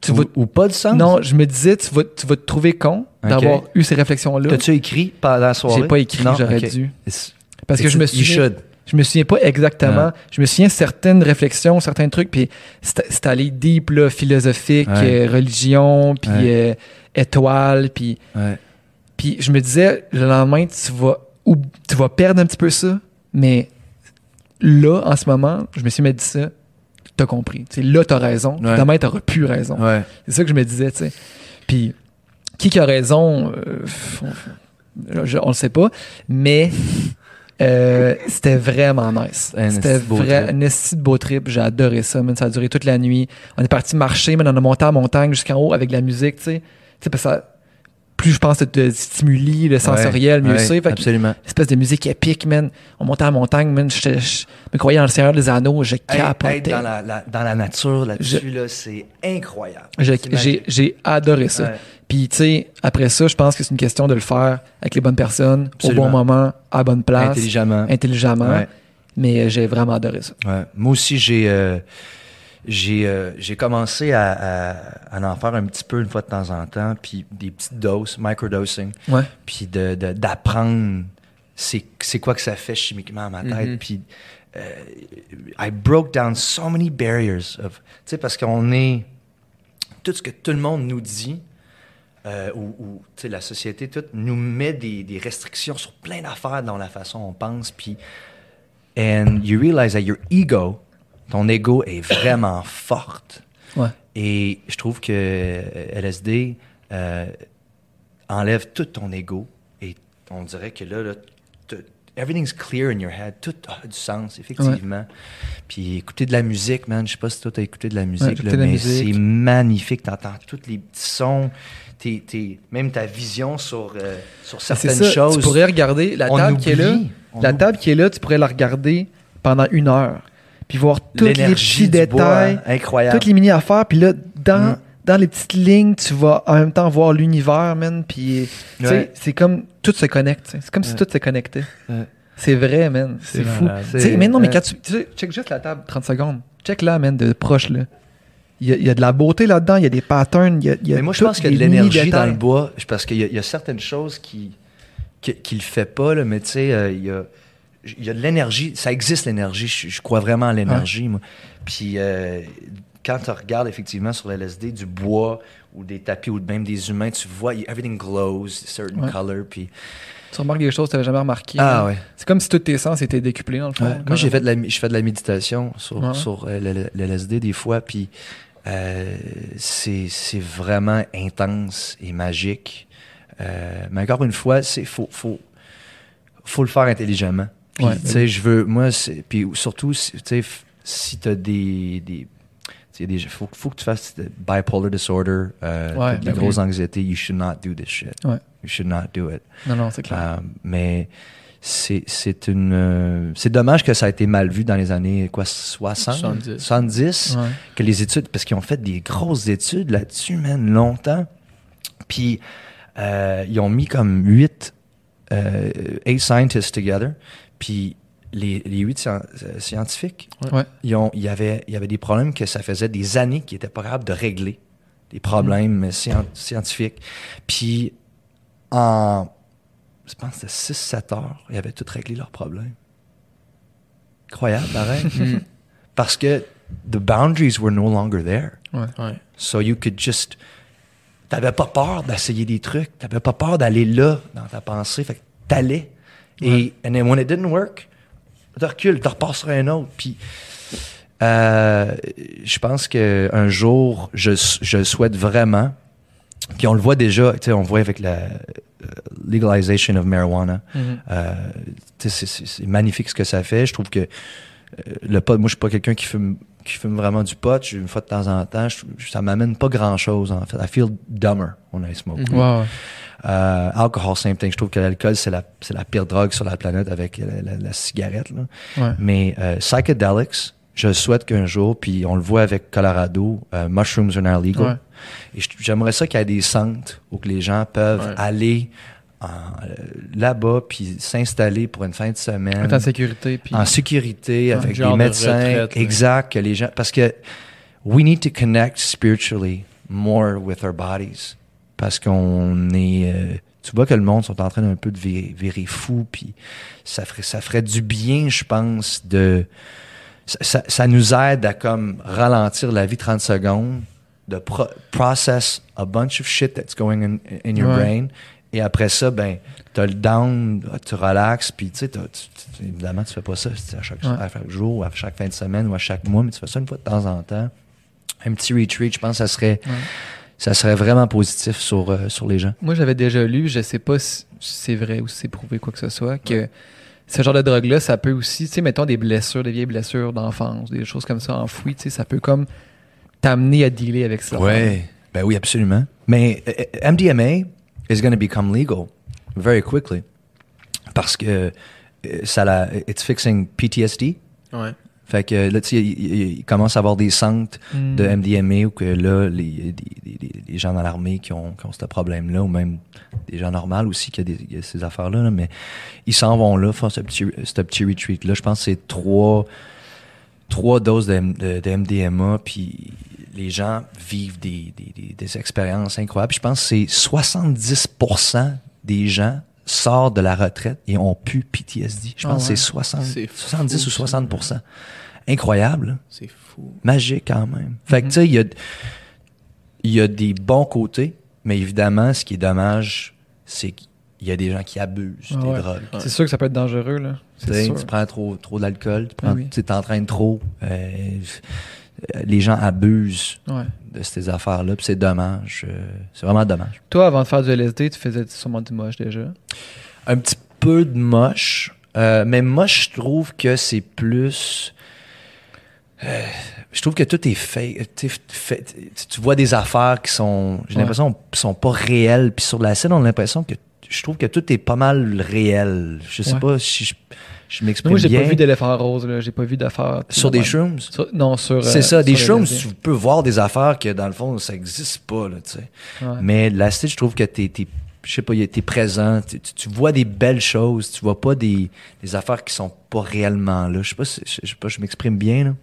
tu ou, vas, ou pas de sens. non, je me disais, tu vas, tu vas te trouver con D'avoir eu ces réflexions-là. T'as-tu écrit pendant la soirée? J'ai pas écrit, j'aurais dû. Parce que je me should? Je me souviens pas exactement. Ouais. Je me souviens certaines réflexions, certains trucs, puis c'était allé deep, là, philosophique, Ouais. euh, religion, puis Ouais. euh, étoile, puis puis je me disais, le lendemain, tu vas, ou, tu vas perdre un petit peu ça, mais là, en ce moment, je me suis mis dit ça, t'as compris. Tu sais, là, t'as raison. Demain, t'auras plus raison. C'est ça que je me disais, tu sais. Puis, qui qui a raison, euh, on, je- on le sait pas, mais euh, c'était vraiment nice. Un C'était vrai, trip. un esti de beau trip. J'ai adoré ça, man. Ça a duré toute la nuit. On est parti marcher, man. On a monté en montagne jusqu'en haut avec de la musique, tu sais. Tu sais, parce que ça- plus je pense que te stimuli le sensoriel, mieux Ouais, c'est. Absolument. Espèce de musique épique, man. On montait en montagne, man. Je, je me croyais dans le Seigneur des Anneaux. Je Hey, capotais. dans la, la- dans la nature là-dessus, là, c'est incroyable. Je- J'ai adoré ça. Ouais. Puis, tu sais, après ça, je pense que c'est une question de le faire avec les bonnes personnes, Absolument. au bon moment, à la bonne place, Intelligemment. intelligemment. Ouais. Mais euh, j'ai vraiment adoré ça. Ouais. Moi aussi, j'ai euh, j'ai euh, commencé à, à, à en faire un petit peu une fois de temps en temps, puis des petites doses, microdosing, Ouais. puis de de- d'apprendre c'est quoi que ça fait chimiquement à ma tête, Mhm. puis euh, I broke down so many barriers of, tu sais parce qu'on est tout ce que tout le monde nous dit. Euh, tu sais, la société toute nous met des, des restrictions sur plein d'affaires dans la façon dont on pense puis and you realize that your ego, ton ego est vraiment forte. Ouais. Et je trouve que euh, LSD euh, enlève tout ton ego et on dirait que là, là tout- everything's clear in your head, tout a du sens, effectivement. Puis écouter de la musique, man, je sais pas si toi t'as écouté de la musique, là, mais c'est magnifique, t'entends tous les petits sons, t'es- t'es- même ta vision sur, euh, sur certaines ça. choses. Tu pourrais regarder la table qui est là. La oublie. table qui est là, tu pourrais la regarder pendant une heure. Puis voir tous les petits bois, détails, incroyable. toutes les mini-affaires. Puis là, dans, Mm. dans les petites lignes, tu vas en même temps voir l'univers, man. Puis, Ouais. c'est comme tout se connecte. C'est comme si tout se connectait. Ouais. C'est vrai, man. C'est fou. mais non, mais quand tu, check juste la table 30 secondes. Check là, man, de proche, là. Il y, a, il y a de la beauté là-dedans, il y a des patterns, il y a, il y a Mais moi, je pense qu'il y a de l'énergie dans le bois. Parce qu'il y, a- il y a certaines choses qui qui, qui le fait pas, là, mais tu sais, euh, il y a il y a de l'énergie. Ça existe l'énergie. Je, je crois vraiment à l'énergie, moi. Puis euh, quand tu regardes effectivement sur l'LSD du bois ou des tapis ou même des humains, tu vois, everything glows, certain Ouais. color. Puis Tu remarques des choses que tu n'avais jamais remarquées. ah là. ouais. C'est comme si tous tes sens étaient décuplés, dans le fond. Ouais. Moi, j'ai fait de la, je fais de la méditation sur, sur euh, le- le LSD des fois, puis euh, c'est c'est vraiment intense et magique. Euh, mais encore une fois, c'est faut, faut, faut le faire intelligemment. Puis, Ouais, je veux, moi, puis surtout, si- tu si tu as des. des il faut, faut que tu fasses bipolar disorder, euh, Ouais, t'as de la ben grosse oui. anxiété, you should not do this shit. Ouais. You should not do it. Non, non, c'est clair. Euh, mais c'est c'est une euh, c'est dommage que ça a été mal vu dans les années quoi 60 70. 70 Ouais. que les études parce qu'ils ont fait des grosses études là-dessus man longtemps puis euh, ils ont mis comme huit euh, eight scientists together puis les, les huit scien- euh, scientifiques Ouais. ils ont, il, y avait, il y avait des problèmes que ça faisait des années qu'ils n'étaient pas capables de régler. Des problèmes scien- scientifiques. Puis, en, je pense que c'était 6-7 heures, ils avaient tout réglé leurs problèmes. Incroyable, pareil. Parce que the boundaries were no longer there. Ouais. So you could just. T'avais pas peur d'essayer des trucs. T'avais pas peur d'aller là dans ta pensée. Fait que t'allais. Et and then when it didn't work, tu recules, tu repars sur un autre. Puis euh, je pense qu'un jour, je, je souhaite vraiment. Puis on le voit déjà, tu sais, on le voit avec la euh, legalization of marijuana. Mhm. Euh, c'est- magnifique ce que ça fait. Je trouve que euh, le pot, moi, je suis pas quelqu'un qui fume, qui fume vraiment du pot. Je une fois de temps en temps. Je- ça m'amène pas grand chose, en fait. I feel dumber when I smoke. Ouais, ouais. Euh, alcohol, same thing. Je trouve que l'alcool, c'est la, c'est la pire drogue sur la planète avec la, la- la cigarette. Là. Ouais. Mais euh, psychedelics, je souhaite qu'un jour, puis on le voit avec Colorado, euh, mushrooms are now legal. Ouais. Et j'aimerais ça qu'il y ait des centres où que les gens peuvent Ouais. aller en- euh, là-bas puis s'installer pour une fin de semaine en sécurité. Puis... en sécurité Un avec des de médecins retraite, là. exact que les gens parce que we need to connect spiritually more with our bodies parce qu'on est euh, tu vois que le monde sont en train d'un peu de virer, virer fou puis ça ferait ça ferait du bien je pense de ça, ça- ça nous aide à comme ralentir la vie 30 secondes de pro- process a bunch of shit that's going in, in your Ouais. brain et après ça ben t'as le down tu relaxes puis tu sais évidemment tu fais pas ça à chaque, Ouais. à chaque jour ou à chaque fin de semaine ou à chaque mois mais tu fais ça une fois de temps en temps un petit retreat je pense que ça serait Ouais. ça serait vraiment positif sur euh, sur les gens Moi, j'avais déjà lu, je sais pas si c'est vrai ou si c'est prouvé quoi que ce soit, que ce genre de drogue-là, ça peut aussi, tu sais, mettons des blessures, des vieilles blessures d'enfance, des choses comme ça enfouies, tu sais, ça peut comme t'amener à dealer avec ça. Ouais, ben oui, absolument. Mais euh, euh, MDMA is going to become legal very quickly parce que euh, ça la, it's fixing PTSD. Ouais. Fait que là, tu sais, il, commence à avoir des centres Mm. de MDMA où que là, les, les gens dans l'armée qui ont, qui ont ce problème-là, ou même des gens normaux aussi qui ont des, ces affaires-là, là, mais ils s'en vont là, faire ce petit, ce petit retreat-là. Je pense que c'est trois, trois doses de, M- de- de MDMA, puis les gens vivent des, des, des- des expériences incroyables. Puis je pense que c'est 70% des gens sortent de la retraite et ont pu PTSD. Je Ah pense que ouais. c'est 60, C'est 70 fou, ou ça. 60%. Incroyable. là C'est fou. magique quand même. Fait que, tu sais, il y a, il y a des bons côtés, mais évidemment, ce qui est dommage, c'est qu'il y a des gens qui abusent Ah des ouais. drogues. C'est sûr que ça peut être dangereux, là. Tu prends trop, trop d'alcool, tu Ah prends, oui. t'entraînes trop. euh, les gens abusent Ouais. de ces affaires-là, puis c'est dommage. euh, c'est vraiment dommage. Toi, avant de faire du LSD, tu faisais sûrement du moche déjà? Un petit peu de moche, euh, mais moi, je trouve que c'est plus... euh, je trouve que tout est fait. tu vois des affaires qui sont, j'ai Ouais. l'impression, qui sont pas réelles. Puis sur la scène, on a l'impression que je trouve que tout est pas mal réel. Je sais Ouais. pas si je, je m'exprime Moi, j'ai bien. pas vu d'éléphant rose, là. J'ai pas vu d'affaires. sur des shrooms? Sur- non, sur. C'est euh, ça, des sur shrooms, tu peux voir des affaires que dans le fond, ça existe pas, là, tu sais. Ouais. Mais l'acide, je trouve que t'es, t'es- je sais pas, t'es présent, tu, tu vois des belles choses, tu vois pas des, des affaires qui sont pas réellement là. Je sais pas, si- je, sais pas, je m'exprime bien, là.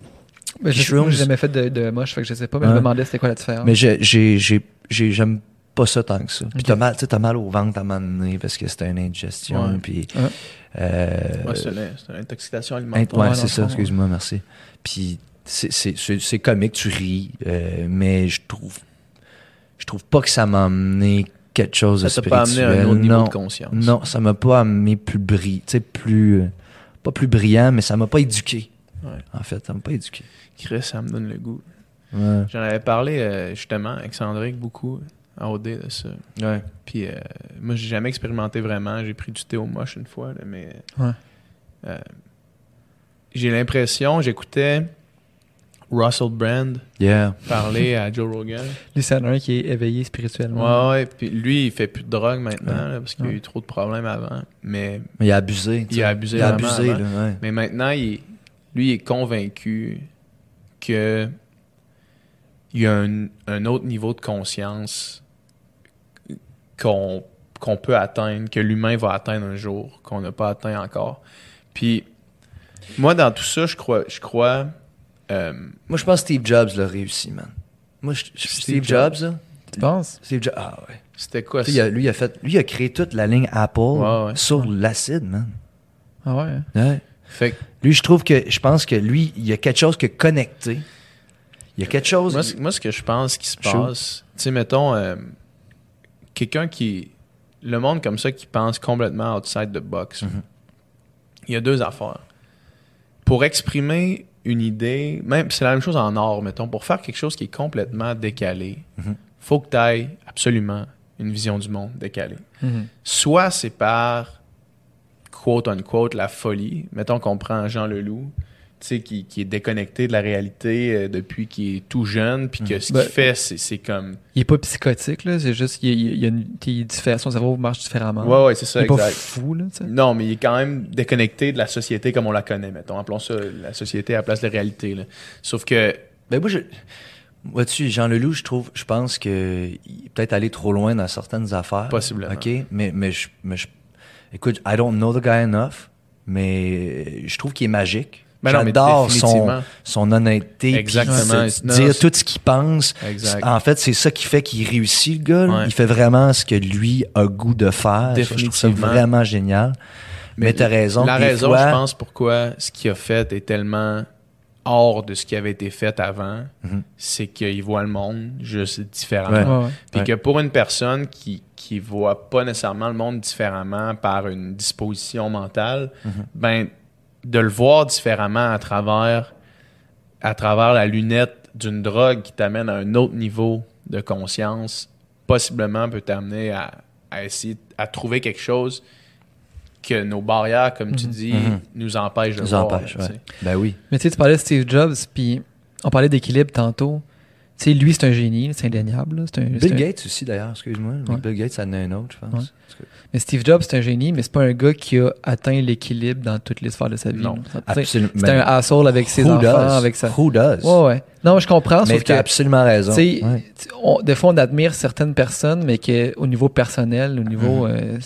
Ben, je moi, j'ai jamais fait de, de moche, fait que je sais pas, mais je me demandais c'était quoi la différence. Mais j'ai- j'ai- j'ai- j'ai- j'aime pas ça tant que ça. Puis t'as mal, mal au ventre à un moment donné parce que c'était une indigestion. Ouais. Puis, Ouais. euh, Ouais, c'est une, intoxication Int- alimentaire. ouais, c'est ça, excuse-moi, merci. Puis c'est- c'est c'est- c'est comique, tu ris, euh, mais je trouve je trouve pas que ça m'a amené quelque chose de Ça t'a pas amené spirituel. à un autre niveau non, de conscience. non, ça m'a pas amené plus brillant, tu sais, plus pas plus brillant, mais ça m'a pas éduqué. Ouais. En fait, ça m'a pas éduqué. Chris, ça me donne le goût. Ouais. J'en avais parlé euh, justement avec Sandrick beaucoup à OD de ça. Ouais. Puis euh, moi, j'ai jamais expérimenté vraiment. J'ai pris du thé au moche une fois, là, mais Ouais. euh, j'ai l'impression, j'écoutais Russell Brand Yeah. parler à Joe Rogan. Lui, c'est un qui est éveillé spirituellement. Ouais, ouais. Puis lui, il fait plus de drogue maintenant Ouais. là, parce qu'il a eu trop de problèmes avant. Mais, Mais il a abusé. Il a abusé Il a abusé, là, mais maintenant, il lui, il est convaincu que il y a un, un autre niveau de conscience qu'on qu'on peut atteindre, que l'humain va atteindre un jour, qu'on n'a pas atteint encore. Puis, moi, dans tout ça, je crois, je crois euh, Moi, je pense que Steve Jobs l'a réussi, man. Moi, je- je- Steve, Steve Jobs, là, Tu penses? Steve Jobs, ah ouais. c'était quoi Tu sais, il a- lui, il a fait, lui, il a créé toute la ligne Apple Ouais, ouais. sur l'acide, man. Ah ouais? hein? Ouais. Fait que Lui, je trouve que, je pense que lui, il y a quelque chose que connecté. Il y a quelque chose. Moi, ce que je pense qui se passe, tu sais, mettons, euh, quelqu'un qui. Le monde comme ça qui pense complètement outside the box, Mhm. il y a deux affaires. Pour exprimer une idée, même c'est la même chose en art, mettons, pour faire quelque chose qui est complètement décalé, Mhm. faut que tu ailles absolument une vision du monde décalée. Mhm. Soit c'est par quote unquote la folie. Mettons qu'on prend Jean Leloup, qui, qui est déconnecté de la réalité euh, depuis qu'il est tout jeune, puis que ce Ben- qu'il fait, c'est, c'est comme. Il est pas psychotique, là. C'est juste qu'il y a- il y a une il est différent. Son cerveau marche différemment. Ouais, ouais, c'est ça, il est pas exact. fou, là, tu sais. Non, mais il est quand même déconnecté de la société comme on la connaît, mettons. Appelons ça la société à la place de la réalité. là. Sauf que. Ben, moi, je. Vois-tu, Jean Leloup, je trouve, je pense que il est peut-être allé trop loin dans certaines affaires. Possiblement. OK? Mais, mais, je, mais je- écoute, I don't know the guy enough, mais je trouve qu'il est magique. Ben mais J'adore son, son honnêteté. Exactement. Non, dire tout ce qu'il pense. Exact. En fait, c'est ça qui fait qu'il réussit, le gars. Ouais. Il fait vraiment ce que lui a goût de faire. Ça, Je trouve ça vraiment génial. Mais, t'as raison. La raison, fois- je pense, pourquoi ce qu'il a fait est tellement hors de ce qui avait été fait avant, Mhm. c'est qu'il voit le monde juste différemment. Ouais. Ouais, ouais. Puis Ouais. que pour une personne qui qui voit pas nécessairement le monde différemment par une disposition mentale, Mhm. ben de le voir différemment à travers à travers la lunette d'une drogue qui t'amène à un autre niveau de conscience, possiblement peut t'amener à, à essayer à trouver quelque chose que nos barrières, comme tu dis, Mhm. nous empêchent de nous voir. empêche. tu ouais. sais. Ben oui. Mais tu sais, tu parlais de Steve Jobs, puis on parlait d'équilibre tantôt. Tu sais, lui, c'est un génie, c'est indéniable. là. C'est un- c'est Bill un- Gates aussi, d'ailleurs, excuse-moi. Ouais. Bill Gates, ça en a un autre, je pense. Mais Steve Jobs, c'est un génie, mais c'est pas un gars qui a atteint l'équilibre dans toutes les sphères de sa vie. Non. Absolument. C'est un asshole avec ses Who enfants, does? avec sa. Who does? Ouais, ouais. Non, je comprends, Mais sauf que. t'as absolument raison. Ouais. on- des fois, on admire certaines personnes, mais qu'au niveau personnel, au niveau. Mhm. euh,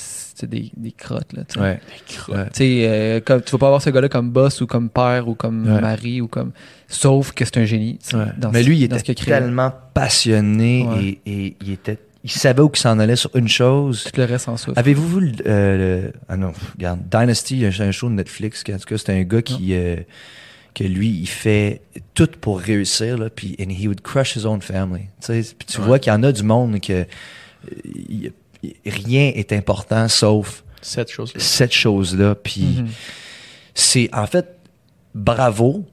des, des crottes, là. tu sais. Ouais. Ouais. Tu sais, euh, comme, tu vas pas avoir ce gars-là comme boss ou comme père ou comme Ouais. mari ou comme. Sauf que c'est un génie. Ouais. dans Mais lui, il était tellement passionné Ouais. et, et il était, il savait où il s'en allait sur une chose. Tout le reste en souffre. Avez-vous vu le, euh, le- ah non, regarde, Dynasty, c'est un show de Netflix, qui, en tout cas, c'est un gars qui, euh, que lui, il fait tout pour réussir, là, puis and he would crush his own family. Tu sais, puis tu Ouais. vois qu'il y en a du monde que euh, il- il- rien est important sauf Cette chose-là. cette chose-là. Puis Mhm. c'est en fait bravo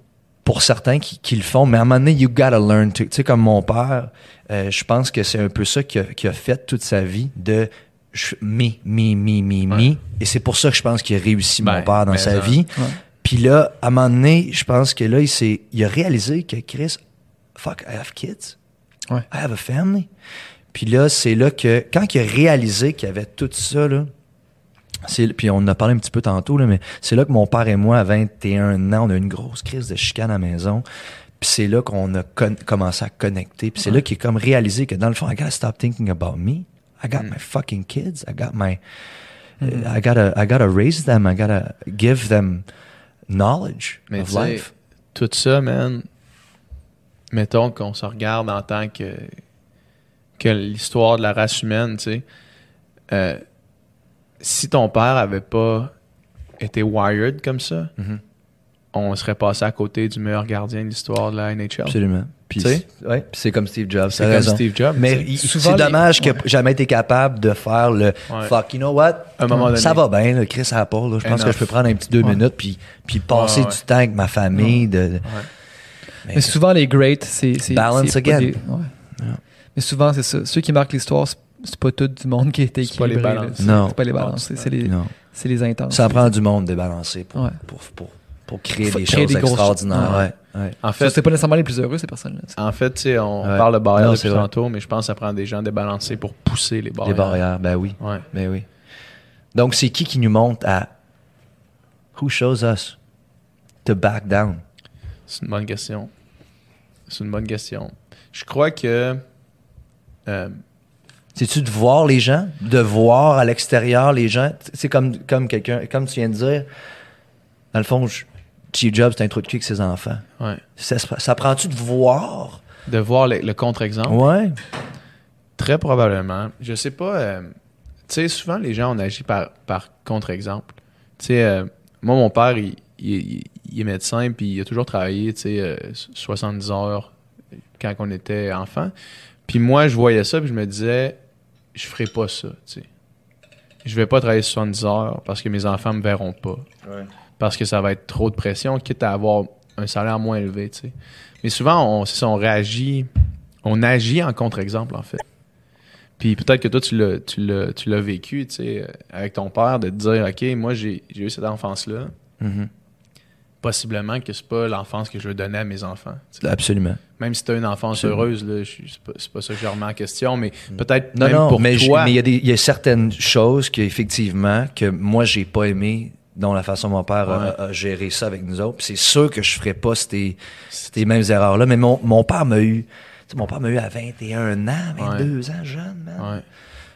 pour certains qui, qui le font, mais à un moment donné, you gotta learn to. Tu sais, comme mon père, euh, je pense que c'est un peu ça qu'il a, fait toute sa vie de je- me, me, me, me, me. Ouais. Et c'est pour ça que je pense qu'il a réussi, mon Ben, père, dans sa ça. vie. Ouais. Puis là, à un moment donné, je pense que là, il, s'est, il a réalisé que Chris, fuck, I have kids. Ouais. I have a family. Puis là, c'est là que, quand il a réalisé qu'il y avait tout ça, là, c'est, puis on en a parlé un petit peu tantôt, là, mais c'est là que mon père et moi, à 21 ans, on a eu une grosse crise de chicane à la maison. Puis c'est là qu'on a commencé à connecter. Puis c'est là qu'il a comme réalisé que dans le fond, I gotta stop thinking about me. I got my fucking kids. I got my... uh, I gotta, I gotta raise them. I gotta give them knowledge Mais of life. tout ça, man, mettons qu'on se regarde en tant que, que l'histoire de la race humaine, tu sais, euh, si ton père avait pas été wired comme ça, Mhm. on serait passé à côté du meilleur gardien de l'histoire de la NHL. Absolument. Puis Tu sais? c'est- ouais, puis c'est comme Steve Jobs. C'est comme raison. Steve Jobs. Mais c'est les- dommage qu'il ouais. n'ait jamais été capable de faire le Ouais. fuck, you know what? Un moment donné. Ça va bien, là, Chris Apple. Là. Je pense Enough. que je peux prendre un petit deux Ouais. minutes puis, puis passer Ouais, ouais. du temps avec ma famille. De, de- Ouais. Mais- Mais souvent, les greats, c'est. c'est- Balance again. des- ouais. Mais souvent, c'est ça. Ceux qui marquent l'histoire, c'est- pas tout du monde qui a été C'est pas les équilibré. C'est- Non. C'est pas les Non, balances. c'est les, c'est les intenses. Ça prend du monde débalancé pour, Ouais. pour, pour, pour créer Faut des créer choses des extraordinaires. Ouais. Ouais. Ouais. En fait, c'est pas nécessairement les plus heureux, ces personnes-là. en fait, tu sais, on Ouais. parle de barrières Non, depuis tantôt, mais je pense que ça prend des gens débalancés pour pousser les barrières. Les barrières, ben oui. Ouais. Ben oui. Donc, c'est qui qui nous montre à Who shows us to back down? C'est une bonne question. C'est une bonne question. Je crois que euh, C'est-tu de voir les gens? De voir à l'extérieur les gens? C'est comme, comme quelqu'un, comme tu viens de dire, dans le fond, je- Steve Jobs, c'est un trou de cul avec ses enfants. ouais, Ça, ça prend-tu de voir? de voir le, le contre-exemple, Ouais. très probablement. Je sais pas. euh, tu sais, souvent les gens on agit par, par contre-exemple. Tu sais, euh, moi mon père il, il- il est médecin puis il a toujours travaillé, tu sais, euh, 70 heures quand on était enfant. Puis moi je voyais ça puis je me disais, je ferai pas ça, tu sais. Je vais pas travailler 70 heures parce que mes enfants me verront pas. parce que ça va être trop de pression, quitte à avoir un salaire moins élevé, tu sais. Mais souvent, on, ça, on réagit, on agit en contre-exemple, en fait. Puis peut-être que toi, tu l'as, tu l'as, tu l'as vécu, tu sais, euh, avec ton père, de te dire, OK, moi, j'ai, j'ai eu cette enfance-là. Mhm. Possiblement que c'est pas l'enfance que je veux donner à mes enfants. tu sais. Absolument. Même si tu as une enfance heureuse, c'est, pas, c'est pas ça que je remets en question, mais peut-être Non, même non, pour mais toi. il y, y a certaines choses qu'effectivement, que moi, j'ai pas aimé dont la façon dont mon père a- Ouais. a, géré ça avec nous autres. C'est sûr que je ferais pas ces, ces mêmes erreurs-là. Mais mon, mon père m'a eu... mon père m'a eu à 21 ans, 22 ans, jeune, man. Ouais.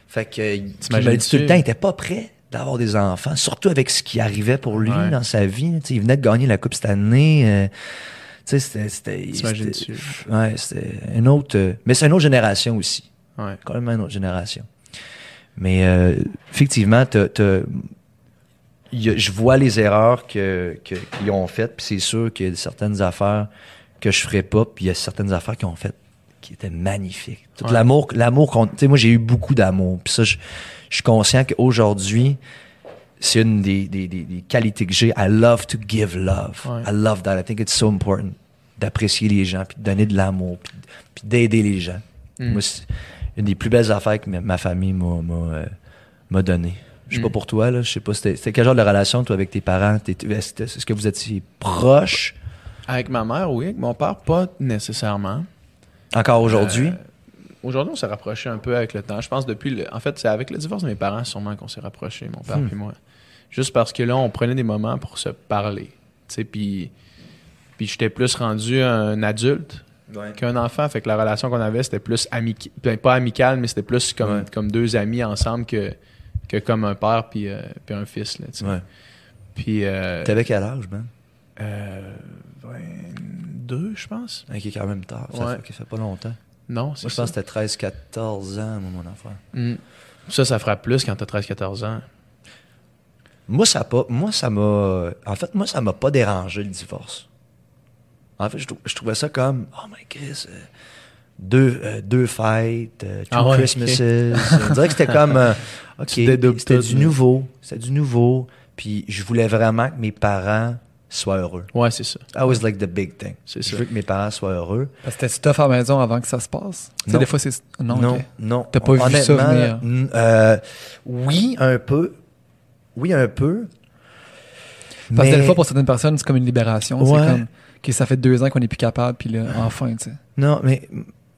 Fait que, il m'a dit tout le temps, il était pas prêt d'avoir des enfants, surtout avec ce qui arrivait pour lui dans sa vie. Il venait de gagner la Coupe cette année. euh, sais, c'était... T'imagines-tu? c'était- Ouais, c'était une autre... euh, mais c'est une autre génération aussi Ouais. quand même une autre génération. Mais euh, effectivement, je vois les erreurs que, que- qu'ils ont faites, puis c'est sûr qu'il y a certaines affaires que je ferais pas, puis il y a certaines affaires qu'ils ont faites qui étaient magnifiques. Tout Ouais. l'amour, l'amour qu'on, tu sais, moi j'ai eu beaucoup d'amour, puis ça, je, je suis conscient qu'aujourd'hui, c'est une des, des, des- des qualités que j'ai. I love to give love. Ouais. I love that. I think it's so important d'apprécier les gens, puis de donner de l'amour, puis, puis d'aider les gens. Mm. Moi, c'est une des plus belles affaires que ma, famille m'a, m'a, euh, m'a donné. Je sais pas Mm. pour toi, là. Je sais pas, c'était, c'était quel genre de relation, toi, avec tes parents? T'es- est-ce est-ce que vous étiez proches? Avec ma mère, oui. Avec mon père, pas nécessairement. encore aujourd'hui? Euh, Aujourd'hui, on s'est rapproché un peu avec le temps. Je pense depuis le. En fait, c'est avec le divorce de mes parents sûrement qu'on s'est rapprochés, mon père Hmm. et moi. Juste parce que là, on prenait des moments pour se parler. Tu sais, puis. Puis j'étais plus rendu un adulte qu'un enfant. Fait que la relation qu'on avait, c'était plus amicale. Pas amicale, mais c'était plus comme, Ouais. comme deux amis ensemble que, que comme un père puis, euh, puis un fils. Là, tu sais. Ouais. Puis. Euh, T'avais quel âge, man? euh, 22, je pense. Ok, quand même tard. Ça, Ouais. fait, ça fait pas longtemps. Non, Moi, c'est je ça. pense que c'était 13, 14 ans, moi, mon enfant. Mm. Ça, ça fera plus quand t'as 13-14 ans. Moi, ça pas. Moi, ça m'a. En fait, moi, ça m'a pas dérangé le divorce. En fait, je, je trouvais ça comme. Oh my Chris. euh, deux, euh, deux fêtes, euh, two Ah ouais, Christmases. On dirait que c'était comme. euh, OK. C'était du nouveau. C'était du nouveau. Puis je voulais vraiment que mes parents soient heureux. Ouais, c'est ça. That was like the big thing. Je ça. veux que mes parents soient heureux. Parce que C'était tough à la maison avant que ça se passe. Tu sais, Non. des fois, c'est. Non, non, ok. non. T'as pas vu ça Honnêtement, venir? euh, oui, un peu. Oui, un peu. Parce que Mais- des fois, pour certaines personnes, c'est comme une libération. Ouais. C'est comme que ça fait deux ans qu'on n'est plus capable, puis là, enfin, tu sais. Non, mais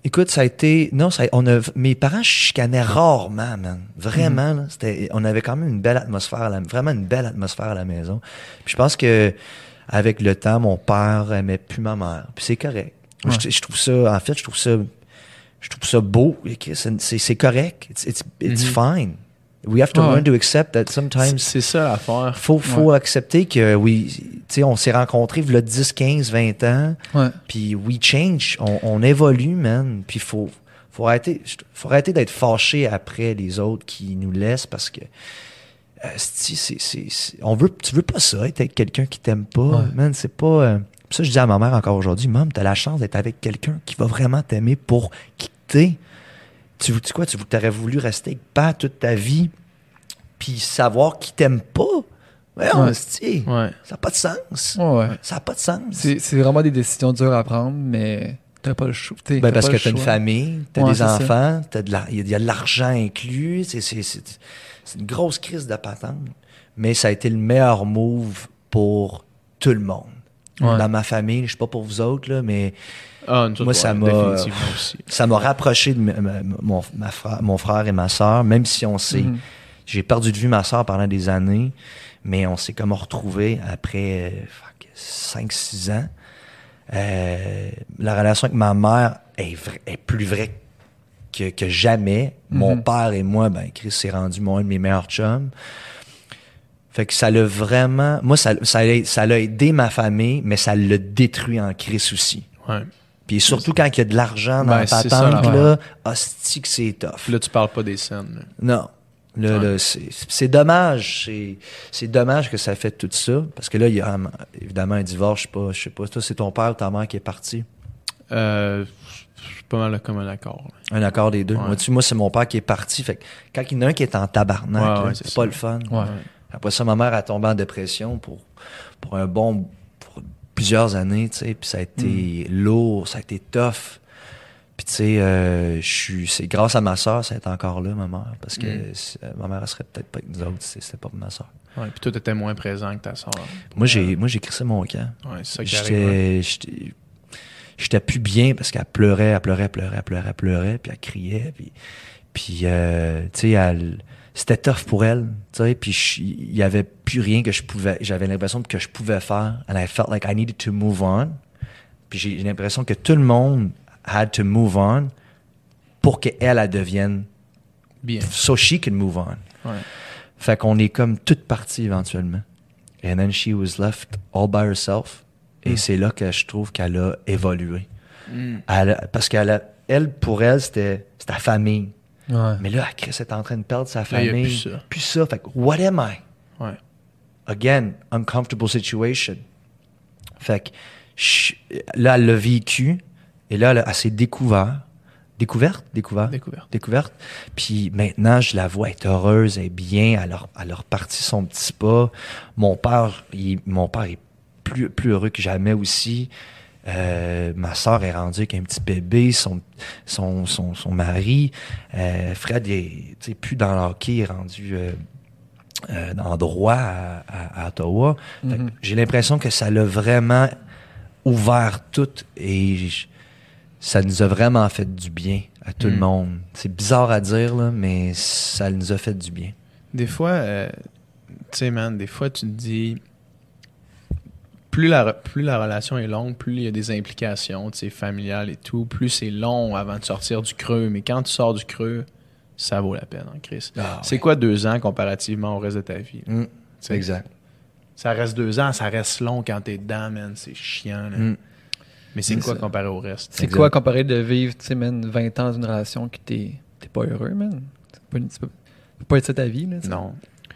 écoute, ça a été. Non, ça, on a, mes parents chicanaient rarement, man. Vraiment, là, c'était, on avait quand même une belle atmosphère, à la, vraiment une belle atmosphère à la maison. Puis je pense que avec le temps, mon père aimait plus ma mère. Puis c'est correct. Ouais. Je, je trouve ça, en fait, je trouve ça, je trouve ça beau. C'est, c'est- c'est correct. It's, it's, it's Mhm. fine. We have to Ouais, learn to accept that sometimes. c'est ça l'affaire. Faut, faut accepter que oui, tu sais, on s'est rencontrés il y a 10, 15, 20 ans, Ouais. puis we change, on, on évolue, man. Puis faut, faut arrêter, faut arrêter d'être fâché après les autres qui nous laissent parce que euh, c'est- c'est- c'est- c'est- on veut, tu veux pas ça, être avec quelqu'un qui t'aime pas, Ouais. man. C'est pas. euh, ça, je dis à ma mère encore aujourd'hui, Mom, t'as la chance d'être avec quelqu'un qui va vraiment t'aimer pour qui t'es. Tu, tu quoi, tu aurais voulu rester avec pas toute ta vie, puis savoir qui t'aime pas? Ouais, on Ouais. se dit, Ouais. ça n'a pas de sens. Ouais. Ça n'a pas de sens. C'est vraiment des décisions dures à prendre, mais t'as pas le choix. Ben, t'as parce que le tu as une famille, tu as Ouais, des enfants, t'as il y a- de l'argent inclus. C'est une grosse crise de patente. Mais ça a été le meilleur move pour tout le monde. Ouais. Dans ma famille, je sais pas pour vous autres, là, mais Ah, Moi, ça m'a- ça m'a rapproché de mon, ma frère, mon frère et ma soeur, même si on sait, Mhm. j'ai perdu de vue ma soeur pendant des années, mais on s'est comme retrouvés après 5-6 ans. Euh, la relation avec ma mère est, vra- est plus vraie que, que jamais. Mon Mhm. père et moi, ben, Chris s'est rendu mon un de mes meilleurs chums. Fait que ça l'a vraiment. Moi, ça, ça, l'a- ça l'a aidé ma famille, mais ça l'a détruit en Chris aussi. Ouais. Puis surtout quand il y a de l'argent dans Ben, la ça, là, hostie que c'est tough. Là, tu parles pas des scènes. là. Non. Là, Ouais. là, c'est c'est dommage. C'est dommage que ça fait tout ça. Parce que là, il y a um, évidemment un divorce. Je sais pas. Je sais pas. Toi, c'est ton père ou ta mère qui est parti? Euh, je suis pas mal comme un accord. là. Un accord des deux. Ouais. Moi, tu- moi, c'est mon père qui est parti. Fait que quand il y en a un qui est en tabarnak, Ouais, c'est pas ça. le fun. Après ça, ma mère a tombé en dépression pour, pour un bon. Plusieurs années, tu sais. Puis ça a été Mm. lourd, ça a été tough. Puis tu sais, euh, je suis. C'est grâce à ma soeur, ça est encore là, ma mère. Parce que Mm. si- euh, ma mère, elle serait peut-être pas avec nous autres si c'était pas pour ma soeur. Ouais, puis toi, t'étais moins présent que ta soeur. Moi, j'ai moi j'ai crissé mon camp. Ouais, c'est ça qui arrive. J'étais j'étais- j'étais plus bien parce qu'elle pleurait, elle pleurait, elle pleurait, elle pleurait, elle pleurait, puis elle criait, puis puis euh, tu sais elle c'était tough pour elle, tu sais, puis il y avait plus rien que je pouvais j'avais l'impression que je pouvais faire and I felt like I needed to move on. Puis j'ai l'impression que tout le monde had to move on pour qu'elle elle devienne Bien. so she can move on. Ouais. Fait qu'on est comme toute partie éventuellement. And then she was left all by herself. Et Mm. c'est là que je trouve qu'elle a évolué. Mm. Elle parce qu'elle a- elle, pour elle, c'était c'était sa famille. Ouais. Mais là, Chris est en train de perdre sa Là, il y a famille. plus ça. Plus ça. Fait que, what am I? Ouais. Again, uncomfortable situation. Fait que, je- là, elle l'a vécu. Et là, elle, elle s'est découvert. Découverte? Découvert? Découverte. découverte. Puis maintenant, je la vois être heureuse, elle est bien, elle a, elle a reparti son petit pas. Mon père, il- mon père est plus, plus heureux que jamais aussi. Euh, ma soeur est rendue avec un petit bébé, son, son, son, son mari. Euh, Fred est tu sais, plus dans le hockey, il est rendu euh, euh, le droit à, à- à Ottawa. Mhm. J'ai l'impression que ça l'a vraiment ouvert tout et ça nous a vraiment fait du bien à tout le Mm. monde. C'est bizarre à dire, là, mais ça nous a fait du bien. Des fois, euh, tu sais, man, des fois, tu te dis, plus la, re- plus la relation est longue, plus il y a des implications, tu sais, familiales et tout, plus c'est long avant de sortir du creux. Mais quand tu sors du creux, ça vaut la peine, hein, Chris. c'est quoi deux ans comparativement au reste de ta vie? là? Mm, exact. Ça reste deux ans, ça reste long quand t'es dedans, man. C'est chiant, là. Mm. Mais c'est C'est quoi ça. comparé au reste? C'est quoi comparé de vivre, tu sais, man, 20 ans dans une relation que t'es t'es pas heureux, man? C'est pas une- Tu peux, tu peux pas être ça ta vie, là. Non,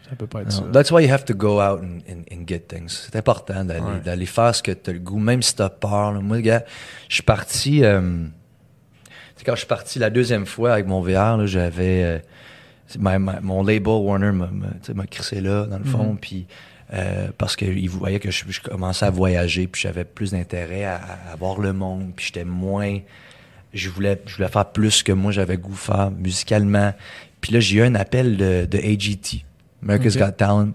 ça peut pas être ça. That's why you have to go out and, and- and get things. C'est important d'aller Ouais. d'aller faire ce que tu as le goût, même si tu as peur. là. Moi, gars, je suis parti. euh, quand je suis parti la deuxième fois avec mon VR, là, j'avais. euh, c'est ma- ma- mon label Warner m'a crissé là, dans le fond. Mhm. Puis. euh, parce qu'il voyait que je, je commençais à voyager, puis j'avais plus d'intérêt à, voir le monde, puis j'étais moins. Je voulais, je voulais faire plus que moi j'avais goût de faire musicalement. Puis là, j'ai eu un appel de, de AGT, America's. Got Talent.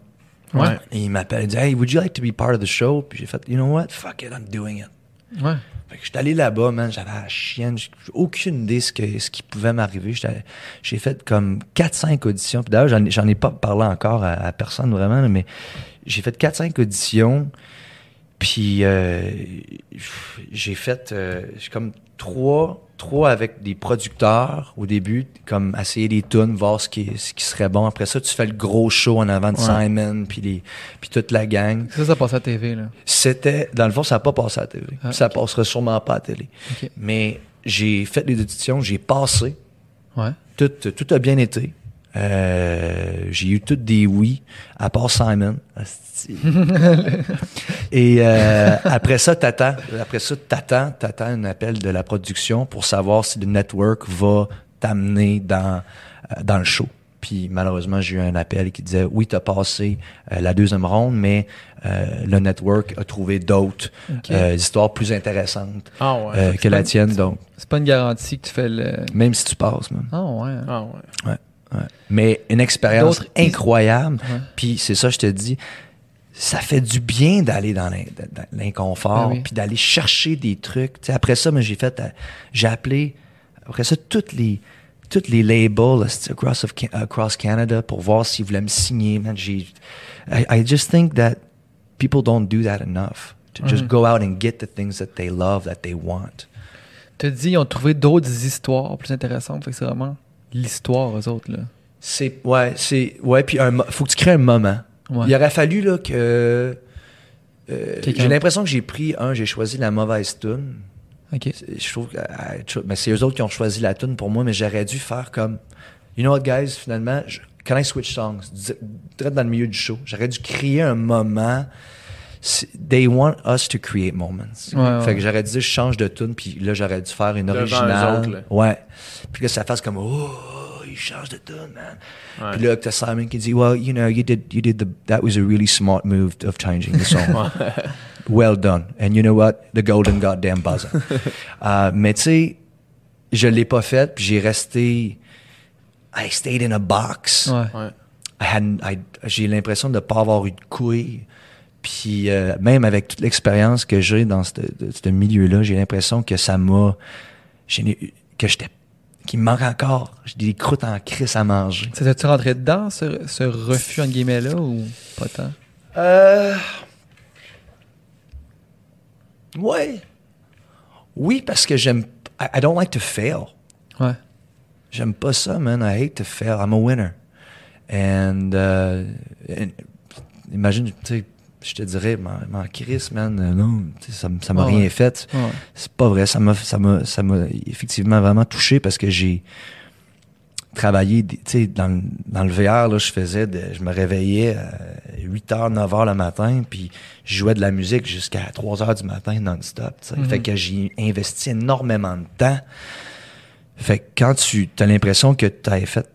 Ouais. Et il m'appelle, il dit Hey, would you like to be part of the show? Puis j'ai fait, You know what? Fuck it, I'm doing it. Ouais. Fait que j'étais allé là-bas, man, j'avais la chienne, j'ai aucune idée ce, que, ce qui pouvait m'arriver. J'ai fait comme 4-5 auditions. Puis d'ailleurs, j'en ai- pas parlé encore à, à personne vraiment, mais j'ai fait 4-5 auditions. Puis euh, j'ai fait, euh, j'ai comme trois trop avec des producteurs au début, comme essayer des tunes, voir ce qui, ce qui serait bon. Après ça, tu fais le gros show en avant de Ouais. Simon, puis, les, puis toute la gang. Ça, ça passe à la TV, là. C'était, dans le fond, ça n'a pas passé à la télé. Ah, ça ok. passera sûrement pas à la télé. Mais j'ai fait les auditions, j'ai passé. Ouais. Tout, tout a bien été. Euh, j'ai eu toutes des oui, à part Simon. Et euh, après ça, t'attends. Après ça, t'attends, t'attends un appel de la production pour savoir si le network va t'amener dans, euh, dans le show. Puis malheureusement, j'ai eu un appel qui disait oui, t'as passé euh, la deuxième ronde, mais euh, le network a trouvé d'autres euh, histoires plus intéressantes Ah ouais. euh, que la tienne. Donc, C'est pas une garantie que tu fais le. même si tu passes, même. Ah, ouais. Ah ouais. Ouais. Mais une expérience incroyable. Ouais. Puis c'est ça, je te dis, ça fait du bien d'aller dans l'in- dans l'inconfort, Ben oui. puis d'aller chercher des trucs. Tu sais, après ça, moi, j'ai fait, euh, j'ai appelé, après ça, toutes les, toutes les labels across, of across Canada pour voir s'ils voulaient me signer. Man, j'ai, I, I just think that people don't do that enough. To just Mhm. go out and get the things that they love, that they want. Tu dit, ils ont trouvé d'autres histoires plus intéressantes. Fait que c'est vraiment l'histoire, eux autres, là. C'est ouais, c'est ouais, puis mo- faut que tu crées un moment. Ouais. Il aurait fallu là que euh, j'ai l'impression que j'ai pris un, j'ai choisi la mauvaise tune. OK. C'est- Je trouve que ah, mais c'est eux autres qui ont choisi la tune pour moi, mais j'aurais dû faire comme You know what guys, finalement, je, can I switch songs? Di- Direct dans le milieu du show. J'aurais dû créer un moment. They want us to create moments. Ouais, ouais. Fait que j'aurais dû je change de tune puis là j'aurais dû faire une Devant originale. autres, là. Ouais. Puis là ça fasse comme oh, il change de tune, man. Ouais. Puis là, t'as Simon qui dit, well, you know, you did, you did the, that was a really smart move of changing the song. well done. And you know what? The golden goddamn buzzer. Euh, mais tu sais, je l'ai pas fait, puis j'ai resté, I stayed in a box. Ouais. Ouais. I hadn't- I- j'ai l'impression de ne pas avoir eu de couilles. Puis euh, même avec toute l'expérience que j'ai dans ce milieu-là, j'ai l'impression que ça m'a... que j'étais... qu'il me manque encore. J'ai des croûtes en crise à manger. Ça tu rentré dedans, ce, ce refus, en guillemets-là, ou pas tant? Euh... Ouais. Oui, parce que j'aime... I, I don't like to fail. Ouais. J'aime pas ça, man. I hate to fail. I'm a winner. And, euh, and- imagine, tu sais, je te dirais, m'en crisse, man. euh, Non, ça ça m'a Ouais, rien ouais. fait. Ouais. C'est pas vrai. Ça m'a, ça m'a, ça m'a effectivement vraiment touché parce que j'ai travaillé, tu sais, dans, le- dans le VR, là, je faisais, de- je me réveillais à 8 h, 9 h le matin, puis je jouais de la musique jusqu'à 3 h du matin non-stop. Mhm. Fait que j'ai investi énormément de temps. Fait que quand tu as l'impression que tu as fait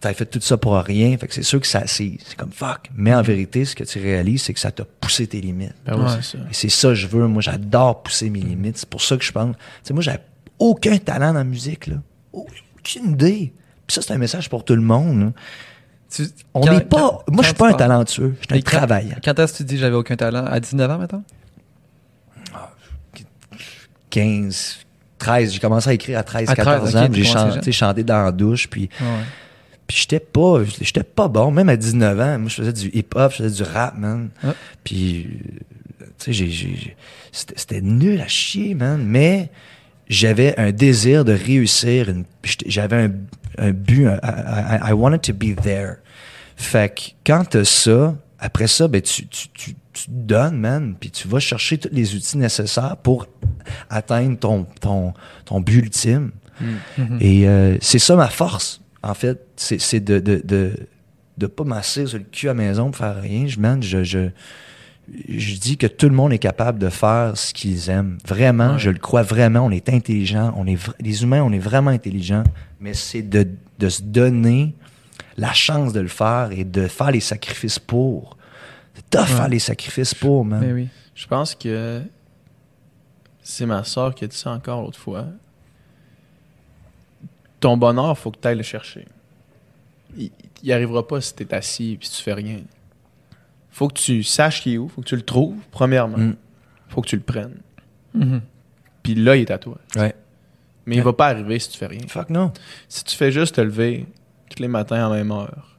t'as fait tout ça pour rien, fait que c'est sûr que ça c'est c'est comme fuck, mais en vérité ce que tu réalises c'est que ça t'a poussé tes limites. Ben Ouais. c'est ça. Et c'est ça que je veux. Moi, j'adore pousser mes limites. C'est pour ça que je pense. Tu sais, moi, j'avais aucun talent dans la musique, là. Aucune idée. Puis ça, c'est un message pour tout le monde. là. Tu- On n'est pas. quand- moi, je suis pas un talentueux. Je suis un quand- travaillant. Quand est-ce que tu dis j'avais aucun talent? À 19 ans, maintenant? 15, 13. J'ai commencé à écrire à 13, À 13, 14 ok, ans. J'ai chanté, chanté dans la douche. Puis, Ouais. Puis j'étais pas, j'étais pas bon. Même à 19 ans, moi, je faisais du hip-hop, je faisais du rap, man. Ouais. Puis, euh, tu sais, j'ai- j'ai- j'ai- c'était nul à chier, man. Mais j'avais un désir de réussir. J'avais un, un but. un- I, wanted to be there. Fait que quand t'as ça, après ça, ben, tu, tu, tu, tu te donnes, man. Puis tu vas chercher tous les outils nécessaires pour atteindre ton, ton, ton but ultime. Mhm. Et euh, c'est ça ma force, en fait. C'est de de, de, de pas m'asseoir sur le cul à la maison pour faire rien. Je, man, je, je, je dis que tout le monde est capable de faire ce qu'ils aiment. Vraiment, Ouais. je le crois vraiment. On est intelligent. On est les humains, on est vraiment intelligents. Mais c'est de, de se donner la chance de le faire et de faire les sacrifices pour. Ouais. faire les sacrifices pour, man. Mais oui. Je pense que c'est ma soeur qui a dit ça encore l'autre fois. Ton bonheur, faut que tu ailles le chercher. Il, il arrivera pas si tu es assis et si tu fais rien. Faut que tu saches qui est où, faut que tu le trouves, premièrement. Mm. Faut que tu le prennes. Mhm. Puis là, il est à toi. Ouais. Mais il va pas arriver si tu fais rien. Fuck non. Si tu fais juste te lever tous les matins à la même heure,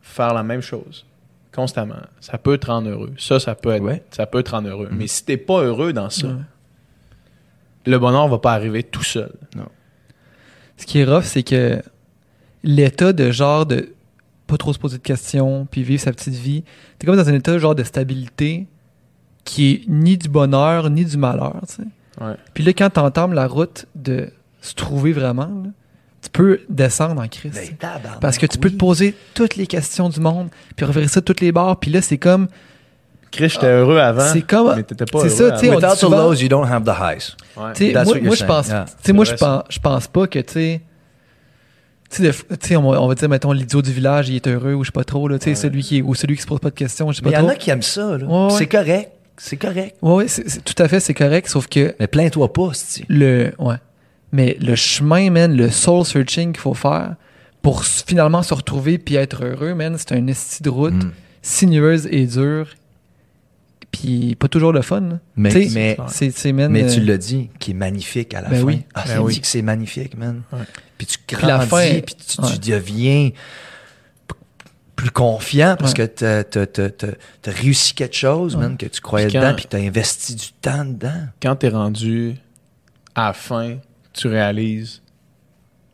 faire la même chose constamment, ça peut te rendre heureux. Ça, ça peut être, Ouais. ça peut te rendre heureux. Mais si t'es pas heureux dans ça, Ouais. le bonheur va pas arriver tout seul. Ce qui est rough, c'est que l'état de genre de pas trop se poser de questions, puis vivre sa petite vie, t'es comme dans un état genre de stabilité qui est ni du bonheur ni du malheur, tu sais. Ouais. Puis là, quand t'entames la route de se trouver vraiment, là, tu peux descendre en sais. Ben, Parce que tu peux te poser toutes les questions du monde, puis revirer ça de toutes les barres, puis là, c'est comme... Chris, j'étais heureux avant. C'est comme- Mais t'étais pas c'est heureux ça, tu sais, Without the souvent- lows, you don't have the highs. Ouais. That's moi, what moi, you're je pense, yeah. moi, C'est je pense, je pense pas que, tu sais, tu on, va- dire, mettons, l'idiot du village, il est heureux, ou je sais pas trop, là, tu sais, celui qui, ou celui qui se pose pas de questions, je sais Mais il pas y en trop. a qui aiment ça, là. Ouais, ouais. C'est correct. C'est correct. Ouais, c'est- c'est- tout à fait, c'est correct, sauf que Mais plains-toi pas, c'ti. le, ouais. Mais le chemin, man, le soul searching qu'il faut faire pour finalement se retrouver puis être heureux, man, c'est un esti de route Mm. sinueuse et dure, puis pas toujours le fun. là. Mais- Tu sais, mais- c'est, c'est, man, Mais euh, tu l'as dit, qui est magnifique à la Ben fin. oui. Ah, Ben c'est oui. dit que c'est magnifique, man. Ouais. Puis tu Puis la grandis, fin- puis tu, tu deviens plus confiant parce Ouais. que t'as- t'as réussi quelque chose, man, que tu croyais Puis dedans, puis que t'as investi du temps dedans. Quand t'es rendu à la fin, tu réalises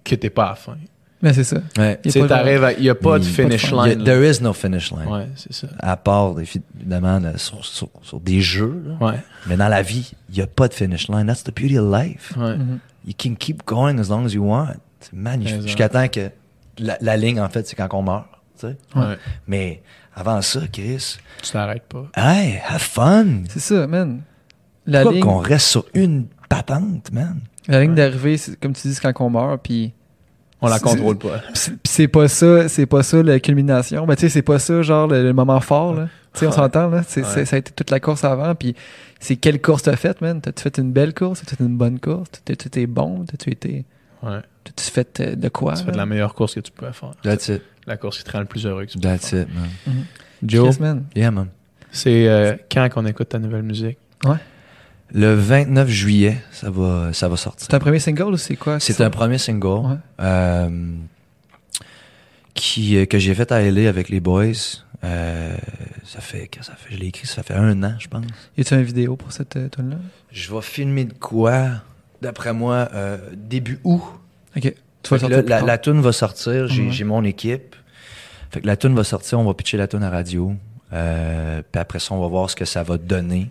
que t'es pas à la fin. Mais c'est ça. Ouais. Il y Tu a sais, pas de- t'arrives à- il y a pas de Il- finish pas de line. là. There is no finish line. Ouais, c'est ça. À part, évidemment, là, sur, sur- sur des jeux. là. Ouais, Mais dans la vie, il n'y a pas de finish line. That's the beauty of life. ouais. Mhm. You can keep going as long as you want. C'est magnifique. Jusqu'à temps que la, la ligne, en fait, c'est quand on meurt. tu sais. ouais. Mais avant ça, Chris, Tu t'arrêtes pas. hey, have fun. C'est ça, man. La Pourquoi ligne, qu'on reste sur une patente, man? la ligne d'arrivée, c'est comme tu dis, c'est quand on meurt, puis On la contrôle pas. Puis c'est pas ça, c'est pas ça la culmination. Ben, tu sais, c'est pas ça, genre, le, le moment fort, là. Tu sais, on Ouais. s'entend, là. C'est, Ouais. ça a été toute la course avant. Puis c'est quelle course t'as faite, man? T'as-tu fait une belle course? T'as-tu fait une bonne course? T'as-tu été bon? T'as-tu été. Ouais. T'as-tu fait euh, de quoi? Tu fais man? de la meilleure course que tu pouvais faire. That's it. La course qui te rend le plus heureux que tu peux That's faire. it, man. Mhm. Joe, man. Yeah, man. c'est euh, quand qu'on écoute ta nouvelle musique? Le 29 juillet, ça va, ça va sortir. C'est un premier single ou c'est quoi? C'est un premier single Ouais. euh, qui, euh, que j'ai fait à LA avec les boys. Euh, ça fait, ça fait, je l'ai écrit, ça fait un an, je pense. Y a-tu une vidéo pour cette euh, tune là Je vais filmer de quoi, d'après moi, euh, début août. Ok. Tu vas là, la, la tune va sortir, j'ai mon équipe. Fait que la tune va sortir, on va pitcher la tune à radio. Puis après ça, on va voir ce que ça va donner.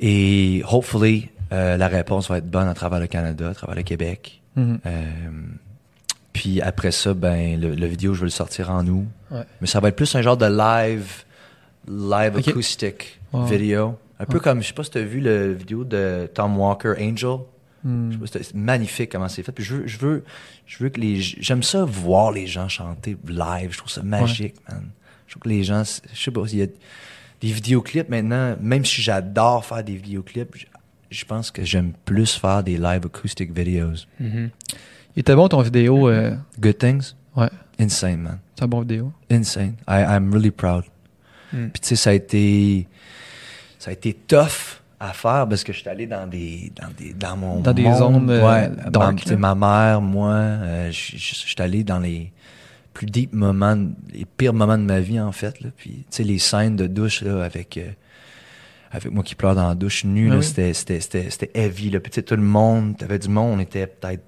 Et hopefully, euh, la réponse va être bonne à travers le Canada, à travers le Québec. Mhm. Euh, puis après ça, ben le, le vidéo, je vais le sortir en août. Ouais. Mais ça va être plus un genre de live, live acoustic Ouais. vidéo. Un peu comme, je sais pas si tu as vu le vidéo de Tom Walker, Angel. Hmm. Je sais pas, C'est magnifique comment c'est fait. Puis je veux, je veux, je veux que les, j'aime ça voir les gens chanter live. Je trouve ça magique, man. Je trouve que les gens, je sais pas, il y a des vidéoclips maintenant. Même si j'adore faire des vidéoclips, je, je pense que j'aime plus faire des live acoustic videos. Il était bon ton vidéo. euh, Good things, Ouais, insane, man, c'est un bon vidéo. insane. I, I'm really proud. Mm. Puis tu sais, ça a été, ça a été tough à faire parce que je suis allé dans des, dans des, dans mon Dans des zones, euh, ouais, dark, ma, là. tu sais, ma mère, moi, euh, je suis allé dans les plus deep moments, les pires moments de ma vie en fait. Là. Puis tu sais, les scènes de douche là avec. euh, avec moi qui pleure dans la douche nue, oui. c'était, c'était, c'était, c'était heavy. Là. Puis, tu sais, tout le monde, t'avais du monde, on était peut-être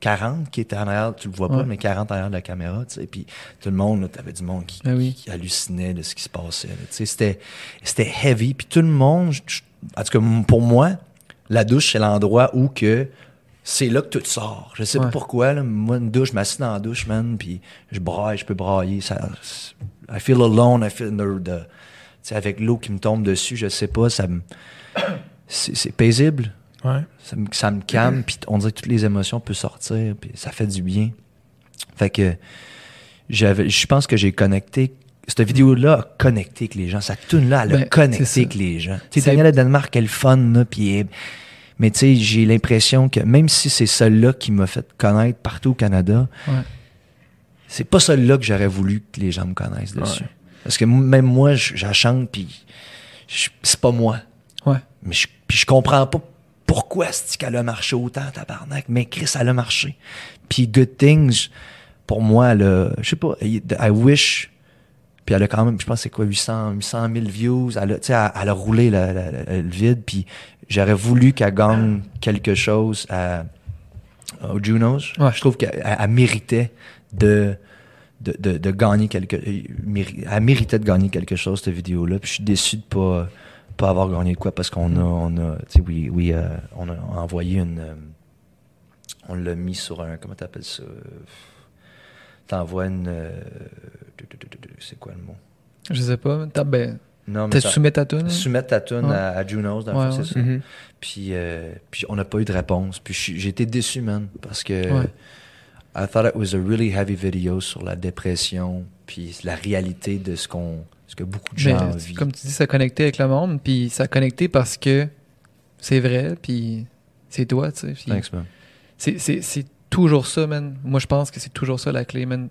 40 qui étaient en arrière, tu le vois pas, Ouais. mais 40 en arrière de la caméra, tu sais. Puis tout le monde, là, t'avais du monde qui, oui. qui hallucinait de ce qui se passait. Tu sais, c'était, c'était heavy. Puis tout le monde, je- en tout cas, pour moi, la douche, c'est l'endroit où que c'est là que tout sort. Je sais Ouais. pas pourquoi, là. Moi, une douche, je m'assieds dans la douche, man, puis je braille, je peux brailler. Ça, I feel alone, I feel the, the- avec l'eau qui me tombe dessus, je sais pas, ça me, c'est, c'est paisible. Ouais. Ça me, ça me calme, puis on dirait que toutes les émotions peuvent sortir, puis ça fait du bien. Fait que j'avais, je pense que j'ai connecté. Cette vidéo-là a connecté avec les gens. Cette tune-là, elle a Ben, connecté avec les gens. Tu sais, Daniel Danemark, elle est fun, là, puis mais tu sais, j'ai l'impression que même si c'est celle-là qui m'a fait connaître partout au Canada, Ouais. c'est pas celle-là que j'aurais voulu que les gens me connaissent dessus. Ouais. Parce que même moi, je, chante, puis c'est pas moi. Ouais. Mais je, puis je comprends pas pourquoi c'est qu'elle a marché autant, tabarnak. Mais Chris, elle a marché. Puis Good Things, pour moi, a- je sais pas, I wish Puis elle a quand même, je pense, c'est quoi, 800, 800 000 views. Elle a, tu sais, elle, elle a roulé le, le- le- le vide. Puis j'aurais voulu qu'elle gagne quelque chose à, aux Junos. Ouais. Je trouve qu'elle elle- elle méritait de, de, de, de gagner quelque Elle méritait de gagner quelque chose, cette vidéo-là. Puis je suis déçu de pas pas avoir gagné de quoi parce qu'on a, on a, tu sais, oui, oui, euh, on a envoyé une, euh, on l'a mis sur un, comment t'appelles ça? T'envoies une, euh, c'est quoi le mot? Je sais pas. T'as, ben, Non, t'as ça- soumis ta tune? soumettre ta tune Ouais. à, à Junos, dans le Ouais, fond, ouais. c'est ça. Mhm. Puis, euh, puis on n'a pas eu de réponse. Puis je suis- j'ai été déçu, man, parce que Ouais. I thought it was a really heavy video sur la dépression, puis la réalité de ce qu'on, ce que beaucoup de Mais, gens vivent. comme tu dis, ça a connecté avec le monde, puis ça a connecté parce que c'est vrai, puis c'est toi, tu sais. Thanks, man. c'est, c'est, c'est toujours ça, man. Moi, je pense que c'est toujours ça la clé, man.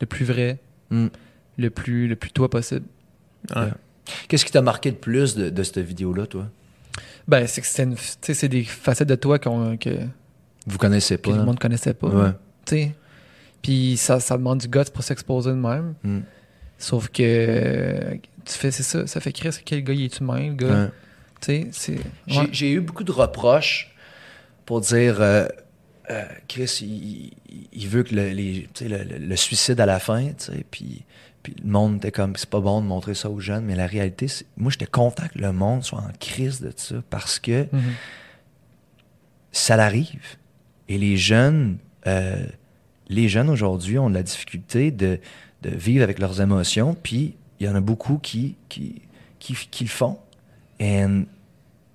Le plus vrai, Mm. le plus, le plus toi possible. Ouais. Qu'est-ce qui t'a marqué de plus de, de cette vidéo-là, toi? Ben, c'est que c'est, des facettes de toi qu'on, que, Vous connaissez que pas? le hein? monde connaissait pas. Ouais. tu sais. Puis ça, ça demande du guts pour s'exposer de même. Mm. Sauf que euh, tu fais, c'est ça, ça fait Chris, quel gars il est humain, le gars? Ouais. Tu sais, c'est. Ouais. j'ai eu beaucoup de reproches pour dire euh, euh, Chris, il, veut que le, les, le, suicide à la fin, puis, puis le monde était comme c'est pas bon de montrer ça aux jeunes, mais la réalité, c'est moi j'étais content que le monde soit en crise de ça parce que Mhm. ça l'arrive. Et les jeunes, euh, les jeunes aujourd'hui ont de la difficulté de, de vivre avec leurs émotions, puis il y en a beaucoup qui, qui, qui, qui le font. Et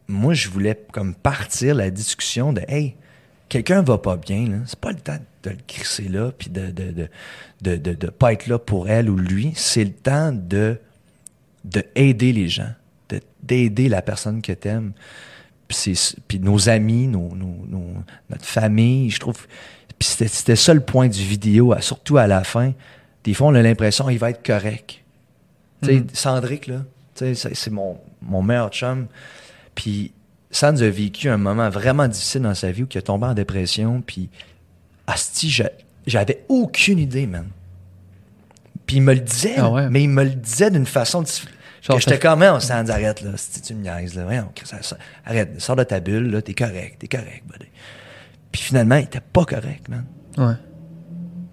moi, je voulais comme partir la discussion de Hey, quelqu'un va pas bien, là. c'est pas le temps de le crisser là, puis de de, de, de, de- pas être là pour elle ou lui. C'est le temps de, de aider les gens, de- d'aider la personne que t'aimes. Puis, c'est- puis nos amis, nos, nos- nos- notre famille, je trouve. Puis c'était, c'était ça le point du vidéo, surtout à la fin. Des fois, on a l'impression qu'il va être correct. Tu sais, Mhm. Sandrick, là, tu sais, c'est, c'est mon, mon meilleur chum. Puis Sans a vécu un moment vraiment difficile dans sa vie où il est tombé en dépression. Puis, asti, j'a- j'avais aucune idée, Puis il me le disait, Ah ouais? mais il me le disait d'une façon difficile. Genre, que j'étais quand même, Sans, arrête, là. Si tu me niaises, là. Voyons, ça- ça- arrête, sors de ta bulle, là. T'es correct, t'es correct, buddy. Puis finalement, il était pas correct, man. Ouais.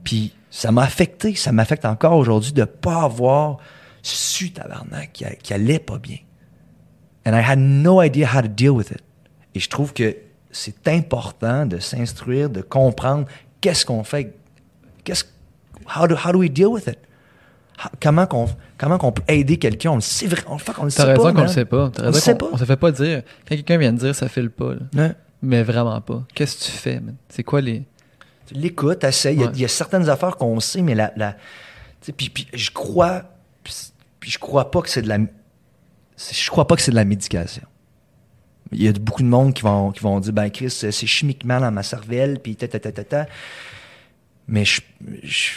Puis ça m'a affecté, ça m'affecte encore aujourd'hui de pas avoir su, tabarnak, qu'il allait pas bien. And I had no idea how to deal with it. Et je trouve que c'est important de s'instruire, de comprendre qu'est-ce qu'on fait, qu'est-ce, how do, how do we deal with it? Comment qu'on, comment qu'on peut aider quelqu'un? On le sait on le T'as sait raison pas, qu'on le sait pas. On le sait pas. On se fait pas dire. Quand quelqu'un vient de dire ça file pas, là. Ouais. Mais vraiment pas. Qu'est-ce que tu fais, man? C'est quoi les. Tu l'écoutes, essaye. Il y a- Ouais. il y, a certaines affaires qu'on sait, mais la. la puis, puis je crois. Puis je crois pas que c'est de la. Je crois pas que c'est de la médication. Il y a beaucoup de monde qui vont, qui vont dire ben Chris, c'est chimiquement dans ma cervelle, puis ta ta ta ta ta. Mais je, je-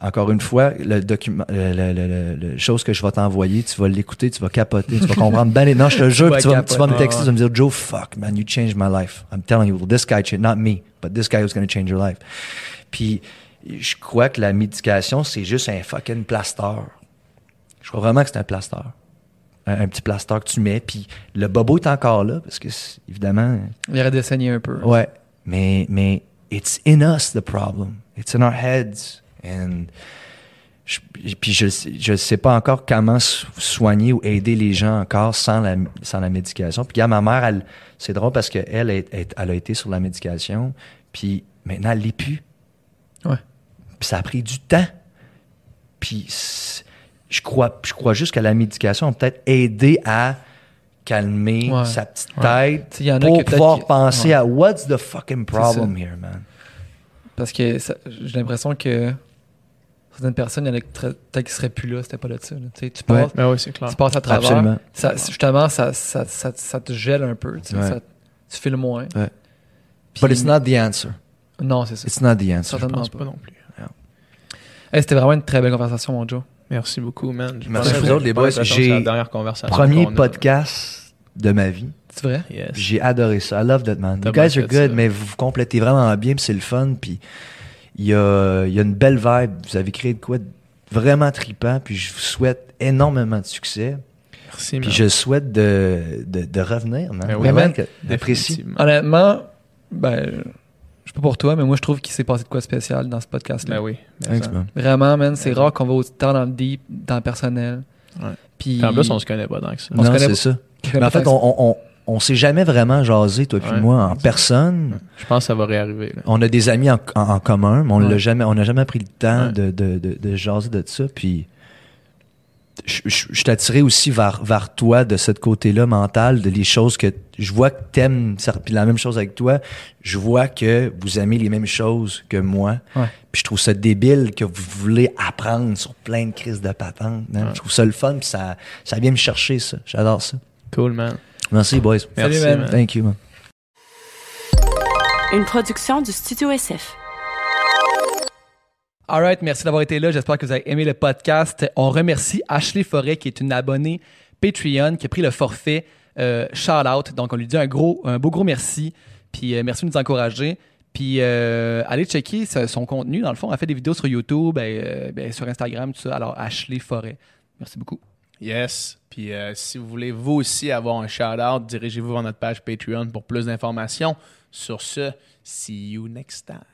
encore une fois, le document, le, le- le- le- le chose que je vais t'envoyer, tu vas l'écouter, tu vas capoter, tu vas comprendre. Ben, les- non, je te jure, tu vas, tu vas me texter, tu vas me dire Joe, fuck, man, you changed my life. I'm telling you, this guy, changed, not me, but this guy was going to change your life. Puis, je crois que la médication, c'est juste un fucking plaster. Je crois vraiment que c'est un plaster. Un, un petit plaster que tu mets, puis le bobo est encore là, parce que, évidemment, Il aurait d'essayer un peu. Ouais, mais, mais it's in us the problem. It's in our heads. And je, puis je je sais pas encore comment so- soigner ou aider les gens encore sans la, sans la médication. Puis, gars, ma mère, elle, c'est drôle parce qu'elle, elle, elle, elle a été sur la médication, puis maintenant, elle l'est plus. Ouais. Puis ça a pris du temps. Puis je crois, je crois juste que la médication a peut-être aidé à calmer Ouais. sa petite Ouais. tête Tu sais, il y en a pour pouvoir qui- penser ouais. à what's the fucking problem here, man? Parce que j'ai l'impression que certaines personnes, il y en a peut-être qui seraient plus là, c'était pas de ça. là. Tu sais, tu passes, Ben oui, c'est clair. tu passes à travers. Absolument. Ça, justement, ça, ça, ça, ça te gèle un peu. Tu, sais, Ouais. ça- tu files moins. Ouais. Puis- But it's not the answer. Non, c'est ça. It's not the answer. Je Certainement pense pas. pas non plus. Hey, C'était vraiment une très belle conversation, mon Joe. Merci beaucoup, man. Merci Je à pense vous autres, les boys. J'ai-. Premier podcast de ma vie. C'est vrai? Yes. J'ai adoré ça. I love that, man. You guys are good, ça. mais vous vous complétez vraiment bien, puis c'est le fun. Puis il y a, il y a une belle vibe. Vous avez créé de quoi? de- vraiment trippant, puis je vous souhaite énormément de succès. Merci, Puis man. je souhaite de, de, de revenir, man. Ben oui, man. que-. Honnêtement, ben, je sais pas pour toi, mais moi, je trouve qu'il s'est passé de quoi de spécial dans ce podcast-là. Ben oui. Thanks, ça. man. Vraiment, man, c'est rare qu'on va autant dans le deep, dans le personnel. Ouais. Puis, Puis en plus, on se connaît pas ça. On se Non, connaît c'est ça. Mais en fait, on, on, on, on s'est jamais vraiment jasé, toi puis moi, en personne. Je pense que ça va réarriver. là. On a des amis en, en- en commun, mais on Ouais. l'a jamais, on n'a jamais pris le temps Ouais. de, de, de, de jaser de ça. Puis je, je, je suis attiré aussi vers, vers toi de ce côté-là mental, de les choses que je vois que t'aimes, ça- puis la même chose avec toi. Je vois que vous aimez les mêmes choses que moi. Ouais. Puis je trouve ça débile que vous voulez apprendre sur plein de crises de patente. hein. Ouais. Je trouve ça le fun, puis ça, ça vient me chercher, ça. J'adore ça. Cool, man. Merci, boys. Salut, Merci, man. man. Thank you, man. Une production du Studio SF. All right, merci d'avoir été là. J'espère que vous avez aimé le podcast. On remercie Ashley Forêt, qui est une abonnée Patreon, qui a pris le forfait euh, Shout Out. Donc, on lui dit un, gros, un beau gros merci. Puis, euh, merci de nous encourager. Puis, euh, allez checker son contenu. Dans le fond, elle fait des vidéos sur YouTube, et, euh, ben, sur Instagram, tout ça. Alors, Ashley Forêt. Merci beaucoup. Yes. Puis si vous voulez vous aussi avoir un shout-out, dirigez-vous vers notre page Patreon pour plus d'informations. Sur ce, see you next time.